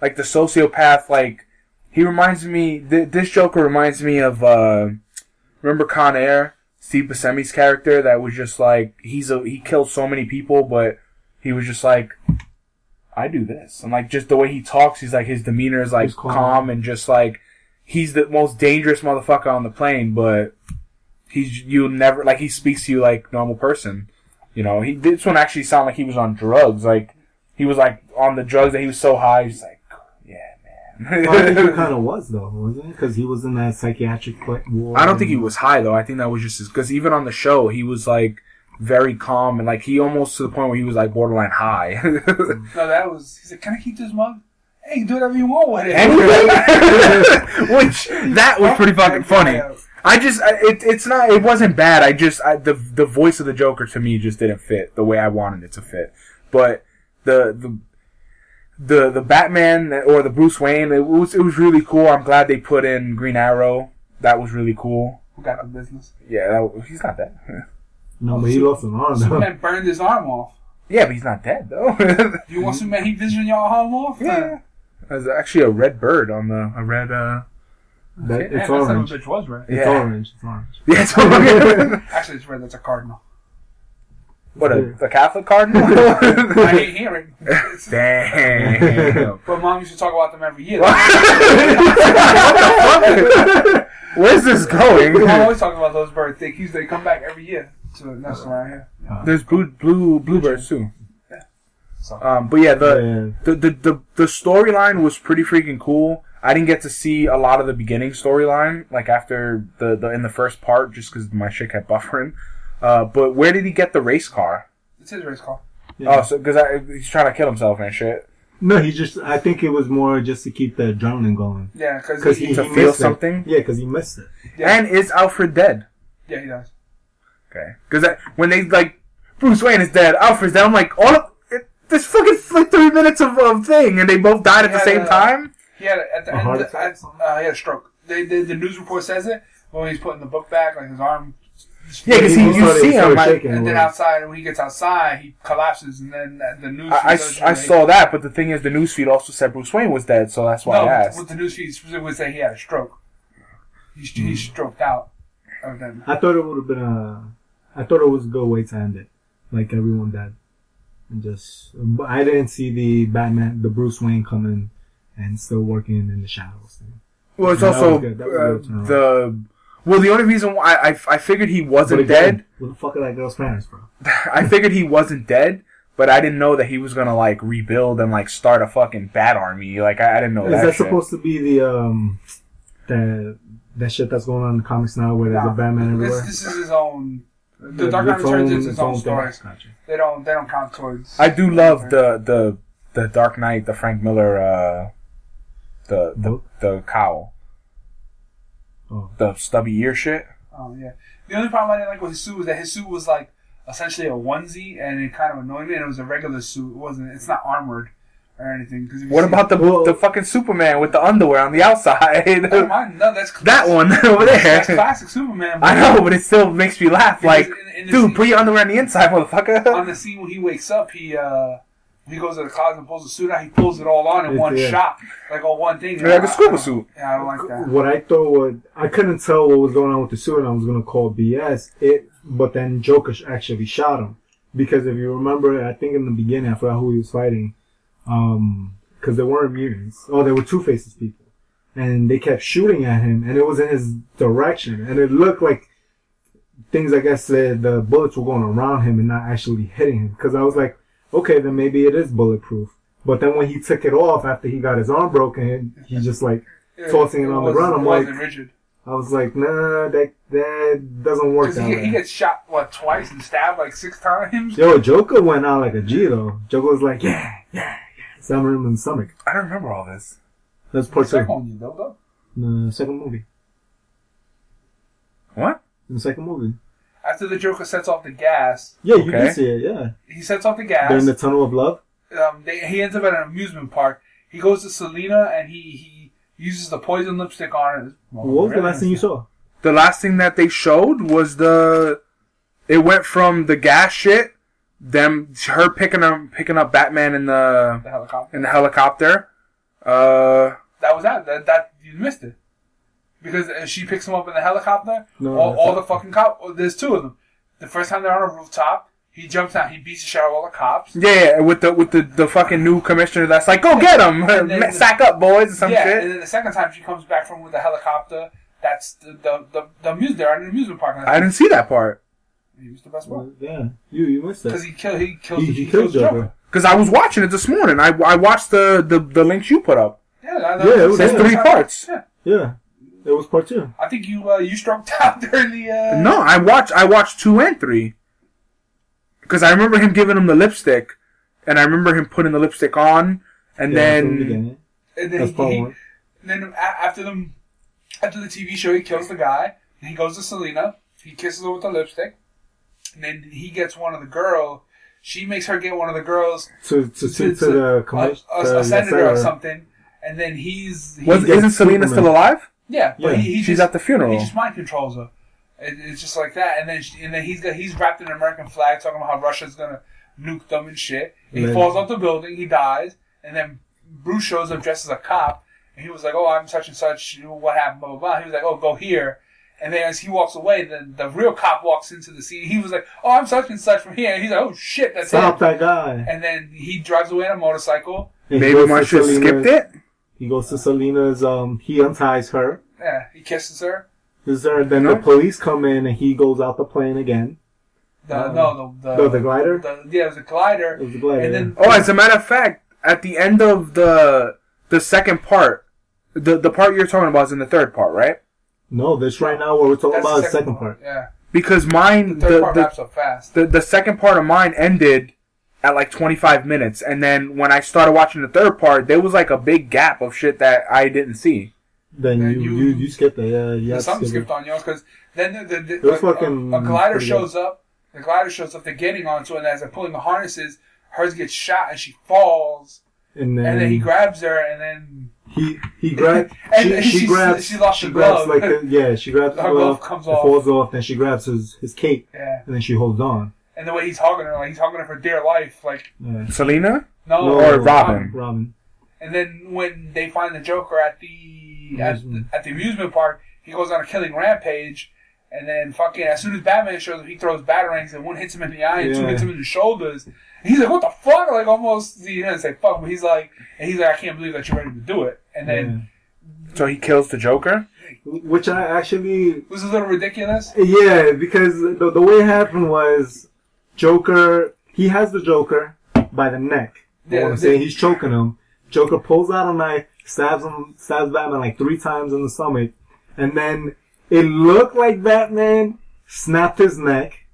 like the sociopath. Like he reminds me. Th- this Joker reminds me of. uh Remember Con Air, Steve Buscemi's character that was just like he's a he killed so many people, but he was just like. I do this, and like just the way he talks, he's like his demeanor is like calm. calm and just like he's the most dangerous motherfucker on the plane, but he's you never like he speaks to you like normal person. You know, he this one actually sounded like he was on drugs. Like he was like on the drugs that he was so high. He's like. Well, I think he kind of was though, wasn't it? Because he was in that psychiatric ward. I don't think he was high though. I think that was just his because even on the show he was like very calm and like he almost to the point where he was like borderline high. *laughs* No, that was. He said, "Can I keep this mug?" Hey, do whatever you want with it. *laughs* *laughs* Which that was pretty fucking funny. I just I, it, it's not it wasn't bad. I just I, the the voice of the Joker to me just didn't fit the way I wanted it to fit. But the the the the Batman or the Bruce Wayne it was it was really cool. I'm glad they put in Green Arrow. That was really cool. Who got the business? Yeah, that, was- he's not dead. *laughs* No, but he lost an arm though. Superman burned his arm off. yeah, but he's not dead though. *laughs* You want Superman Heat Vision your arm off? yeah, there's actually a red bird on the a red. uh That, Yeah, it's that son of a orange. bitch was red. It's Yeah. orange. It's orange. *laughs* Yeah, it's all- Actually, it's red. That's a cardinal. What a the Catholic cardinal. *laughs* I hate *laughs* hearing. Damn. But mom used to talk about them every year. *laughs* Where's this going? Mom always talks about those bird things. They come back every year to nest around here. There's blue blue bluebirds too. So Um, but yeah, the Yeah. the the the, the storyline was pretty freaking cool. I didn't get to see a lot of the beginning storyline, like after the, the in the first part, just because my shit kept buffering. Uh, but where did he get the race car? it's his race car. Yeah. Oh, so because he's trying to kill himself and shit. No, he just. I think it was more just to keep the adrenaline going. Yeah, because Because he, he, To he feel missed it. something? Yeah, because he missed it. Yeah. And is Alfred dead? yeah he does. Okay, because when they like Bruce Wayne is dead, Alfred's dead. I'm like, all of it, this fucking like three minutes of, of thing, and they both died at the same uh, time. He had a, at the A end. heart Of, the- at, uh, he had a stroke. They, they, the news report says it when he's putting the book back, like his arm. Yeah, 'cause he- you see him, started like- And then outside, when he gets outside, he collapses, and then the news. I, I, I saw that, but the thing is, the newsfeed also said Bruce Wayne was dead, so that's why No, I asked. what the news feed specifically would say he had a stroke. He's Hmm. he stroked out. Of them. I thought it would have been a. I thought it was a good way to end it, like everyone dead, and just. But I didn't see the Batman, the Bruce Wayne coming and still working in the shadows thing. Well, it's That also was good. That was uh, good turnaround. the. Well, the only reason why I, I figured he wasn't again, dead, What the fuck are that girl's parents, bro? *laughs* I figured he wasn't dead, but I didn't know that he was gonna like rebuild and like start a fucking bat army. Like I, I didn't know Is that. that shit. supposed to be the um, the that shit that's going on in the comics now, where there's No, a Batman This, everywhere? this is his own. The Yeah, Dark Knight its Returns is his its own thing. story. Gotcha. They don't they don't count towards. I do love the the the Dark Knight, the Frank Miller, uh, the the the cowl, Oh. the stubby ear shit. Oh yeah. The only problem I didn't like with his suit was that his suit was like essentially a onesie, and it kind of annoyed me. And it was a regular suit. It wasn't. It's not armored or anything. Because What about the Well- the fucking Superman with the underwear on the outside? *laughs* Oh, mine, no, that's *laughs* that one *laughs* over there. That's classic Superman. I know, but it still makes me laugh. Like, in- in dude, scene- put your underwear on the inside, motherfucker. on the scene when he wakes up, he uh he goes to the closet and pulls the suit out. He pulls it all on in It's- one yeah. shot, like all one thing. Like a I- scuba suit. Yeah, I don't like that. What I thought was I couldn't tell what was going on with the suit, and I was gonna call BS. It, but then Joker actually shot him because if you remember, I think in the beginning I forgot who he was fighting, um, because they weren't mutants. Oh, they were Two Faces people, and they kept shooting at him, and it was in his direction, and it looked like things. I guess said the bullets were going around him and not actually hitting him. Because I was like, okay, then maybe it is bulletproof. But then when he took it off after he got his arm broken, he just like tossing it on the ground. I'm it like, rigid. I was like, nah, that that doesn't work that he, way. he gets shot what twice and stabbed like six times. Yo, Joker went out like a G though. Joker was like, yeah, yeah, yeah. Him in the stomach. I don't remember all this. That's part Second two. one, you the second movie. What? In the second movie. After the Joker sets off the gas, Yeah, you Okay. did see it. Yeah, he sets off the gas. they're in the tunnel of love. um, they, he ends up at an amusement park. He goes to Selina and he, he uses the poison lipstick on her. Well, what was the last thing you saw? The last thing that they showed was the. It went from the gas shit, them her picking up picking up Batman in the The helicopter. in the helicopter. Uh, That was that. That, that you missed it. Because uh, she picks him up in the helicopter. No, all, all the fucking cops. Oh, there's two of them. The first time they're on a rooftop, he jumps out. He beats the shit out of all the cops. yeah, yeah, with the with the, the fucking new commissioner that's like, go get him, And then- *laughs* sack up, boys, or some yeah, shit. and then the second time she comes back from with the helicopter. That's the the the, the amusement. They're at an amusement park. And I didn't see that part He was the best one Yeah, you you missed because it. he killed. He kills. He, he he killed Joker. Joker. because I was watching it this morning. I, I watched the, the the links you put up. Yeah, that, Yeah, it was- There's Yeah. three parts. Yeah, Yeah, it was part two. I think you uh, you stroked *laughs* out during the. Uh, No, I watched I watched two and three because I remember him giving him the lipstick, and I remember him putting the lipstick on, and Yeah, from the then. And then That's part he, one. then after them, after the TV show, he kills the guy. And he goes to Selina. He kisses her with the lipstick. And then he gets one of the girl. She makes her get one of the girls, To to to, to- to the a, commission. a, a senator or something. And then he's he, was isn't Selina Superman. still alive? Yeah, but Yeah. he, he She's just, at the funeral. He just mind controls her. It, it's just like that. And then she, and then he's got he's wrapped in an American flag, talking about how Russia's gonna nuke them and shit. And he Right. falls off the building. He dies. And then Bruce shows up dressed as a cop. And he was like, "Oh, I'm such and such. What happened? Blah blah blah." He was like, "Oh, go here." And then as he walks away, then the real cop walks into the scene. He was like, "Oh, I'm such and such from here." And he's like, "Oh shit, that's Stop it." that guy. And then he drives away on a motorcycle. Maybe goes I to should have Selina's- skipped it. He goes to Selina's. Um, he unties her. Yeah, he kisses her. Is there, then No. the police come in and he goes out the plane again. The, Uh, no, the, the the- the glider? The, yeah, it was a glider. It was the glider, And then Oh, as a matter of fact, at the end of the the second part, the the part you're talking about is in the third part, right? No, this right now what we're talking That's about the is second part. Yeah, Because mine the third the part the, wraps up fast. the the second part of mine ended at like 25 minutes, and then when I started watching the third part, there was like a big gap of shit that I didn't see. Then Then you, you- you, you skipped it. Yeah, you The had to something skip skipped it. on yours because then the, the, the, It was a- a- fucking a, glider pretty shows up. The glider shows up. They're getting onto it, and as they're pulling the harnesses, hers gets shot and she falls. And then, And then he grabs her, and then he he grabbed *laughs* And- she, she, she- grabs she lost she the grabs glove. like the, yeah she grabs *laughs* the Her glove, glove comes off. falls off then she grabs his his cape yeah, and then she holds on. And the way he's hugging her, like he's hugging her for dear life, like Yeah. Selina? no, No, or Robin. Robin. And then when they find the Joker at the at, Amusement. at the amusement park, he goes on a killing rampage. And then fucking as soon as Batman shows up, he throws batarangs and one hits him in the eye and two hits him in the shoulders. And he's like, "What the fuck?" Like almost he didn't say fuck, but he's like, and he's like, "I can't believe that you're ready to do it." And then So he kills the Joker? Which I actually it was a little ridiculous. Yeah, because the, the way it happened was Joker, he has the Joker by the neck. You know Yeah, what I'm saying? He's choking him. Joker pulls out a knife, stabs him, stabs Batman like three times in the stomach, and then it looked like Batman snapped his neck,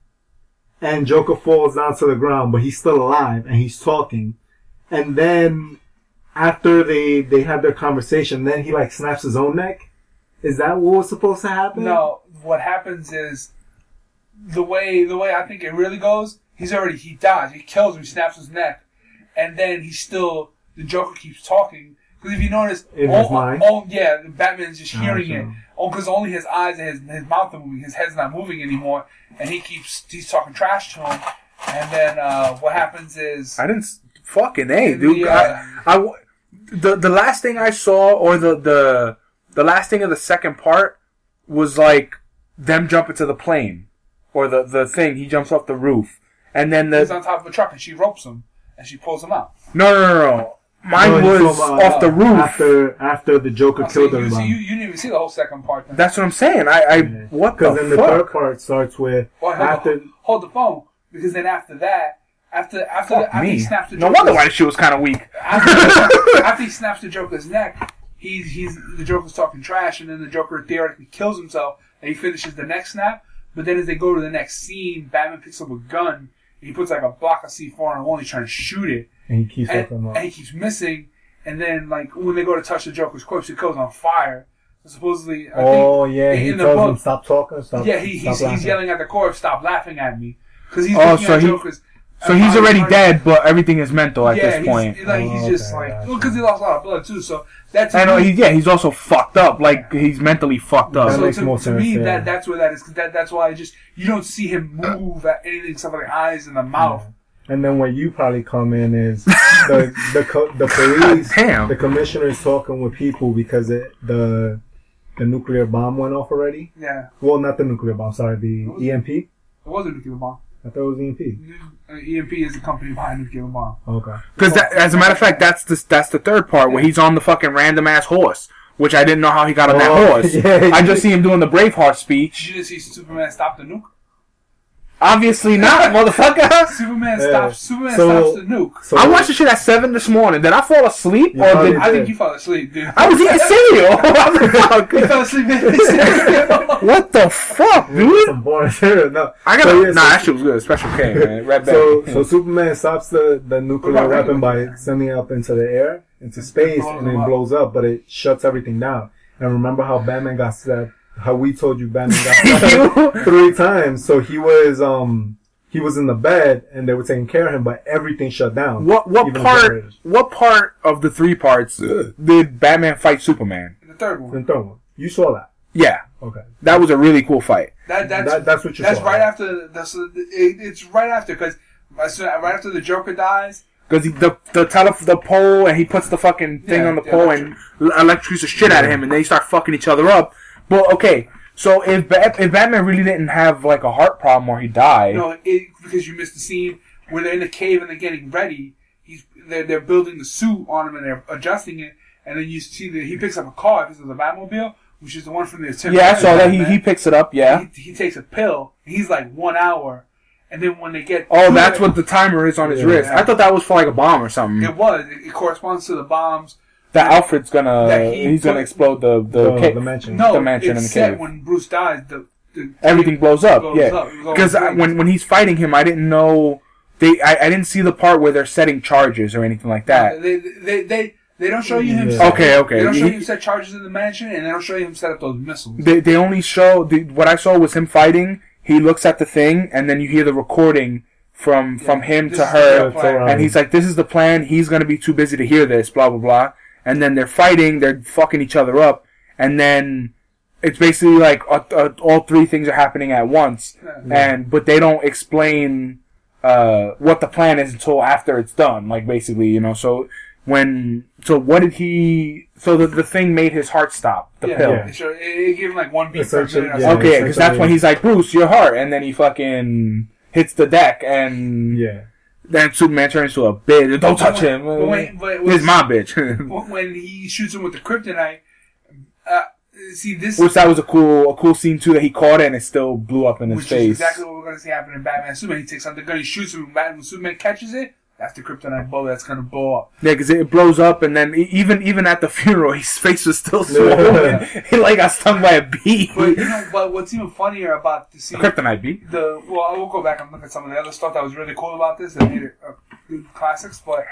and Joker falls down to the ground, but he's still alive and he's talking. And then after they they have their conversation, then he like snaps his own neck. Is that what was supposed to happen? No, what happens is the way the way I think it really goes. He's already he dies. He kills him. He snaps his neck, and then he's still the Joker keeps talking. Because if you notice, In all, his mind? all- yeah, Batman's just Oh, hearing it. Oh, because only his eyes and his, his mouth are moving. His head's not moving anymore, and he keeps he's talking trash to him. And then uh, what happens is I didn't fucking a dude. the, uh, I, I the the last thing I saw, or the the the last thing of the second part, was like them jumping to the plane, or the the thing. He jumps off the roof, and then the. he's on top of a truck, and she ropes him, and she pulls him out. no no no no. Mine No, he's was talking about, off the uh, roof. After after the Joker Oh, so killed you, so everybody. you, you didn't even see the whole second part. Then. That's what I'm saying. I, I what the Because then the fuck? third part starts with Well, hold, after. hold the phone because then after that, after after, Fuck the, after he me. snaps the No Joker's, wonder why the shit was kind of weak. after, after he snaps the Joker's neck, he's he's the Joker's talking trash, and then the Joker theoretically kills himself, and he finishes the next snap. But then as they go to the next scene, Batman picks up a gun. And he puts like a block of C4 on the wall. and He's trying to shoot it, And he keeps and, and he keeps missing. And then like when they go to touch the Joker's corpse, it goes on fire. Supposedly, I think, Oh yeah, in he the tells book- him stop talking, stop. yeah, he, stop he's, laughing." he's yelling at the corpse, "Stop laughing at me," because he's Oh, looking so at he- Joker's. So he's already dead, but everything is mental at yeah, this point. He's, like he's Oh, just okay, like gotcha. because he lost a lot of blood too. So that's I know. He, yeah, he's also fucked up. Like he's mentally fucked up. That so makes to, more to sense, me yeah. that that's where that is. 'cause that that's why I just you don't see him move at anything except for the eyes and the mouth. And then where you probably come in is *laughs* the the co- the police, Damn. the commissioner is talking with people because it, the the nuclear bomb went off already. Yeah, Well, not the nuclear bomb. Sorry, the What was it? EMP. it was a nuclear bomb. I thought it was EMP. Uh, EMP is the company behind nuclear bomb. Okay. Because as a matter of fact, that's the that's the third part where he's on the fucking random ass horse, which I didn't know how he got on that Oh, horse. *laughs* yeah. I just see him doing the Braveheart speech. Did you just see Superman stop the nuke? Obviously not, *laughs* motherfucker. Superman Yeah. stops. Superman So- stops the nuke. So I watched the shit at seven this morning. Did I fall asleep or probably did I I? think you fell asleep, dude. I was eating cereal. *laughs* *laughs* Oh, you fell asleep. man. what the fuck, dude? some boring shit. No. I gotta. So, yeah, nah, so- that shit was good. Special K, man. Red So, so Superman stops the, the nuclear weapon by sending it up into the air, into space, blows and them then up. blows up, but it shuts everything down. And remember how Batman got stabbed? How we told you Batman got *laughs* stabbed three times. So he was um he was in the bed, and they were taking care of him, but everything shut down. what what part? What part of the three parts did Batman fight Superman? the third one. The third one. You saw that? Yeah, Okay. that was a really cool fight. That that's That- that's what you That's saw, right right? after. That's it, it's right after because right after the Joker dies. Because the the tele the pole and he puts the fucking thing Yeah, on the the pole and electrocutes the shit out of him and they start fucking each other up. But okay, so if Bat- if Batman really didn't have like a heart problem or he died, No, it, because you missed the scene where they're in the cave and they're getting ready. He's they're, they're building the suit on him and they're adjusting it, and then you see that he picks up a car. This is a Batmobile, which is the one from the Tim yeah, I saw that he he picks it up. Yeah. he, he takes a pill. He's like one hour, and then when they get Oh, that's it- what the timer is on his Yeah. wrist. I thought that was for like a bomb or something. it was. It, it corresponds to the bombs. That Alfred's gonna That he he's gonna put- explode the the, The, ca- the mansion. No, The mansion it's in the set cave. when Bruce dies. The, the everything blows up. blows yeah, up. It was all because flames. when when he's fighting him, I didn't know they I, I didn't see the part where they're setting charges or anything like that. They, they, they, they don't show you him. Yeah. set- Okay, okay. They don't show He- you him set charges in the mansion, and they don't show you him set up those missiles. They they only show the, what I saw was him fighting. He looks at the thing, and then you hear the recording from from him This to is her, real plan. and he's like, "This is the plan." He's gonna be too busy to hear this, blah blah blah. And then they're fighting, they're fucking each other up, and then it's basically like uh, uh, all three things are happening at once, and but they don't explain uh, what the plan is until after it's done. Like basically, you know. So when so what did he? So the the thing made his heart stop. The yeah, pill. yeah. Sure, it, it gave him like one beat per Essentially, minute. yeah. Okay, because that's when he's like, Bruce, your heart, and then he fucking hits the deck, and Yeah. Then Superman turns to a bitch. Don't touch him. But when, but my bitch. *laughs* when, when he shoots him with the kryptonite, uh, see this, Which that was a cool, a cool scene too. That he caught it and it still blew up in his face. exactly what we're going to see happen in Batman. Superman, he takes out the gun, he shoots him, and Batman, Superman catches it, that's the kryptonite bullet that's going to blow up. Yeah, because it blows up, and then e- even even at the *laughs* funeral, his face was still swollen. *laughs* he like got stung by a bee. But you know, but what's even funnier about the a scene, kryptonite bee. the well, I will go back and look at some of the other stuff that was really cool about this that made it uh, good classics, but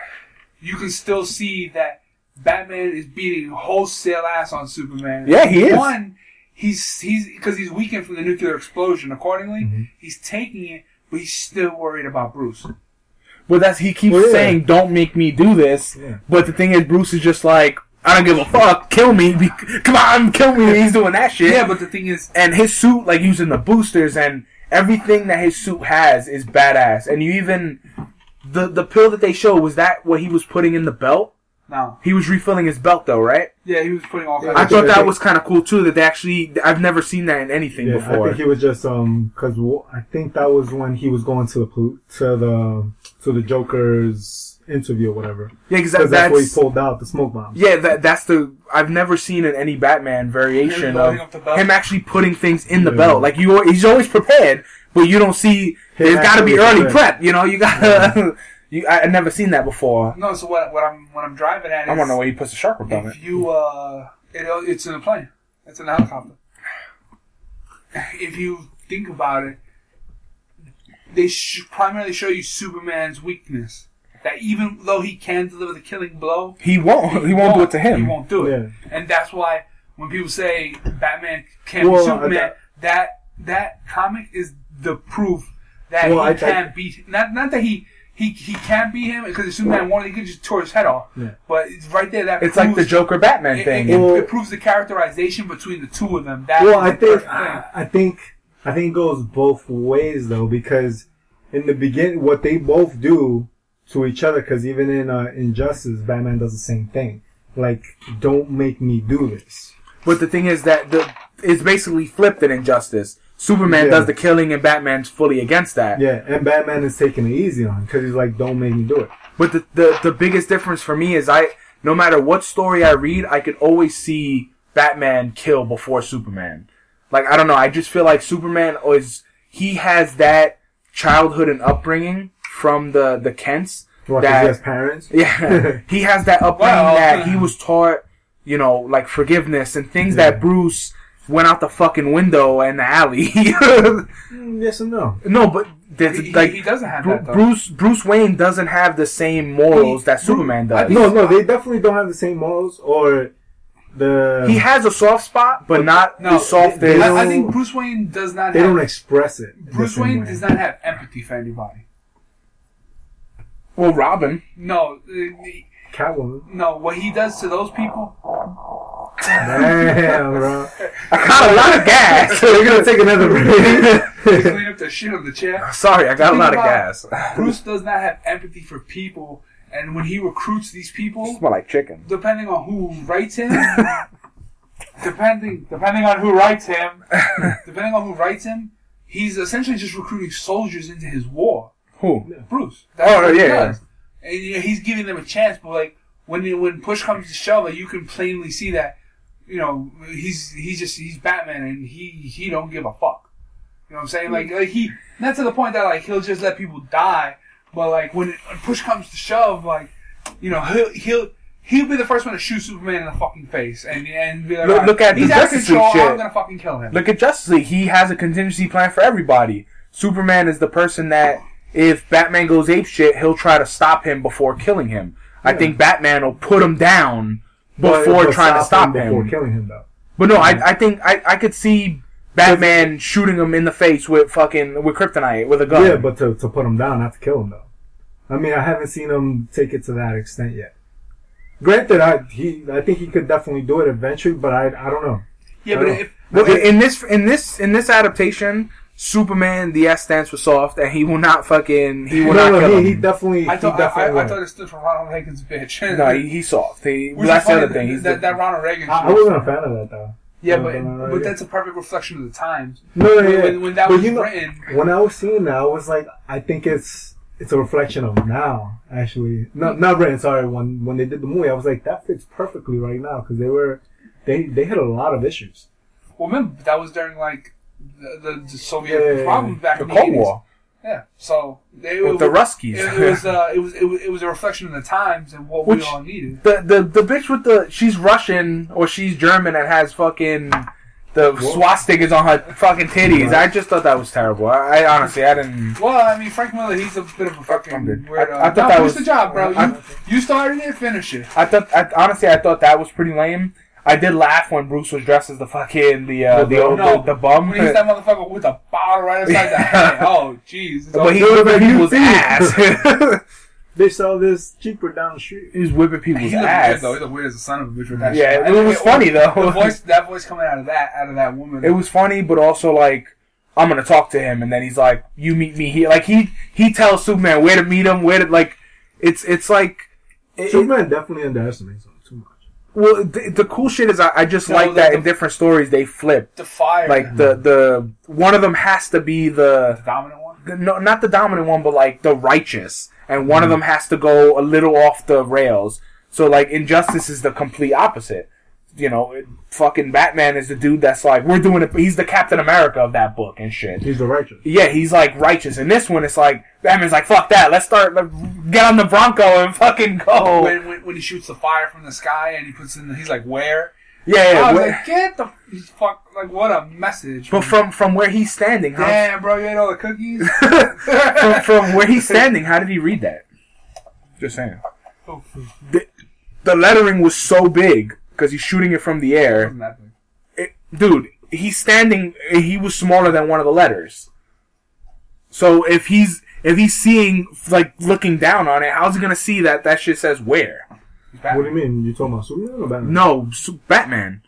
you can still see that Batman is beating wholesale ass on Superman. Yeah, he is. One, he's he's because he's weakened from the nuclear explosion. Accordingly, Mm-hmm. he's taking it, but he's still worried about Bruce. But that's he keeps Well, yeah. saying, "Don't make me do this." Yeah. But the thing is, Bruce is just like, "I don't give a fuck. Kill me. Be- Come on, kill me." He's doing that shit. Yeah, but the thing is, and his suit, like using the boosters and everything that his suit has is badass. And you even the the pill that they show was that what he was putting in the belt. No. He was refilling his belt though, right? Yeah, he was putting all kinds. I of thought that was kind of cool too. That they actually, I've never seen that in anything Yeah, I think he was just um because I think that was when he was going to the to the to the Joker's interview or whatever. yeah, because Because that, that's, where he pulled out the smoke bomb. yeah, that that's the I've never seen in any Batman variation of loading up the belt. him actually putting things in the belt. Like you, he's always prepared, but you don't see. Him There's got to be early prepared. prep. You know, you gotta. *laughs* you, I, I've never seen that before. No, so what? What I'm what I'm driving at I want to know where he puts the shark repellent. if you uh, it, it's in a plane. It's in a helicopter. If you think about it, they sh- primarily show you Superman's weakness. That even though he can deliver the killing blow, He won't. He won't do it to him. He won't do it, Yeah. and that's why when people say Batman can't Well, be I- Superman, that that comic is the proof that Well, he I- can't beat. Not not that he. He, he can't beat him because if Superman wanted, he could just tore his head off. Yeah. But it's right there. That It's like the Joker Batman it, thing. It, it, Well- it proves the characterization between the two of them. That Well, I think. I, I think I think it goes both ways though because in the beginning, what they both do to each other, because even in uh, Injustice, Batman does the same thing. Like, don't make me do this. But the thing is that the it's basically flipped in Injustice. Superman Yeah. does the killing, and Batman's fully against that. Yeah, and Batman is taking it easy on because he's like, don't make me do it. But the, the the biggest difference for me is I no matter what story I read, I could always see Batman kill before Superman. Like I don't know, I just feel like Superman is he has that childhood and upbringing from the the Kents. What, 'cause that he has parents? yeah, *laughs* he has that upbringing Well, that he was taught, you know, like forgiveness and things that Bruce went out the fucking window in the alley. *laughs* Mm, yes and no. no, but there's He, like he doesn't have Bru- that though. Bruce Bruce Wayne doesn't have the same morals He- that Superman does. think- No, no, they definitely don't have the same morals or the. He has a soft spot, but not No, the soft they- as. they I, I think Bruce Wayne does not they have. don't express it. Bruce Wayne way. does not have empathy for anybody. well, Robin. No, uh, the- Catwoman. no. What he does to those people, Damn, bro. I got a lot of gas. *laughs* We're gonna take another they break. clean up the shit on the chair. Sorry, I got a lot of gas. Bruce does not have empathy for people, and when he recruits these people, Smell like chicken. depending on who writes him, depending depending on who writes him, depending on who writes him, he's essentially just recruiting soldiers into his war. Who? Bruce. Oh, what he yeah, does. And you know, he's giving them a chance, but like when when push comes to shove, like, you can plainly see that you know he's he's just he's Batman and he he don't give a fuck. You know what I'm saying? Like like he not to the point that like he'll just let people die, but like when, when push comes to shove, like you know he'll he'll. He'll be the first one to shoot Superman in the fucking face, and and be like, Look- "Alright, look at he's the out of Justice control. Shit. I'm gonna fucking kill him. Look at Justice League. He has a contingency plan for everybody. Superman is the person that if Batman goes ape shit, he'll try to stop him before killing him. I think Batman will put him down before but trying to stop him. Before killing him, though. But no, I, I think I, I could see Batman shooting him in the face with fucking with kryptonite with a gun. Yeah, but to, to put him down, not to kill him, though. I mean, I haven't seen him take it to that extent yet. Granted, I he I think he could definitely do it eventually, but I I don't know. yeah, I but if Well, in, in this in this in this adaptation, Superman the S stands for soft, and he will not fucking he will no, not kill no, him. he, he definitely I thought he I, definitely I, I will. thought it stood for Ronald Reagan's bitch. *laughs* no, he, *laughs* he's soft. He, Which that's is the other thing. He's that, the- that Ronald Reagan. I. I wasn't a fan of that though. yeah, but no, no, but that's a perfect reflection of the times. No, no, When, yeah. when, when that But was you know- written, when I was seeing that, I was like, I think it's it's a reflection of now. Actually, not not written. Sorry, when when they did the movie, I was like, that fits perfectly right now because they were they they had a lot of issues. well, remember that was during like the, the, Soviet Yeah, yeah. back the in the Cold 80s. War Yeah, so they, with it, the Ruskies. it, it was *laughs* uh, it was it was it was a reflection of the times and what Which- we all needed. the the the bitch with the she's Russian or she's German and has fucking the swastikas on her fucking titties. I just thought that was terrible. I, I honestly I didn't. Well, I mean, Frank Miller, he's a bit of a fucking weirdo. I- I thought no, that was- the job, bro. You, I- you started it, finish it. I thought I, honestly I thought that was pretty lame. I did laugh when Bruce was dressed as the fucking the uh, The the, bum? the, No, the, bum. When he's that motherfucker with the bottle right inside the *laughs* head. Oh, jeez. It's but he was whipping people's see. ass. *laughs* They sell this cheaper down the street. He's whipping people's He's a weird ass. though. He's a weird as a son of a bitch with that Yeah, shit. it And was funny, though. The voice, that voice coming out of that, out of that woman. It was funny, but also like I'm gonna talk to him, and then he's like, "You meet me here." Like he he tells Superman where to meet him, where to like. It's it's like it- Superman definitely underestimates him too much. Well, the, the cool shit is I, I just No, like the- that the- in different stories they flip. The fire, Like the the one of them has to be the the dominant one. no, not the dominant one, but like the righteous, and one of mm-hmm. them has to go a little off the rails. So like injustice is the complete opposite. You know, fucking Batman is the dude that's like we're doing it. He's the Captain America of that book and shit. He's the righteous. Yeah, he's like righteous. In this one, it's like Batman's like fuck that. Let's start. Let's get on the Bronco and fucking go. Oh, when, when when he shoots the fire from the sky and he puts in, the, he's like, where? yeah, yeah. I was wh- like, get the fuck like what a message. but from from where he's standing, how, damn, bro, you ate all the cookies. *laughs* from, from where he's standing, how did he read that? Just saying. Oh, The, the lettering was so big because he's shooting it from the air. wasn't that big. It, dude, he's standing. He was smaller than one of the letters. So if he's if he's seeing like looking down on it, how's he gonna see that that shit says where? He's What do you mean? You talking about Superman or Batman? No, Su- Batman.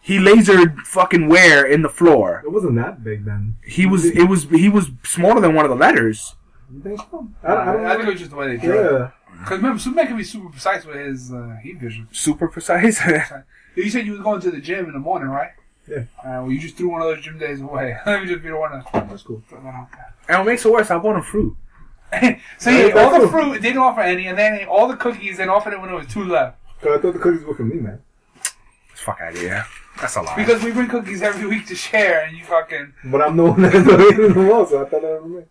He lasered fucking where in the floor. It wasn't that big then. He was it was he was smaller than one of the letters. You think so? I, I, I don't I think it know. was just the way they drew. Yeah. Because remember, Superman can be super precise with his uh, heat vision. Super precise. You said you was going to the gym in the morning, right? Yeah. Uh, well, you just threw one of those gym days away. *laughs* Let me just be the one to That's cool. throw that out there. and what makes it worse, I bought him fruit. *laughs* so ate Yeah, all the fruit, didn't offer any, and then ate all the cookies and offered it when there was two left. Cause I thought the cookies were for me, man. Fuck out of here. That's a lie. Because we bring cookies every week to share, and you fucking. But I'm the *laughs* one that's the most, so I thought that was me.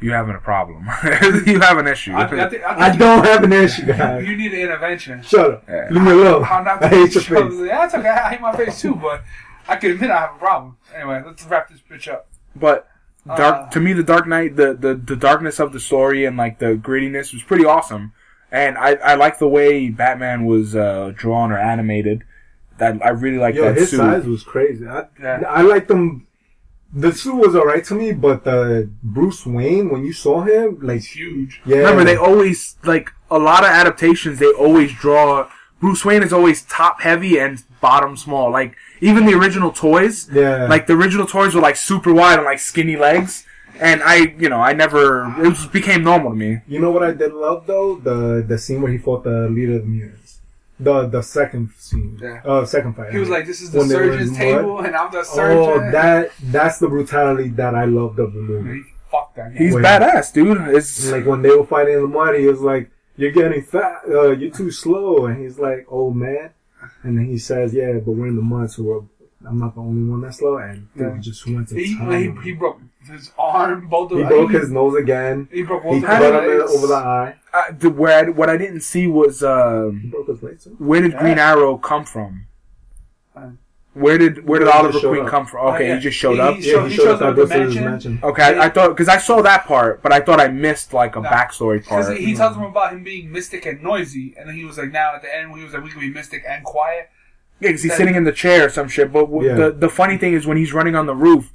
You having a problem. *laughs* you have an issue. I, I, think, I, I don't have an issue, guys. You need an intervention. Shut up. Yeah. Leave me alone. How not *laughs* I hate your face. Yeah, that's okay. I hate my face too, but I can admit I have a problem. Anyway, let's wrap this bitch up. but dark Uh, to me, the Dark Knight, the, the the darkness of the story and like the grittiness was pretty awesome. And I I like the way Batman was uh, drawn or animated. That I really like Yo, that his suit. size was crazy. I, Yeah. I liked them. The suit was alright to me, but the Bruce Wayne, when you saw him, like, It's huge. yeah. Remember, they always like a lot of adaptations. They always draw Bruce Wayne is always top heavy and bottom small. Like even the original toys, yeah. like the original toys were like super wide and like skinny legs. And I, you know, I never. It just became normal to me. You know what I did love though? The the scene where he fought the leader of the mutants. The the second scene. Yeah. Uh second fight. He was like, "This is the When surgeon's in table, and I'm the surgeon." Oh, that that's the brutality that I loved of the movie. He fucked that guy. He's Wait. badass, dude. It's Like when they were fighting in the mud, he was like, "You're getting fat. Uh, you're too slow." And he's like, "Oh man," and then he says, "Yeah, but we're in the mud, so we're, I'm not the only one that's slow." And dude, Yeah. just went to he, town. he, he broke his arm, both of He he, broke his nose again. He broke He both cut of him his legs. over the eye. uh, the, where I, what I didn't see was He um, broke his leg too. where did Yeah. Green Arrow come from? Uh, Where did where did He Oliver just showed Queen up. come from? Oh, Okay, yeah. he just showed He- up. he showed- Yeah, he he showed shows up up at at the Bruce's mansion. mansion. Okay, I, I thought because I saw that part, but I thought I missed like a No. backstory Because part. he, he tells them about him being mystic and noisy, and then he was like, now at the end, when he was like, we can be mystic and quiet. Yeah, 'cause he's sitting in the chair or some shit. But w- Yeah. the the funny thing is when he's running on the roof.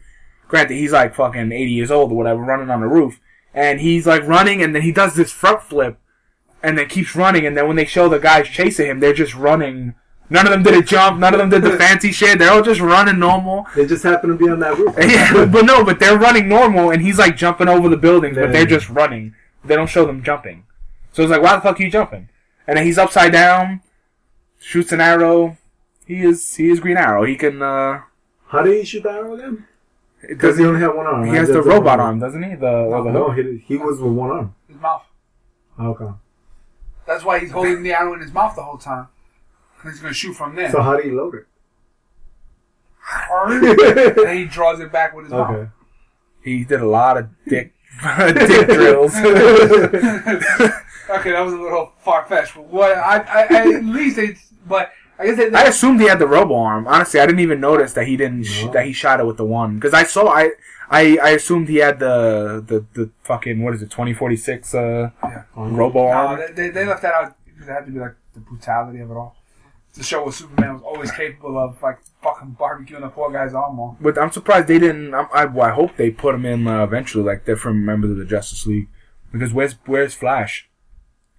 Granted, he's like fucking eighty years old or whatever, running on the roof, and he's like running, and then he does this front flip, and then keeps running, and then when they show the guys chasing him, they're just running. None of them did a jump. None of them did the *laughs* fancy shit. They're all just running normal. They just happen to be on that roof. *laughs* Yeah, but no, but they're running normal, and he's like jumping over the buildings, but they're just running. They don't show them jumping. So it's like, why the fuck are you jumping? And then he's upside down, shoots an arrow. He is he is Green Arrow. He can. uh How did he shoot the arrow again? It Because he only had one arm. He has the robot arm, doesn't he? The or the No, he, he was with one arm. His mouth. Oh, okay. That's why he's holding the arrow in his mouth the whole time. 'Cause He's gonna shoot from there. So how do you load it? *laughs* and he draws it back with his mouth. He did a lot of dick *laughs* dick *laughs* drills. Okay, that was a little far fetched, but what I, I, I at least it's but I guess I assumed he had the robo arm. Honestly, I didn't even notice that he didn't sh- No. that he shot it with the one because I saw I. I, I assumed he had the, the, the fucking what is it twenty forty six uh robo no, arm. they, they, they left that out because it had to be like the brutality of it all to show what Superman was always capable of, like fucking barbecuing a poor guy's arm off. But I'm surprised they didn't. I, I, well, I hope they put him in uh, eventually, like different members of the Justice League. Because where's where's Flash?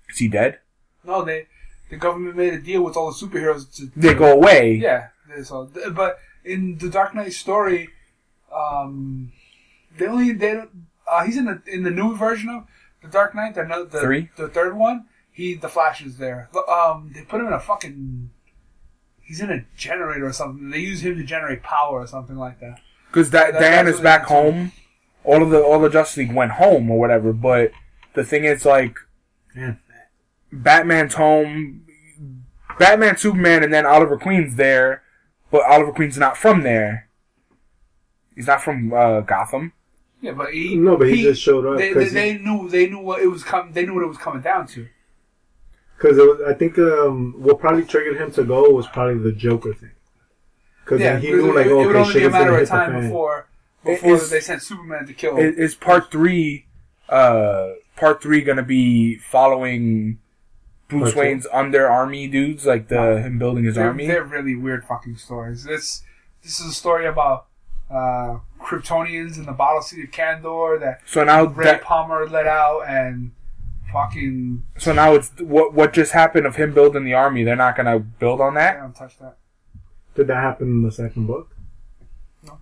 Is he dead? No, they the government made a deal with all the superheroes to They go away. Yeah, so but in the Dark Knight story, um, they only they don't. Uh, he's in the in the new version of the Dark Knight, the the, Three? the third one. he the Flash is there. Um, they put him in a fucking. He's in a generator or something. They use him to generate power or something like that. Because that That- Diana's back home. All of the all the Justice League went home or whatever. But the thing is, like, Yeah. Batman's home. Batman, Superman, and then Oliver Queen's there, but Oliver Queen's not from there. He's not from uh, Gotham. Yeah, but he No, but he, just showed up They, they, because they knew they knew what it was com- They knew what it was coming down to. Because I think um, what probably triggered him to go was probably the Joker thing. Because Yeah, he because knew it, like, it would okay, only shit be a matter of time before before is- they sent Superman to kill. Him. is part three, uh, part three gonna be following Bruce Part two? Wayne's under army dudes, like the him building his they're, army? they're really weird fucking stories. This this is a story about uh, Kryptonians in the bottle city of Kandor that So now Ray that, Palmer let out and fucking so now it's what what just happened of him building the army. They're not gonna build on that. don't touch that. Did that happen in the second book? No.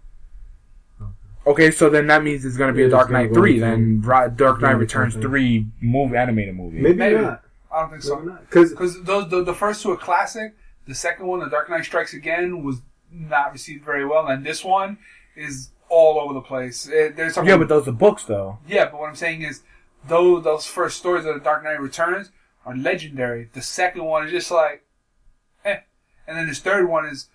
Okay, so then that means it's gonna be Yeah, a Dark Knight three. Then Dark Knight Returns three movie animated movie. Maybe, Maybe. not. I don't think so. Maybe. Because Because those the, the first two are classic. The second one, The Dark Knight Strikes Again, was not received very well, and this one is all over the place. It, there's some Yeah, but those are books though. yeah, but what I'm saying is, those those first stories of The Dark Knight Returns are legendary. The second one is just like, eh, and then this third one is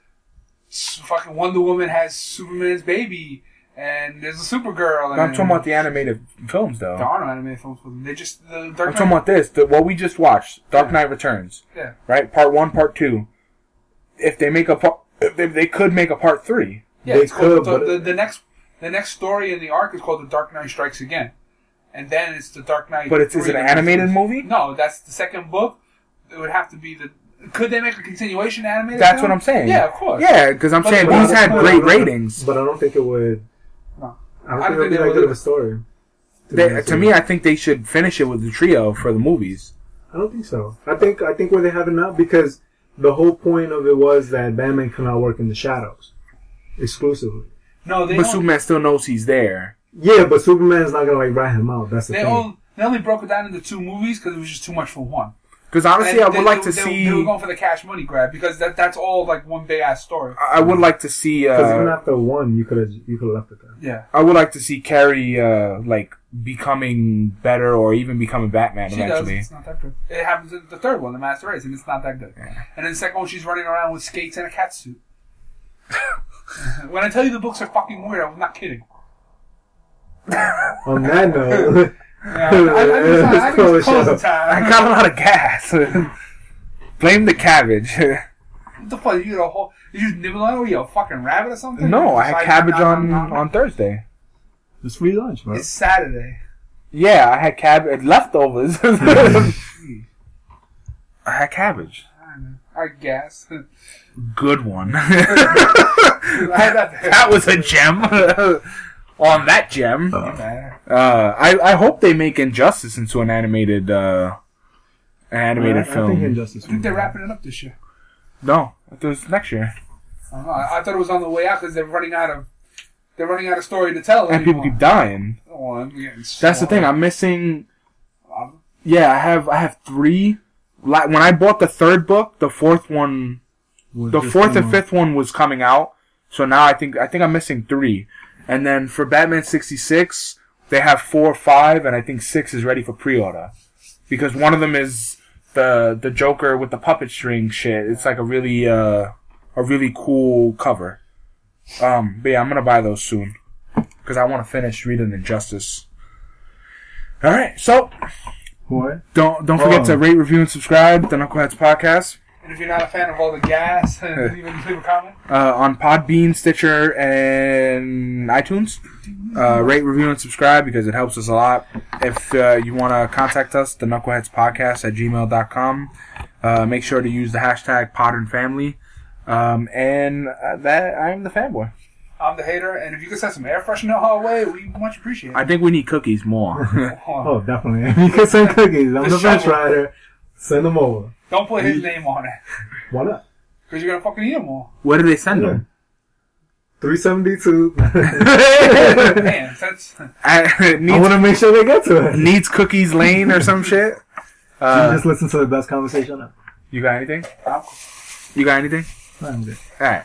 fucking Wonder Woman has Superman's baby, and there's a Supergirl. And I'm talking about the animated films though. There are no animated films. They just the Dark I'm Knight. talking about this. The, what we just watched, Dark Yeah. Knight Returns. Yeah. Right, part one, part two. If they make a part, if they, they could make a part three. Yeah, They it's called, could, the, but- the, the next the next story in the arc is called The Dark Knight Strikes Again, and then it's The Dark Knight. But it's is it an animated movie? No, that's the second book. It would have to be the. Could they make a continuation animated? That's film? what I'm saying. Yeah, of course. Yeah, because I'm But- saying these had great ratings. But I don't think it would. No. I don't I think don't it would be think they that good would. of a story. to They, to me. I think they should finish it with the trio for the movies. I don't think so. I think I think where they have it now because the whole point of it was that Batman cannot work in the shadows exclusively. No, they But only, Superman still knows he's there. Yeah, but Superman's not gonna like rat him out. That's the they, thing. only, they only broke it down into two movies because it was just too much for one. Because honestly, And I would they- like they, to they, see. They were going for the cash money grab because that that's all like one big ass story. I would like to see. Because even Uh, after one, you could have you could have left it there. Yeah. I would like to see Carrie uh, like becoming better or even becoming Batman She does. eventually. It's not that good. It happens in the third one, the Master Race, and it's not that good. And then the second one, she's running around with skates and a cat suit. *laughs* when I tell you the books are fucking weird, I'm not kidding. On that note, *laughs* Yeah, I, I, think *laughs* it's fine. I think it's close closing I got a lot of gas. *laughs* Blame the cabbage. *laughs* What the fuck? You get a whole? You just nibble on it? Were you a fucking rabbit or something? no, I had cabbage on nom, nom. on Thursday. it's free lunch, bro. It's Saturday. Yeah, I had cabbage leftovers. I had cabbage. I know. I guess. Good one. I had that. that was a gem. On that gem. Man. Uh, I, I hope they make Injustice into an animated uh, an animated I, I think film. Injustice. I think they're wrapping it up this year. no, it was next year, I. I, I thought it was on the way out because they're running out of they're running out of story to tell. and people keep dying. Oh, That's the thing. I'm missing. Um, Yeah, I have I have three. La- When I bought the third book, the fourth one, the fourth and fifth one was coming out. So now I think I think I'm missing three. And then for Batman 66, they have four, five, and I think six is ready for pre-order because one of them is the the Joker with the puppet string shit. It's like a really uh a really cool cover. Um, but yeah, I'm gonna buy those soon because I want to finish reading Injustice. All right, so What? don't don't forget Oh. to rate, review, and subscribe. The Knuckleheads Podcast. And if you're not a fan of all the gas, *laughs* *laughs* leave, a- leave a comment. uh, on Podbean, Stitcher, and iTunes. Uh, rate, review, and subscribe because it helps us a lot. If uh, you want to contact us, the Knuckleheads Podcast at gmail.com. Uh, make sure to use the hashtag Podern Family. Um, and uh, that I'm the fanboy. I'm the hater, and if you could send some air freshener our way, we much appreciate it. I think we need cookies more. *laughs* Oh, definitely. you can send cookies. I'm The the French shovel. rider. Send them over. Don't put his name on it, Why not? because you're gonna fucking eat them all. Where do they send them? 372. *laughs* Man, *laughs* that's I- I want to make sure they get to it. needs Cookies Lane or some shit. *laughs* you Uh, just listen to the best conversation ever. you got anything? You got anything? I'm good. All right.